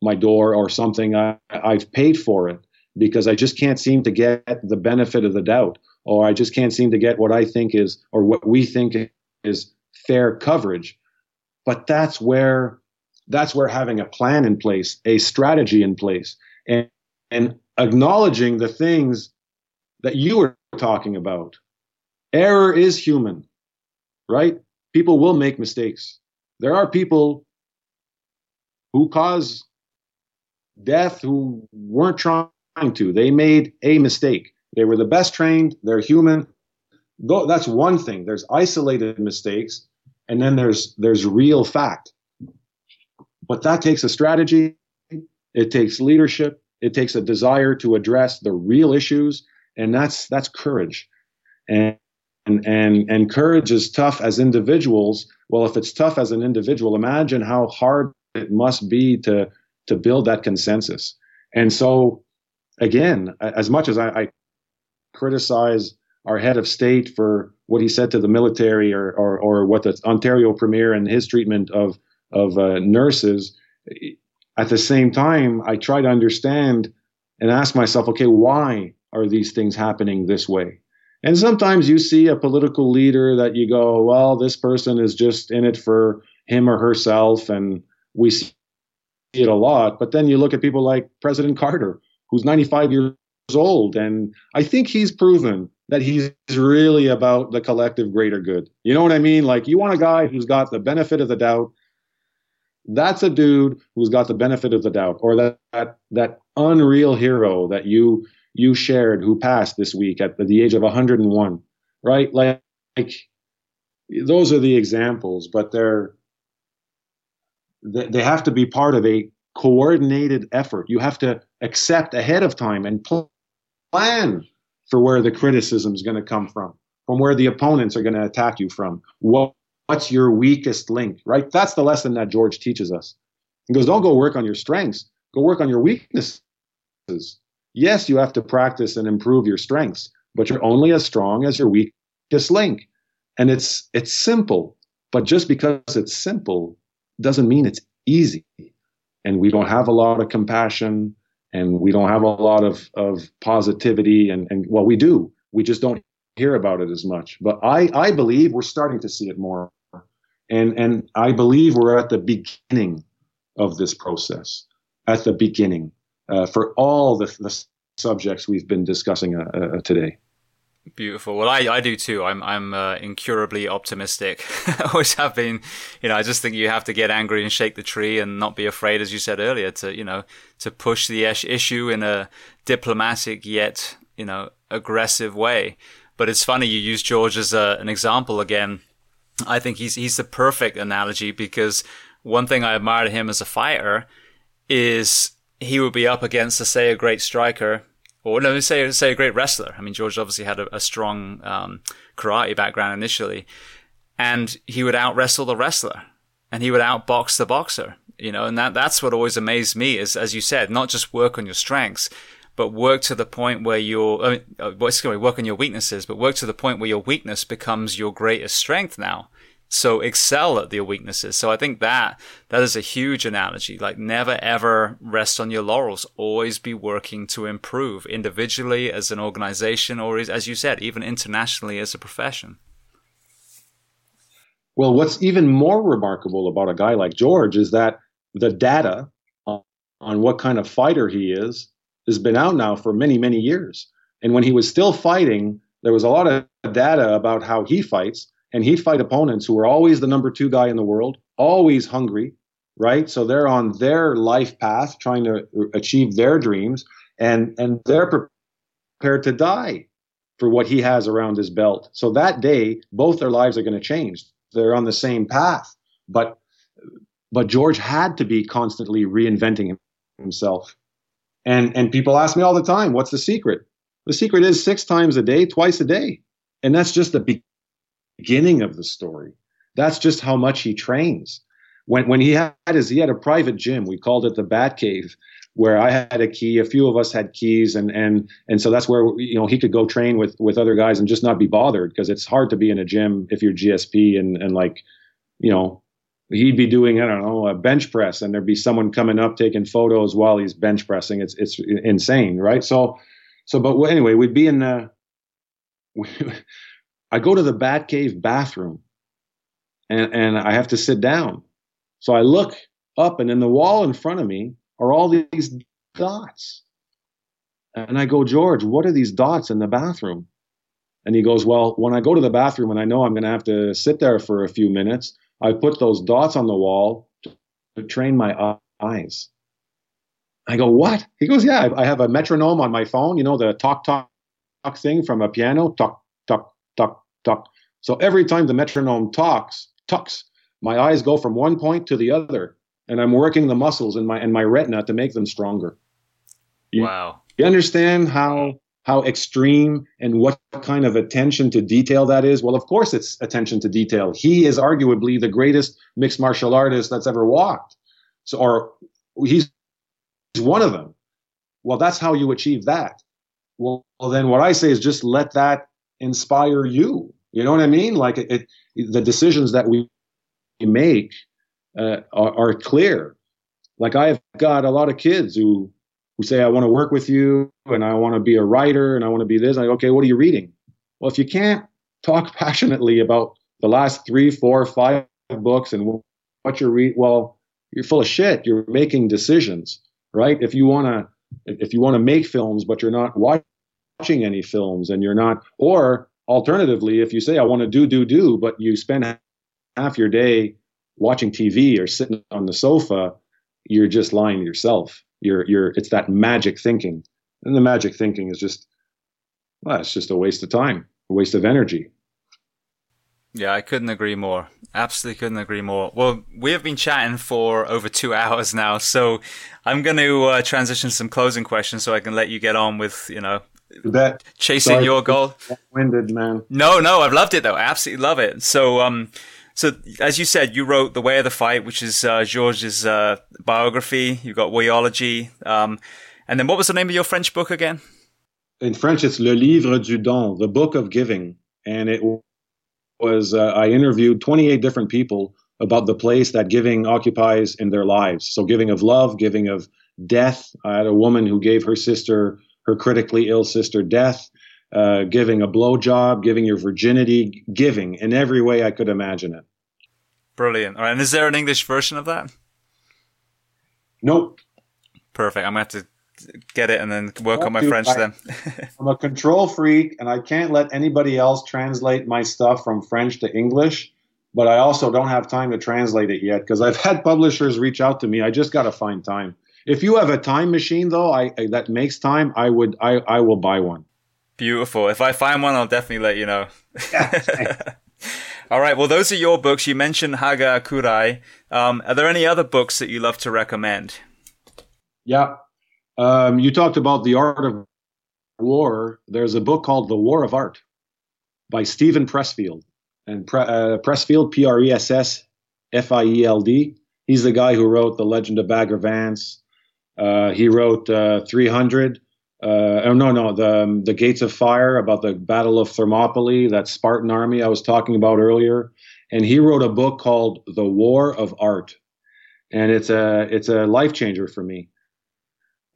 my door or something I, I've paid for it because I just can't seem to get the benefit of the doubt, or I just can't seem to get what I think is, or what we think is fair coverage. But that's where, that's where having a plan in place, a strategy in place, and, and acknowledging the things that you were talking about. Error is human, right? People will make mistakes. There are people who cause death who weren't trying to. They made a mistake. They were the best trained. They're human. That's one thing. There's isolated mistakes, and then there's there's real fact. But that takes a strategy. It takes leadership. It takes a desire to address the real issues, and that's that's courage. And and and, and courage is tough as individuals. Well, if it's tough as an individual, imagine how hard it must be to to build that consensus. And so, again, as much as I, I criticize our head of state for what he said to the military or, or, or what the Ontario premier and his treatment of, of uh, nurses, at the same time, I try to understand and ask myself, okay, why are these things happening this way? And sometimes you see a political leader that you go, well, this person is just in it for him or herself, and we see it a lot. But then you look at people like President Carter, who's 95 years old, and I think he's proven that he's really about the collective greater good. You know what I mean? Like you want a guy who's got the benefit of the doubt. That's a dude who's got the benefit of the doubt, or that that, that unreal hero that you you shared who passed this week at the age of 101, right? Like, like those are the examples, but they're they have to be part of a coordinated effort. You have to accept ahead of time and plan for where the criticism is going to come from, from where the opponents are going to attack you from. What, what's your weakest link, right? That's the lesson that George teaches us. He goes, don't go work on your strengths, go work on your weaknesses. Yes, you have to practice and improve your strengths, but you're only as strong as your weakest link. And it's it's simple, but just because it's simple doesn't mean it's easy. And we don't have a lot of compassion and we don't have a lot of, of positivity. And, and well, we do. We just don't hear about it as much. But I, I believe we're starting to see it more. And, and I believe we're at the beginning of this process, at the beginning uh, for all the, the, subjects we've been discussing uh, uh, today. Beautiful. Well, I, I do too. I'm I'm uh, incurably optimistic. Always have been. You know, I just think you have to get angry and shake the tree and not be afraid, as you said earlier, to you know to push the issue in a diplomatic yet you know aggressive way. But it's funny you use George as a, an example again. I think he's he's the perfect analogy because one thing I admire him as a fighter is he would be up against, say, a great striker or no, say say a great wrestler. I mean, George obviously had a, a strong um, karate background initially, and he would out wrestle the wrestler, and he would outbox the boxer. You know, and that that's what always amazed me is, as you said, not just work on your strengths, but work to the point where you're, I mean, uh, work on your weaknesses, but work to the point where your weakness becomes your greatest strength now. So excel at your weaknesses. So I think that that is a huge analogy. Like never ever rest on your laurels. Always be working to improve individually as an organization or as you said, even internationally as a profession. Well, what's even more remarkable about a guy like George is that the data on, on what kind of fighter he is has been out now for many, many years. And when he was still fighting, there was a lot of data about how he fights and he'd fight opponents who were always the number two guy in the world, always hungry, right? So they're on their life path trying to achieve their dreams, and and they're prepared to die for what he has around his belt. So that day, both their lives are going to change. They're on the same path, but but George had to be constantly reinventing himself. And and people ask me all the time, what's the secret? The secret is six times a day, twice a day. And that's just the beginning of the story. That's just how much he trains. When when he had his he had a private gym. We called it the Bat Cave, where I had a key. A few of us had keys, and and and so that's where you know he could go train with with other guys and just not be bothered because it's hard to be in a gym if you're GSP and and like you know he'd be doing I don't know a bench press, and there'd be someone coming up taking photos while he's bench pressing. It's it's insane, right? So so but anyway, we'd be in the. I go to the Batcave bathroom, and and I have to sit down. So I look up, and in the wall in front of me are all these dots. And I go, George, what are these dots in the bathroom? And he goes, Well, when I go to the bathroom and I know I'm going to have to sit there for a few minutes, I put those dots on the wall to train my eyes. I go, What? He goes, Yeah, I have a metronome on my phone, you know, the talk, talk, talk thing from a piano, talk, talk, talk, tuck. So every time the metronome talks, tucks, my eyes go from one point to the other, and I'm working the muscles in my in my retina to make them stronger. You, wow. You understand how how extreme and what kind of attention to detail that is? Well, of course it's attention to detail. He is arguably the greatest mixed martial artist that's ever walked. So or he's one of them. Well, that's how you achieve that. Well, well then what I say is just let that inspire you. You know what I mean? Like it, it the decisions that we make uh, are, are clear. Like I've got a lot of kids who who say, I want to work with you and I want to be a writer and I want to be this. I okay, what are you reading? Well, if you can't talk passionately about the last three, four, five books and what you're reading, well, you're full of shit. You're making decisions, right? If you want to, if you want to make films, but you're not watching any films and you're not, or alternatively, if you say, I want to do, do, do, but you spend half your day watching TV or sitting on the sofa, you're just lying to yourself. You're you're it's that magic thinking, and the magic thinking is just well, it's just a waste of time, a waste of energy. Yeah, I couldn't agree more. Absolutely couldn't agree more. Well, we have been chatting for over two hours now, so I'm going to uh, transition some closing questions so I can let you get on with, you know, that chasing Sorry, your goal. Winded man. No, no, I've loved it though. I absolutely love it. So, um, so as you said, you wrote The Way of the Fight, which is uh, Georges' uh, biography. You've got Wayology. Um, and then what was the name of your French book again? In French, it's Le Livre du Don, the Book of Giving. And it was, uh, I interviewed 28 different people about the place that giving occupies in their lives. So, giving of love, giving of death. I had a woman who gave her sister, her critically ill sister, death. Uh, giving a blowjob, giving your virginity, giving in every way I could imagine it. Brilliant. All right, and is there an English version of that? Nope. Perfect. I'm going to have to get it and then work on my French I, then. I'm a control freak and I can't let anybody else translate my stuff from French to English, but I also don't have time to translate it yet because I've had publishers reach out to me. I just got to find time. If you have a time machine though, I, I that makes time, I would I I will buy one. Beautiful. If I find one, I'll definitely let you know. All right. Well, those are your books. You mentioned Hagakure. Um, are there any other books that you love to recommend? Yeah. Um, you talked about the art of war. There's a book called The War of Art by Steven Pressfield. And Pre- uh, Pressfield, P R E S S F I E L D. He's the guy who wrote The Legend of Bagger Vance. Uh, he wrote uh, 300 uh, oh no no the um, the gates of fire about the battle of thermopylae that spartan army i was talking about earlier. And he wrote a book called the war of art. And it's a it's a life changer for me.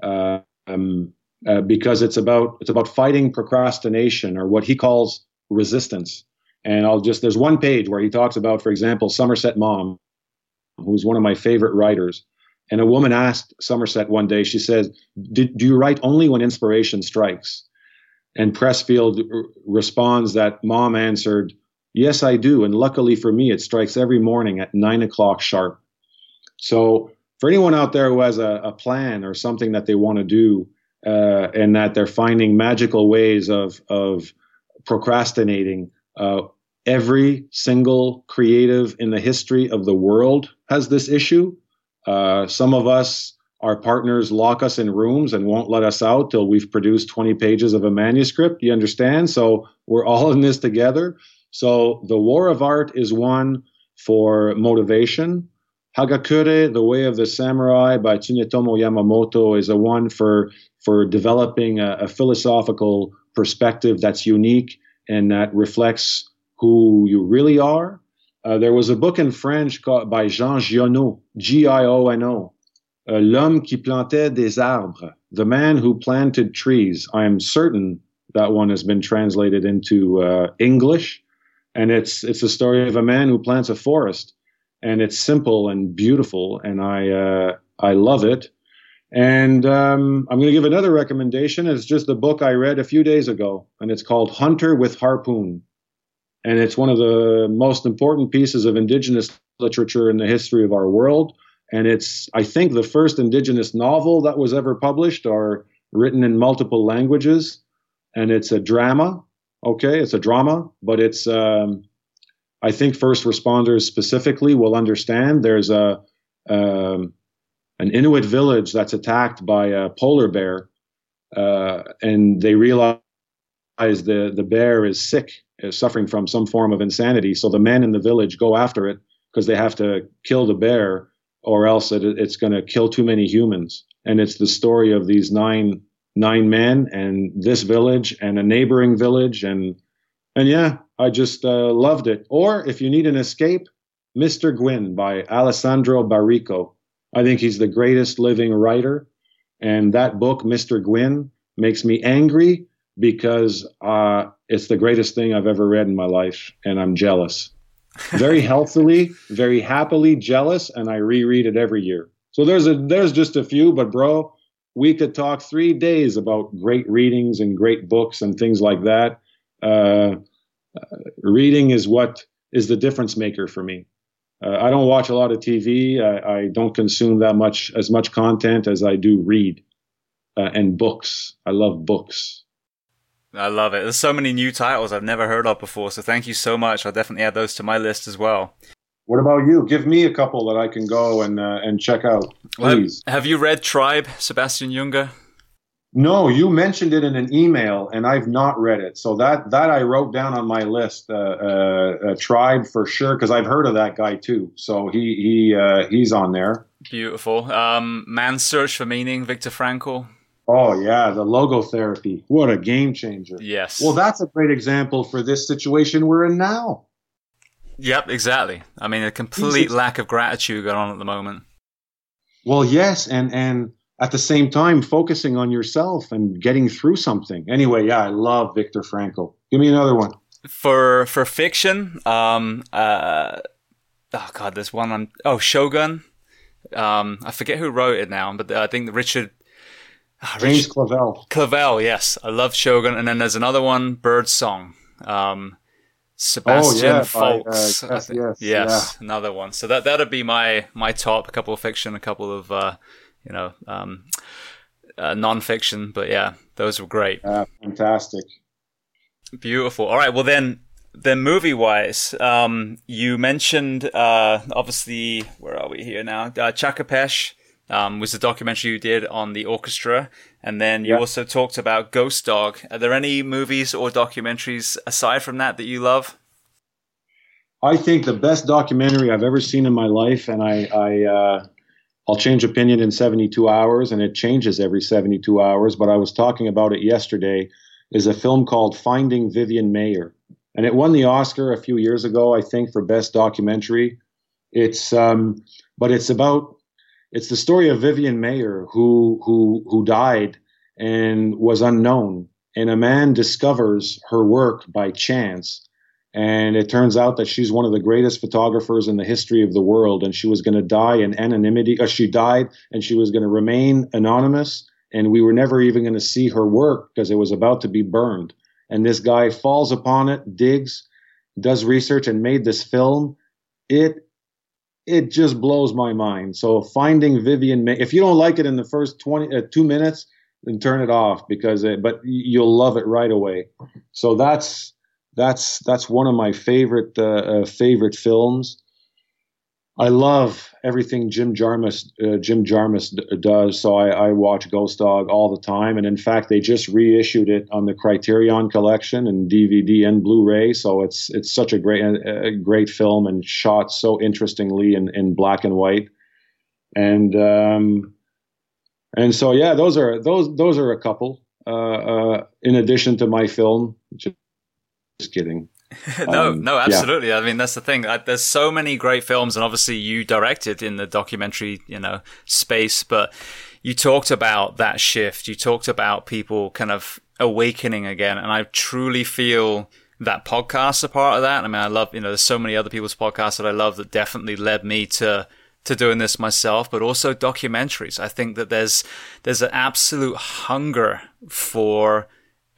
Um, uh, because it's about it's about fighting procrastination or what he calls resistance. And i'll just there's one page where he talks about for example somerset maugham who's one of my favorite writers and a woman asked Somerset one day, she says, Do you write only when inspiration strikes? And Pressfield r- responds that Maugham answered, Yes, I do. And luckily for me, it strikes every morning at nine o'clock sharp. So, for anyone out there who has a, a plan or something that they want to do, uh, and that they're finding magical ways of, of procrastinating, uh, every single creative in the history of the world has this issue. Uh, some of us, our partners lock us in rooms and won't let us out till we've produced 20 pages of a manuscript. You understand? So we're all in this together. So the war of art is one for motivation. Hagakure, The Way of the Samurai by Tsunetomo Yamamoto, is a one for for developing a, a philosophical perspective that's unique and that reflects who you really are Uh, there was a book in French called, by Jean Giono, G-I-O-N-O, uh, L'homme qui plantait des arbres, the man who planted trees. I am certain that one has been translated into uh, English, and it's it's the story of a man who plants a forest, and it's simple and beautiful, and I uh, I love it. And um, I'm going to give another recommendation. It's just a book I read a few days ago, and it's called Hunter with Harpoon. And it's one of the most important pieces of indigenous literature in the history of our world. And it's, I think, the first indigenous novel that was ever published or written in multiple languages. And it's a drama. Okay, it's a drama, but it's, um, I think, first responders specifically will understand. There's a, um, an Inuit village that's attacked by a polar bear, uh, and they realize the the bear is sick, is suffering from some form of insanity. So the men in the village go after it because they have to kill the bear, or else it, it's going to kill too many humans. And it's the story of these nine nine men and this village and a neighboring village and and yeah, I just uh, loved it. Or if you need an escape, Mr. Gwyn by Alessandro Baricco. I think he's the greatest living writer. And that book, Mr. Gwyn, makes me angry because uh, it's the greatest thing I've ever read in my life, and I'm jealous. Very healthily, very happily jealous, and I reread it every year. So there's a there's just a few, but bro, we could talk three days about great readings and great books and things like that. Uh, uh, reading is what is the difference maker for me. Uh, I don't watch a lot of TV. I, I, don't consume that much as much content as I do read uh, and books. I love books. I love it. There's so many new titles I've never heard of before. So thank you so much. I'll definitely add those to my list as well. What about you? Give me a couple that I can go and uh, and check out, please. Well, have you read Tribe, Sebastian Junger? No, you mentioned it in an email, and I've not read it. So that that I wrote down on my list. Uh, uh, tribe for sure, because I've heard of that guy too. So he he uh, he's on there. Beautiful. Um, Man's Search for Meaning, Viktor Frankl. Oh yeah, the logo therapy. What a game changer. Yes. Well, that's a great example for this situation we're in now. Yep, exactly. I mean, a complete lack of gratitude going on at the moment. Well, yes, and and at the same time focusing on yourself and getting through something. Anyway, yeah, I love Viktor Frankl. Give me another one. For for fiction, um, uh, oh god, there's one on oh Shogun. Um, I forget who wrote it now, but I think Richard. Oh, James Richard, Clavell. Clavell, yes, I love Shogun, and then there's another one, Bird Song. Um, Sebastian oh, yeah. By, uh, yes, yes, yeah. another one. So that that'd be my my top. A couple of fiction, a couple of uh, you know, um, uh, nonfiction. But yeah, those were great. Uh, fantastic. Beautiful. All right. Well, then, then movie wise, um, you mentioned uh, obviously where are we here now? Uh, Chaakapesh um, was the documentary you did on the orchestra, and then you also talked about Ghost Dog. Are there any movies or documentaries aside from that that you love? I think the best documentary I've ever seen in my life, and I, I uh, I'll change opinion in 72 hours, and it changes every 72 hours. But I was talking about it yesterday. Is a film called Finding Vivian Maier, and it won the Oscar a few years ago, I think, for best documentary. It's um, but it's about it's the story of Vivian Maier, who who who died and was unknown, and a man discovers her work by chance and it turns out that she's one of the greatest photographers in the history of the world. And she was going to die in anonymity. Or uh, she died and she was going to remain anonymous. And we were never even going to see her work because it was about to be burned. And this guy falls upon it, digs, does research, and made this film. It it just blows my mind. So finding Vivian, May, if you don't like it in the first 20, uh, two minutes, then turn it off because it, but you'll love it right away. So that's that's that's one of my favorite uh, uh, favorite films. I love everything Jim Jarmusch uh, Jim Jarmusch d- does, so I, I, watch Ghost Dog all the time. And in fact, they just reissued it on the Criterion Collection and DVD and Blu-ray. So it's it's such a great a great film and shot so interestingly in, in black and white. And um, and so yeah, those are those those are a couple. Uh, uh, in addition to my film, just kidding. no, um, no, absolutely. Yeah. I mean, that's the thing. There's so many great films, and obviously you directed in the documentary, you know, space. But you talked about that shift. You talked about people kind of awakening again, and I truly feel that podcasts are part of that. I mean, I love, you know, there's so many other people's podcasts that I love that definitely led me to to doing this myself, but also documentaries. I think that there's there's an absolute hunger for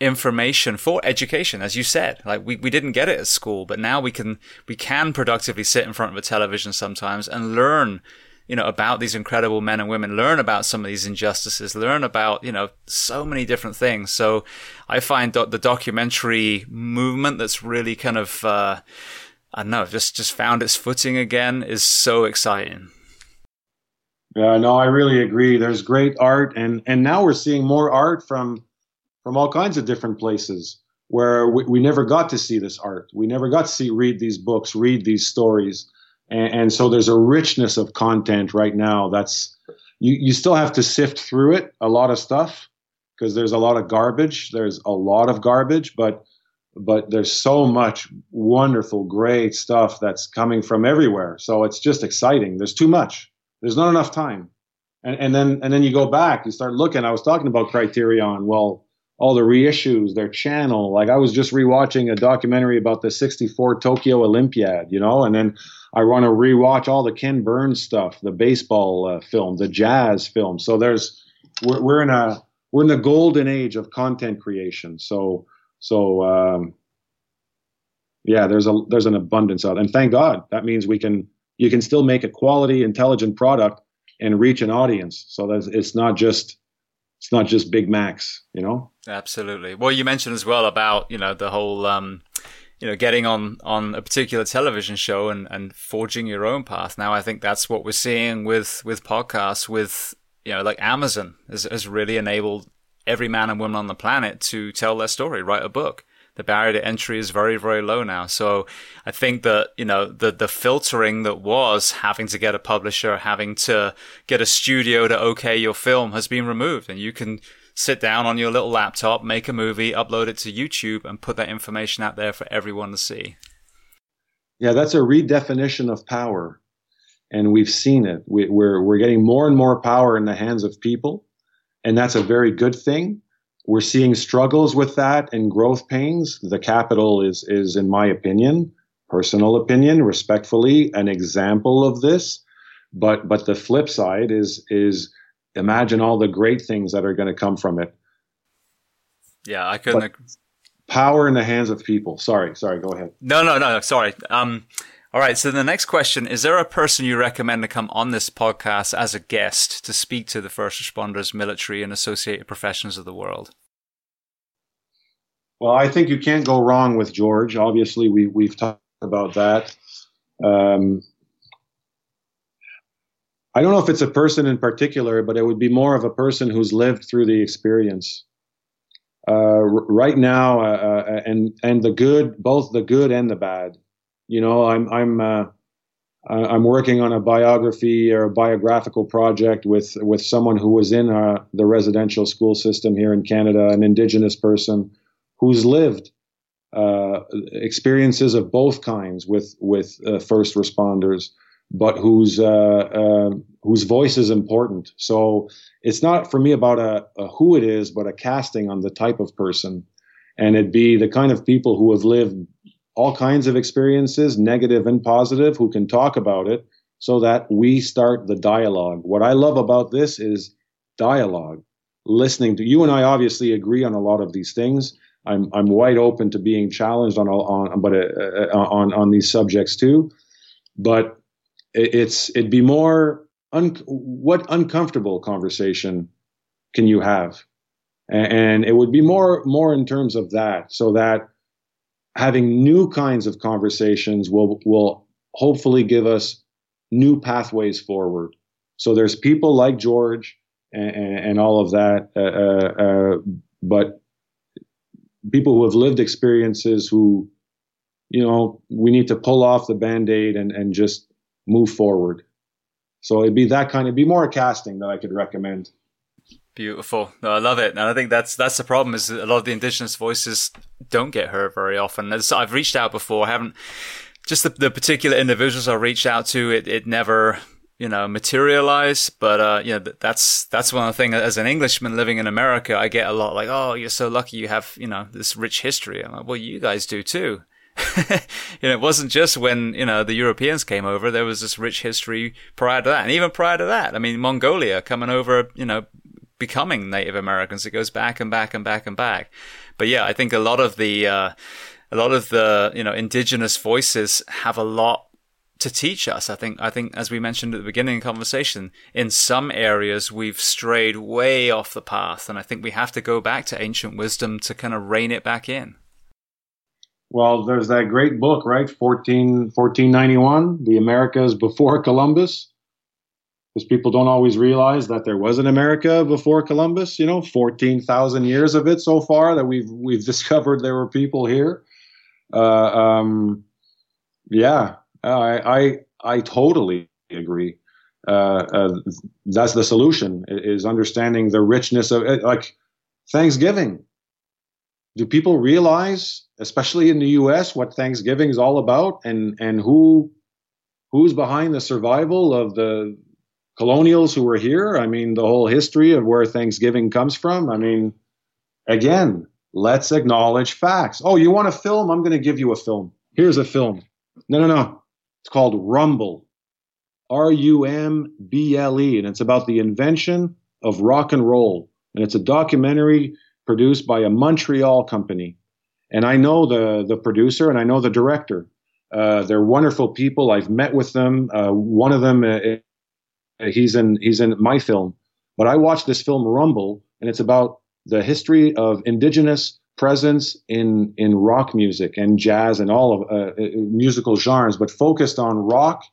information for education as you said. Like we, we didn't get it at school but now we can we can productively sit in front of a television sometimes and learn you know about these incredible men and women learn about some of these injustices learn about you know so many different things. So i find do- the documentary movement that's really kind of uh i don't know just just found its footing again is so exciting. Yeah no i really agree. There's great art and and now we're seeing more art from from all kinds of different places where we, we never got to see this art. We never got to see read these books, read these stories. And, and so there's a richness of content right now that's you, you still have to sift through it, a lot of stuff, because there's a lot of garbage. There's a lot of garbage, but but there's so much wonderful, great stuff that's coming from everywhere. So it's just exciting. There's too much. There's not enough time. And, and then and then you go back, you start looking. I was talking about Criterion. Well, all the reissues, their channel. Like I was just rewatching a documentary about the 64 Tokyo Olympiad, you know, and then I want to rewatch all the Ken Burns stuff, the baseball uh, film, the jazz film. So there's, we're, we're in a, we're in the golden age of content creation. So, so, um, yeah, there's a, there's an abundance of, and thank God that means we can, you can still make a quality, intelligent product and reach an audience. So that it's not just, it's not just Big Macs, you know? Absolutely. Well, you mentioned as well about, you know, the whole, um, you know, getting on, on a particular television show and, and forging your own path. Now, I think that's what we're seeing with, with podcasts with, you know, like Amazon has, has really enabled every man and woman on the planet to tell their story, write a book the barrier to entry is very, very low now. So I think that, you know, the, the filtering that was having to get a publisher, having to get a studio to okay your film has been removed and you can sit down on your little laptop, make a movie, upload it to YouTube and put that information out there for everyone to see. Yeah, that's a redefinition of power. And we've seen it. We, we're, we're getting more and more power in the hands of people. And that's a very good thing we're seeing struggles with that and growth pains. The capital is, is, in my opinion, personal opinion, respectfully, an example of this. But but the flip side is is imagine all the great things that are going to come from it. Yeah, I couldn't. power in the hands of people. Sorry, sorry. Go ahead. No, no, no. Sorry. Um, all right. So the next question is: There a person you recommend to come on this podcast as a guest to speak to the first responders, military, and associated professions of the world? Well, I think you can't go wrong with George. Obviously, we we've talked about that. Um, I don't know if it's a person in particular, but it would be more of a person who's lived through the experience. Uh, right now, uh, uh, and and the good, both the good and the bad. You know, I'm I'm uh, I'm working on a biography or a biographical project with with someone who was in uh, the residential school system here in Canada, an Indigenous person who's lived uh, experiences of both kinds with with uh, first responders, but whose uh, whose voice is important. So it's not for me about a, a who it is, but a casting on the type of person, and it'd be the kind of people who have lived all kinds of experiences, negative and positive, who can talk about it so that we start the dialogue. What I love about this is dialogue, listening to you and I obviously agree on a lot of these things. I'm I'm wide open to being challenged on on but uh, uh, on on these subjects too, but it's it'd be more un, what uncomfortable conversation can you have, and it would be more more in terms of that, so that having new kinds of conversations will will hopefully give us new pathways forward. So there's people like George and, and all of that, uh, uh, uh, but people who have lived experiences who, you know, we need to pull off the band-aid and, and just move forward. So it'd be that kind of be more casting that I could recommend. Beautiful. No, I love it. And I think that's that's the problem is a lot of the indigenous voices don't get heard very often. As I've reached out before, I haven't just the, the particular individuals I reached out to, it, it never, you know, materialized. But, uh, you know, that's, that's one of the things as an Englishman living in America, I get a lot like, oh, you're so lucky you have, you know, this rich history. I'm like, well, you guys do too. you know, it wasn't just when, you know, the Europeans came over, there was this rich history prior to that. And even prior to that, I mean, Mongolia coming over, you know, becoming Native Americans. It goes back and back and back and back. But yeah, I think a lot of the, uh, a lot of the, you know, indigenous voices have a lot to teach us. I think, I think, as we mentioned at the beginning of the conversation, in some areas we've strayed way off the path. And I think we have to go back to ancient wisdom to kind of rein it back in. Well, there's that great book, right? 14, 1491, The Americas Before Columbus because people don't always realize that there was an America before Columbus. You know, fourteen thousand years of it so far that we've we've discovered there were people here. Uh, um, yeah, I, I I totally agree. Uh, uh, that's the solution is understanding the richness of it. Like Thanksgiving. Do people realize, especially in the U.S., what Thanksgiving is all about, and and who who's behind the survival of the colonials who were here. I mean, the whole history of where Thanksgiving comes from. I mean, again, let's acknowledge facts. Oh, you want a film? I'm going to give you a film. Here's a film. No, no, no. It's called Rumble. R U M B L E. And it's about the invention of rock and roll. And it's a documentary produced by a Montreal company. And I know the, the producer and I know the director. Uh, they're wonderful people. I've met with them. Uh, one of them uh, he's in he's in my film, but I watched this film Rumble, and it's about the history of indigenous presence in in rock music and jazz and all of uh, uh musical genres, but focused on rock.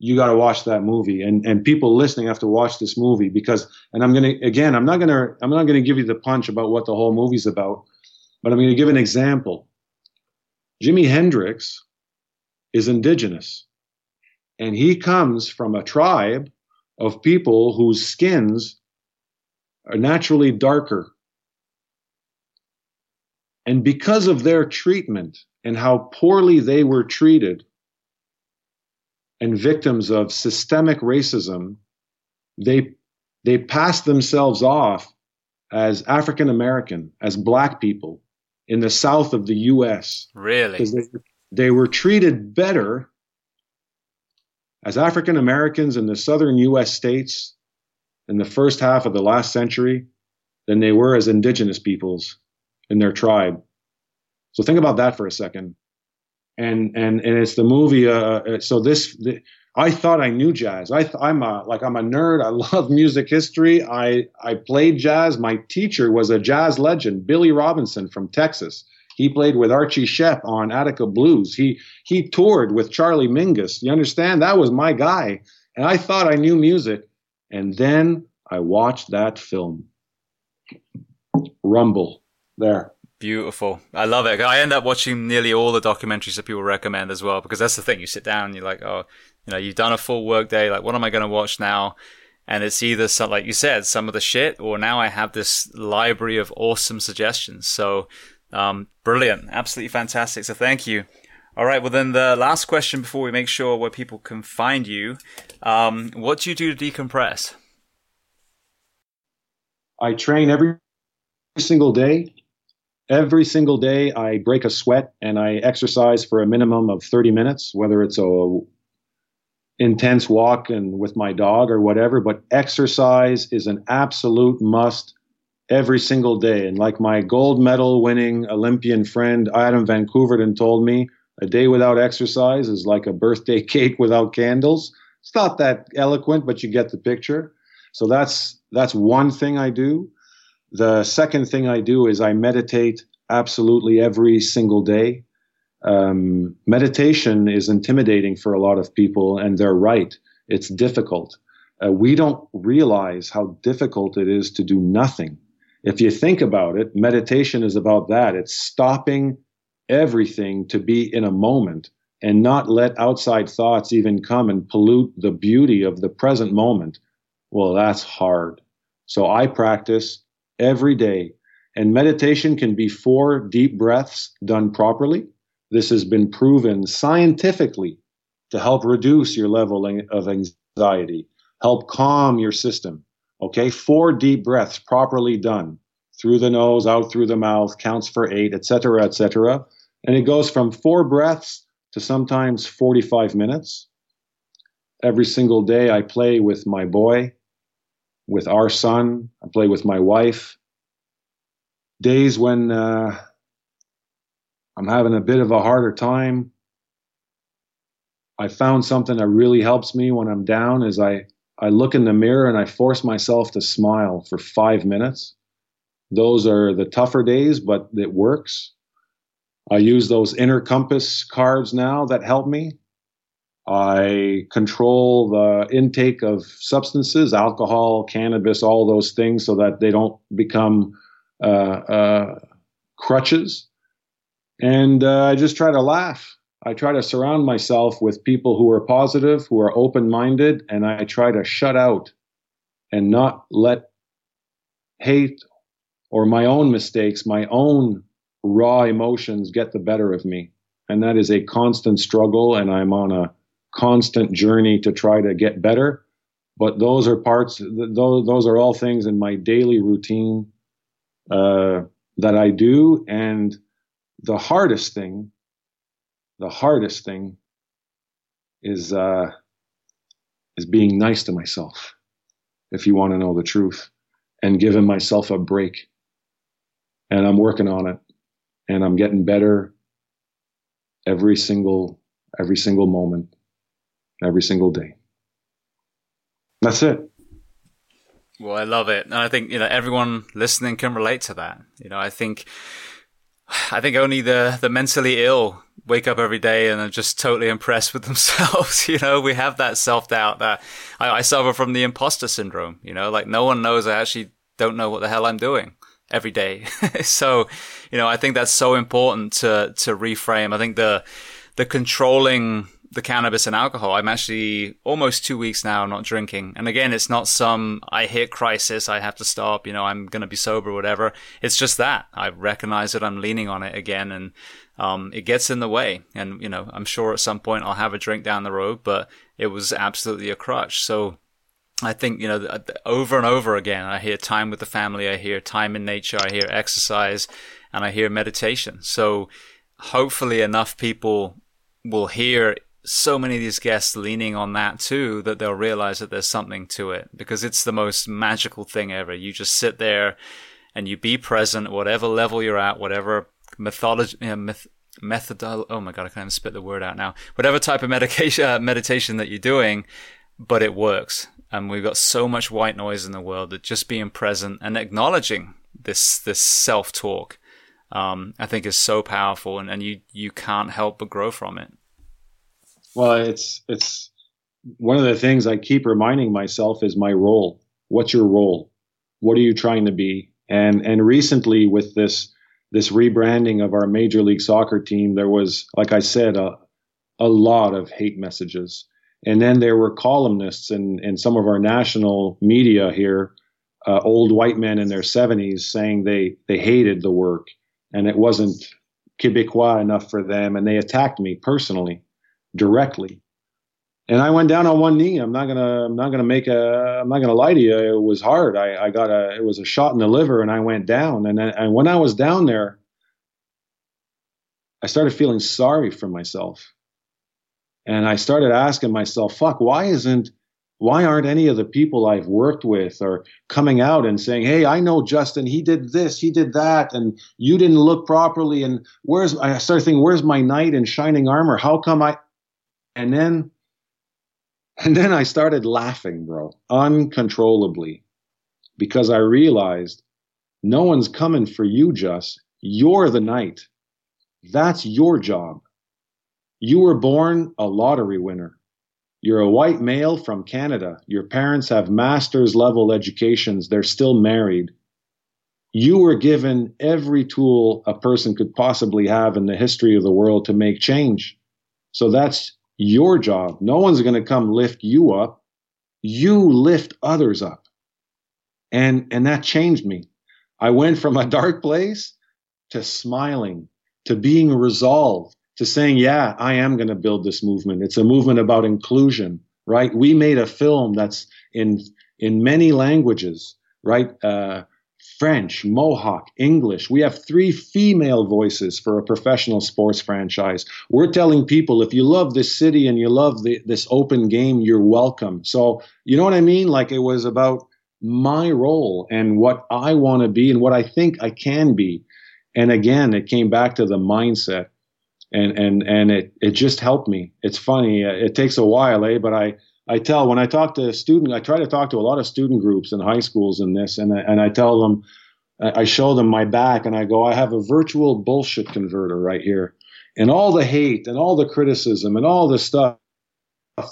You got to watch that movie, and and people listening have to watch this movie because. And I'm gonna again, I'm not gonna I'm not gonna give you the punch about what the whole movie's about, but I'm gonna give an example. Jimi Hendrix is indigenous, and he comes from a tribe of people whose skins are naturally darker. And because of their treatment and how poorly they were treated and victims of systemic racism, they, they passed themselves off as African American, as black people in the south of the US. Really? They, they were treated better as African Americans in the southern U.S. states in the first half of the last century than they were as indigenous peoples in their tribe. So think about that for a second. And and and it's the movie. Uh, uh so this, the, I thought I knew jazz. I I'm a like I'm a nerd. I love music history. I I played jazz. My teacher was a jazz legend, Billy Robinson from Texas. He played with Archie Shepp on Attica Blues. He he toured with Charlie Mingus. You understand? That was my guy. And I thought I knew music. And then I watched that film. Rumble. There. Beautiful. I love it. I end up watching nearly all the documentaries that people recommend as well, because that's the thing. You sit down, you're like, oh, you know, you've done a full work day. Like, what am I going to watch now? And it's either some, like you said, some of the shit, or now I have this library of awesome suggestions. So um, brilliant. Absolutely fantastic. So thank you. All right. Well, then the last question before we make sure where people can find you. Um, what do you do to decompress? I train every single day. Every single day, I break a sweat and I exercise for a minimum of 30 minutes, whether it's a intense walk and with my dog or whatever. But exercise is an absolute must every single day. And like my gold medal winning Olympian friend Adam Van Koeverden told me, a day without exercise is like a birthday cake without candles. It's not that eloquent, but you get the picture. So that's that's one thing I do. The second thing I do is I meditate absolutely every single day. Um, meditation is intimidating for a lot of people, and they're right. It's difficult. Uh, we don't realize how difficult it is to do nothing if you think about it, meditation is about that. It's stopping everything to be in a moment and not let outside thoughts even come and pollute the beauty of the present moment. Well, that's hard. So I practice every day. And meditation can be four deep breaths done properly. This has been proven scientifically to help reduce your level of anxiety, help calm your system. Okay, four deep breaths properly done through the nose, out through the mouth, counts for eight, etc., etc. And it goes from four breaths to sometimes 45 minutes. Every single day, I play with my boy, with our son, I play with my wife. Days when uh, I'm having a bit of a harder time, I found something that really helps me when I'm down is I, I look in the mirror and I force myself to smile for five minutes. Those are the tougher days, but it works. I use those inner compass cards now that help me. I control the intake of substances, alcohol, cannabis, all those things, so that they don't become uh, uh, crutches. And uh, I just try to laugh. I try to surround myself with people who are positive, who are open minded, and I try to shut out and not let hate or my own mistakes, my own raw emotions get the better of me. And that is a constant struggle, and I'm on a constant journey to try to get better. But those are parts, those, those are all things in my daily routine uh, that I do. And the hardest thing, the hardest thing is, uh, is being nice to myself, if you want to know the truth, and giving myself a break. And I'm working on it and I'm getting better every single every single moment, every single day. That's it. Well, I love it, and I think you know everyone listening can relate to that. You know, I think I think only the the mentally ill wake up every day and are just totally impressed with themselves. you know, we have that self doubt that I, I suffer from the imposter syndrome. You know, like no one knows I actually don't know what the hell I'm doing every day. so, you know, I think that's so important to to reframe. I think the the controlling the cannabis and alcohol. I'm actually almost two weeks now not drinking. And again, it's not some I hit crisis, I have to stop, you know, I'm going to be sober, whatever. It's just that I recognize that I'm leaning on it again and, um, it gets in the way. And, you know, I'm sure at some point I'll have a drink down the road, but it was absolutely a crutch. So, I think, you know, over and over again, I hear time with the family, I hear time in nature, I hear exercise, and I hear meditation. So hopefully enough people will hear so many of these guests leaning on that too that they'll realize that there's something to it because it's the most magical thing ever. You just sit there and you be present at whatever level you're at, whatever methodology, myth, method. Oh my God, I can't even spit the word out now. Whatever type of medication, uh, meditation that you're doing, but it works and we've got so much white noise in the world that just being present and acknowledging this this self talk, um, I think is so powerful, and, and you you can't help but grow from it. Well, it's it's one of the things I keep reminding myself is my role. What's your role? What are you trying to be? And and recently with this this rebranding of our major league soccer team, there was, like I said, a a lot of hate messages and then there were columnists in, in some of our national media here, uh, old white men in their 70s, saying they, they hated the work and it wasn't Quebecois enough for them. And they attacked me personally, directly. And I went down on one knee. I'm not gonna. I'm not gonna make a. I'm not gonna lie to you. It was hard. I, I got a. It was a shot in the liver, and I went down. And then, and when I was down there, I started feeling sorry for myself and I started asking myself, fuck, why isn't, why aren't any of the people I've worked with or coming out and saying, hey, I know Justin, he did this, he did that, and you didn't look properly. And where's, I started thinking, where's my knight in shining armor? How come I, and then, and then I started laughing, bro, uncontrollably, because I realized no one's coming for you, Just. You're the knight. That's your job. You were born a lottery winner. You're a white male from Canada. Your parents have master's level educations. They're still married. You were given every tool a person could possibly have in the history of the world to make change. So that's your job. No one's going to come lift you up. You lift others up. And, and that changed me. I went from a dark place to smiling, to being resolved, to saying, yeah, I am going to build this movement. It's a movement about inclusion, right? We made a film that's in, in many languages, right? Uh, French, Mohawk, English. We have three female voices for a professional sports franchise. We're telling people if you love this city and you love the, this open game, you're welcome. So, you know what I mean? Like it was about my role and what I want to be and what I think I can be. And again, it came back to the mindset. And and and it it just helped me. It's funny. It takes a while, eh? But I I tell when I talk to student, I try to talk to a lot of student groups in high schools in this, and I, and I tell them, I show them my back, and I go, I have a virtual bullshit converter right here, and all the hate and all the criticism and all the stuff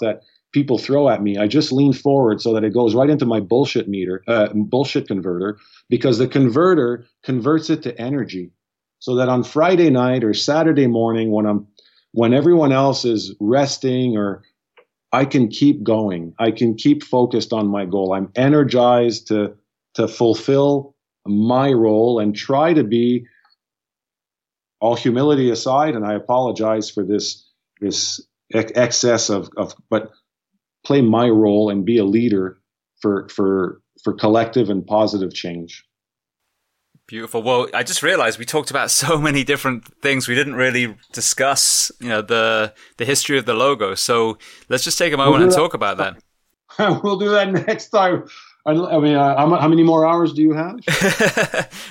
that people throw at me, I just lean forward so that it goes right into my bullshit meter, uh, bullshit converter, because the converter converts it to energy, so that on Friday night or Saturday morning when I'm when everyone else is resting or I can keep going. I can keep focused on my goal. I'm energized to to fulfill my role and try to be all humility aside and I apologize for this this excess of of but play my role and be a leader for for for collective and positive change. Beautiful. Well, I just realized we talked about so many different things. We didn't really discuss, you know, the the history of the logo. So let's just take a moment we'll and talk about that. we'll do that next time. I, mean, uh, how, many more hours do you have?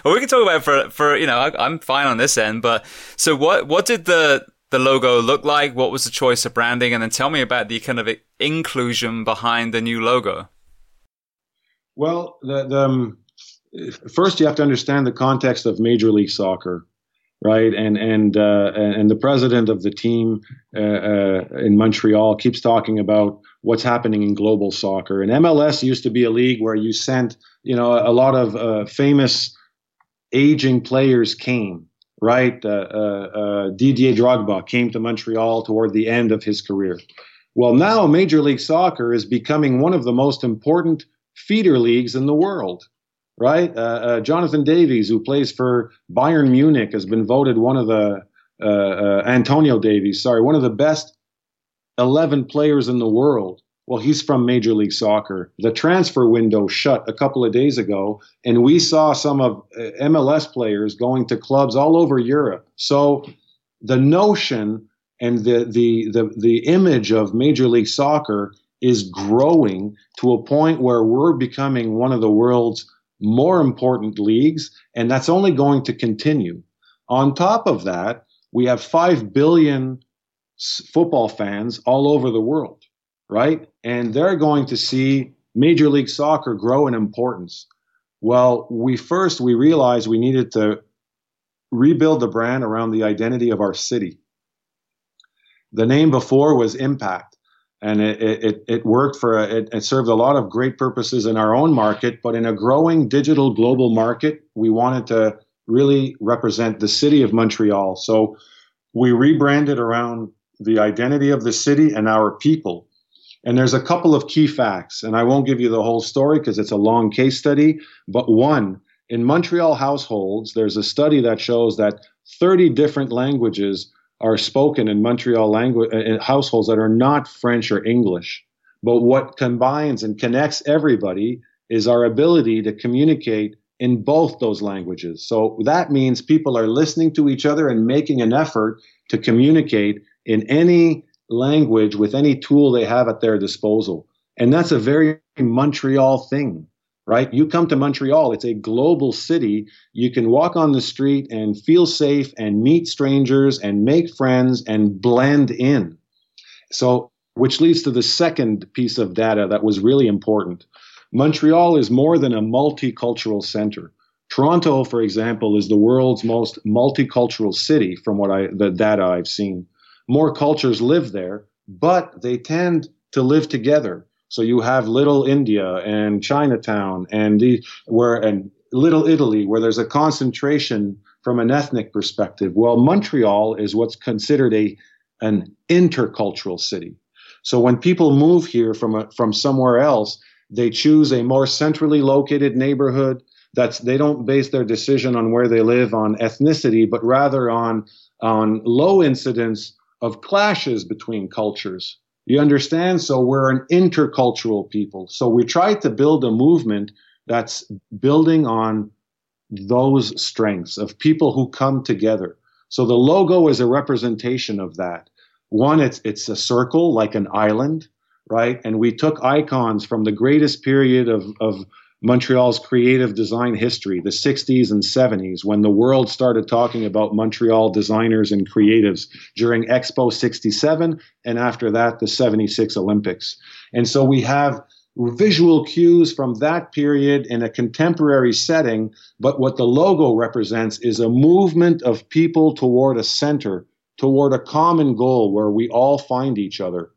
well, we can talk about it for for you know. I, I'm fine on this end, but so what? What did the the logo look like? What was the choice of branding? And then tell me about the kind of inclusion behind the new logo. Well, the, the um, first you have to understand the context of Major League Soccer, right? And and uh, and the president of the team uh, uh, in Montreal keeps talking about what's happening in global soccer. And MLS used to be a league where you sent, you know, a lot of uh, famous aging players came. Right, uh, uh, Didier Drogba came to Montreal toward the end of his career. Well, now Major League Soccer is becoming one of the most important feeder leagues in the world right? Uh, uh, Jonathan Davies, who plays for Bayern Munich, has been voted one of the uh, uh Alphonso Davies, sorry, one of the best 11 players in the world. Well, he's from Major League Soccer. The transfer window shut a couple of days ago, and we saw some of uh, MLS players going to clubs all over Europe. So the notion and the the the, the image of Major League Soccer is growing to a point where we're becoming one of the world's more important leagues, and that's only going to continue. On top of that, we have 5 billion football fans all over the world, right? And they're going to see Major League Soccer grow in importance. Well, we first we realized we needed to rebuild the brand around the identity of our city. The name before was Impact and it, it, it worked for it, it served a lot of great purposes in our own market but in a growing digital global market we wanted to really represent the city of montreal. So we rebranded around the identity of the city and our people. And there's a couple of key facts and i won't give you the whole story because it's a long case study but one in montreal households there's a study that shows that 30 different languages are spoken in Montreal language uh, in households that are not French or English. But what combines and connects everybody is our ability to communicate in both those languages. So that means people are listening to each other and making an effort to communicate in any language with any tool they have at their disposal. And that's a very Montreal thing right? You come to Montreal, it's a global city. You can walk on the street and feel safe and meet strangers and make friends and blend in. So, which leads to the second piece of data that was really important. Montreal is more than a multicultural center. Toronto, for example, is the world's most multicultural city from what I the data I've seen. More cultures live there, but they tend to live together. So you have Little India and Chinatown and the where and Little Italy, where there's a concentration from an ethnic perspective. Well, Montreal is what's considered a an intercultural city. So when people move here from a, from somewhere else, They choose a more centrally located neighborhood. That's they don't base their decision on where they live on ethnicity, but rather on on low incidence of clashes between cultures. You understand? So we're an intercultural people. So we try to build a movement that's building on those strengths of people who come together. So the logo is a representation of that. One, it's it's a circle like an island, right? And we took icons from the greatest period of, of Montreal's creative design history, the 60s and 70s, when the world started talking about Montreal designers and creatives during Expo 67, and after that, the 76 Olympics. And so we have visual cues from that period in a contemporary setting, but what the logo represents is a movement of people toward a center, toward a common goal where we all find each other.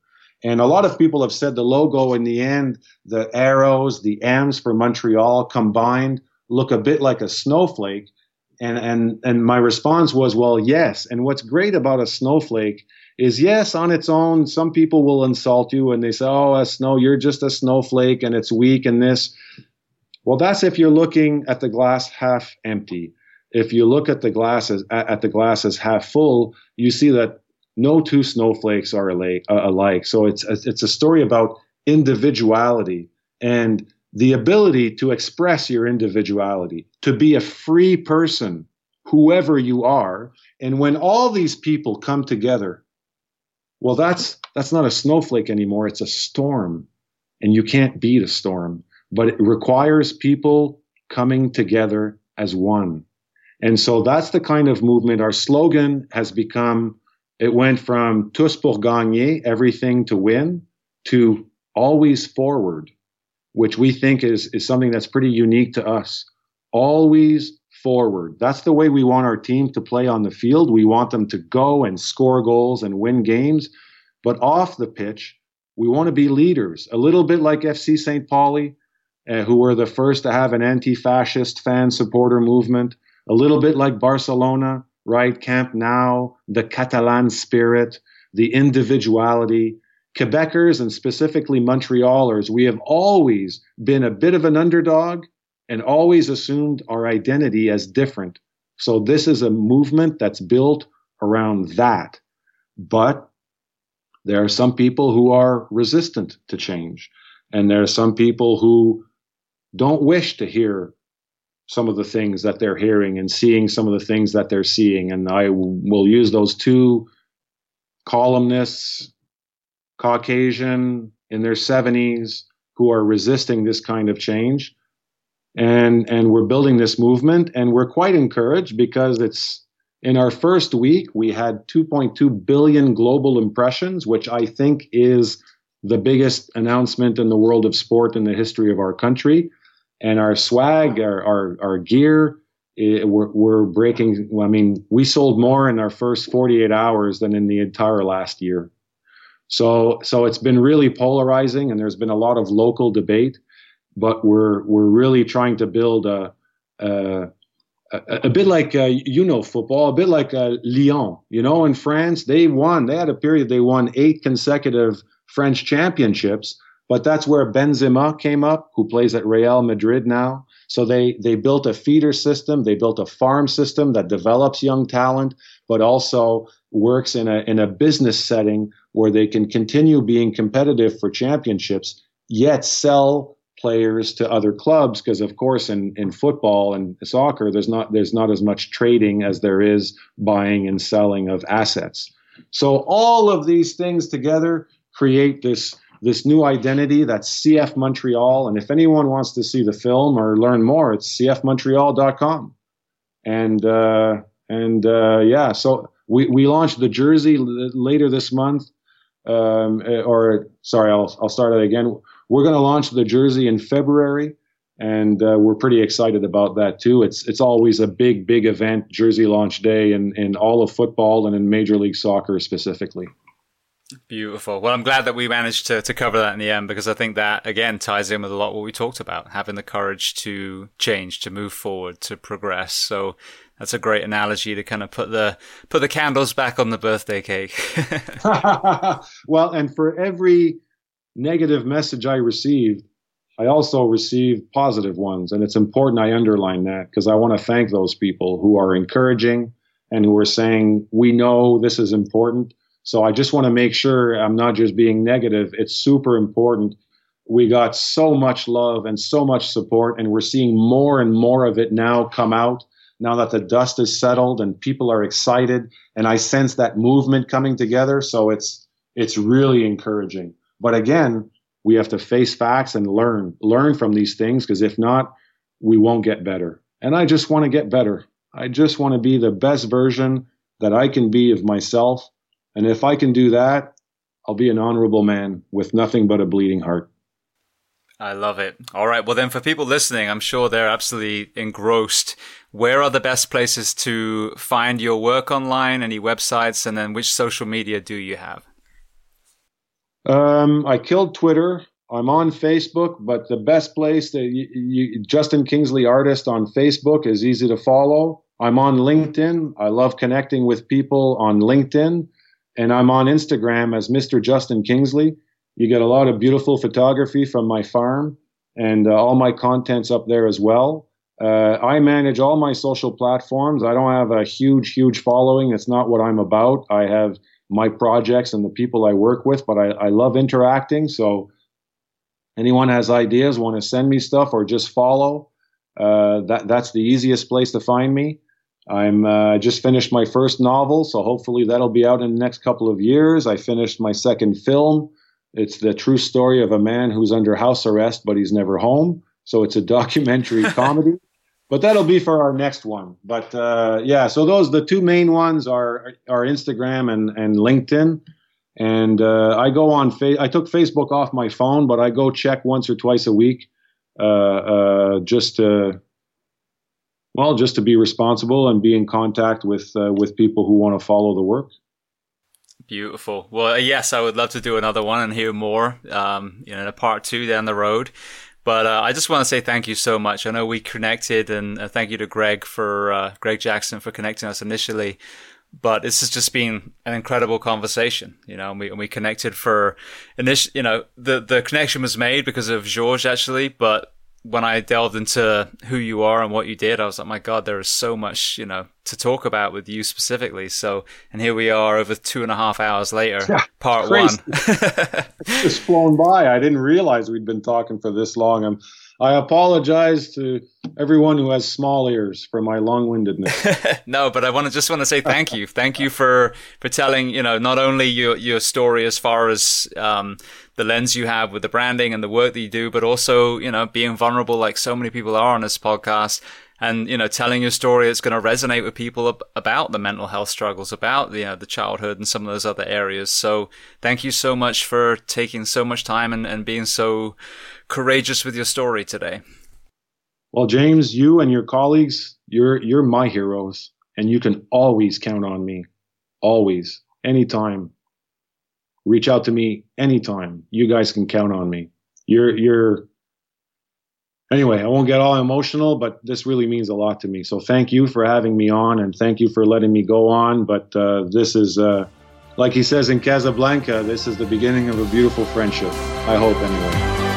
And a lot of people have said the logo in the end, the arrows, the M's for Montreal combined look a bit like a snowflake. And, and, and my response was, well, yes. And what's great about a snowflake is yes, on its own, some people will insult you and they say, oh, a snow, you're just a snowflake and it's weak and this. Well, that's if you're looking at the glass half empty. If you look at the glass as, at the glass as half full, you see that no two snowflakes are alike. Uh. So it's it's a story about individuality and the ability to express your individuality, to be a free person, whoever you are. And when all these people come together well, that's that's not a snowflake anymore. It's a storm, and you can't beat a storm. But it requires people coming together as one. And so that's the kind of movement. Our slogan has become it went from tous pour gagner, everything to win, to always forward, which we think is, is something that's pretty unique to us. Always forward. That's the way we want our team to play on the field. We want them to go and score goals and win games. But off the pitch, we want to be leaders, a little bit like FC St. Pauli, uh, who were the first to have an anti fascist fan supporter movement, a little bit like Barcelona, right? Camp Nou, the Catalan spirit, the individuality. Quebecers and specifically Montrealers, we have always been a bit of an underdog and always assumed our identity as different. So this is a movement that's built around that. But there are some people who are resistant to change. And there are some people who don't wish to hear some of the things that they're hearing and seeing some of the things that they're seeing. And I will use those two columnists, Caucasian in their 70s, who are resisting this kind of change. And and we're building this movement. And we're quite encouraged because it's in our first week we had 2.2 billion global impressions which i think is the biggest announcement in the world of sport in the history of our country and our swag our our, our gear it, we're, we're breaking i mean we sold more in our first 48 hours than in the entire last year so so it's been really polarizing and there's been a lot of local debate but we're we're really trying to build a a, a bit like uh, you know football, a bit like uh, Lyon. You know, in France, they won. They had a period they won eight consecutive French championships, but that's where Benzema came up, who plays at Real Madrid now. So they they built a feeder system, they built a farm system that develops young talent, but also works in a in a business setting where they can continue being competitive for championships, yet sell players to other clubs. Because of course in, in football and soccer there's not there's not as much trading as there is buying and selling of assets. So all of these things together create this this new identity that's cf montreal and if anyone wants to see the film or learn more it's cfmontreal.com and uh, and uh, yeah so we, we launched the jersey l- later this month um, or sorry I'll, I'll start it again we're going to launch the jersey in February, and uh, we're pretty excited about that too. It's it's always a big big event, jersey launch day, in in all of football and in Major League Soccer specifically. Beautiful. Well, I'm glad that we managed to, to cover that in the end because I think that again ties in with a lot what we talked about, having the courage to change, to move forward, to progress. So that's a great analogy to kind of put the put the candles back on the birthday cake. well, and for every negative message I received, I also receive positive ones. And it's important I underline that because I want to thank those people who are encouraging and who are saying, we know this is important. So I just want to make sure I'm not just being negative. It's super important. We got so much love and so much support, and we're seeing more and more of it now come out now that the dust is settled and people are excited and I sense that movement coming together. So it's it's really encouraging. But again, we have to face facts and learn learn from these things because if not, we won't get better. And I just want to get better. I just want to be the best version that I can be of myself. And if I can do that, I'll be an honorable man with nothing but a bleeding heart. I love it. All right. Well, then for people listening, I'm sure they're absolutely engrossed. Where are the best places to find your work online? Any websites? And then which social media do you have? Um, I killed Twitter. I'm on Facebook, but the best place that you, you, Justin Kingsley artist on Facebook is easy to follow. I'm on LinkedIn. I love connecting with people on LinkedIn, and I'm on Instagram as Mr. Justin Kingsley. You get a lot of beautiful photography from my farm, and uh, all my content's up there as well. Uh, I manage all my social platforms. I don't have a huge, huge following. It's not what I'm about. I have my projects and the people I work with, but I, I love interacting. So anyone has ideas, want to send me stuff or just follow, uh, that that's the easiest place to find me. I'm uh, just finished my first novel, so hopefully that'll be out in the next couple of years. I finished my second film. It's the true story of a man who's under house arrest, but he's never home. So it's a documentary comedy but that'll be for our next one. But uh, yeah, so those the two main ones are are Instagram and and LinkedIn. And uh, I go on. Fa- I took Facebook off my phone, but I go check once or twice a week, uh, uh just to well, just to be responsible and be in contact with uh, with people who want to follow the work. Beautiful. Well, yes, I would love to do another one and hear more. Um, you know, a part two down the road. But uh, I just want to say thank you so much. I know we connected, and uh, thank you to Greg for uh, Greg Jackson for connecting us initially. But this has just been an incredible conversation, you know. And we and we connected for initial, you know, the the connection was made because of George actually, but when I delved into who you are and what you did, I was like, my God, there is so much, you know, to talk about with you specifically. So, and here we are over two and a half hours later, yeah, part crazy. one. it's just flown by. I didn't realize we'd been talking for this long. I'm, I apologize to everyone who has small ears for my long-windedness. no, but I want to just want to say thank you, thank you for for telling you know not only your your story as far as um, the lens you have with the branding and the work that you do, but also you know being vulnerable like so many people are on this podcast and you know telling your story that's going to resonate with people ab- about the mental health struggles about the you know, the childhood and some of those other areas so thank you so much for taking so much time and, and being so courageous with your story today well james you and your colleagues you're you're my heroes and you can always count on me always anytime reach out to me anytime you guys can count on me you're you're anyway, I won't get all emotional, but this really means a lot to me. So thank you for having me on, and thank you for letting me go on. But uh, this is, uh, like he says in Casablanca, this is the beginning of a beautiful friendship. I hope, anyway.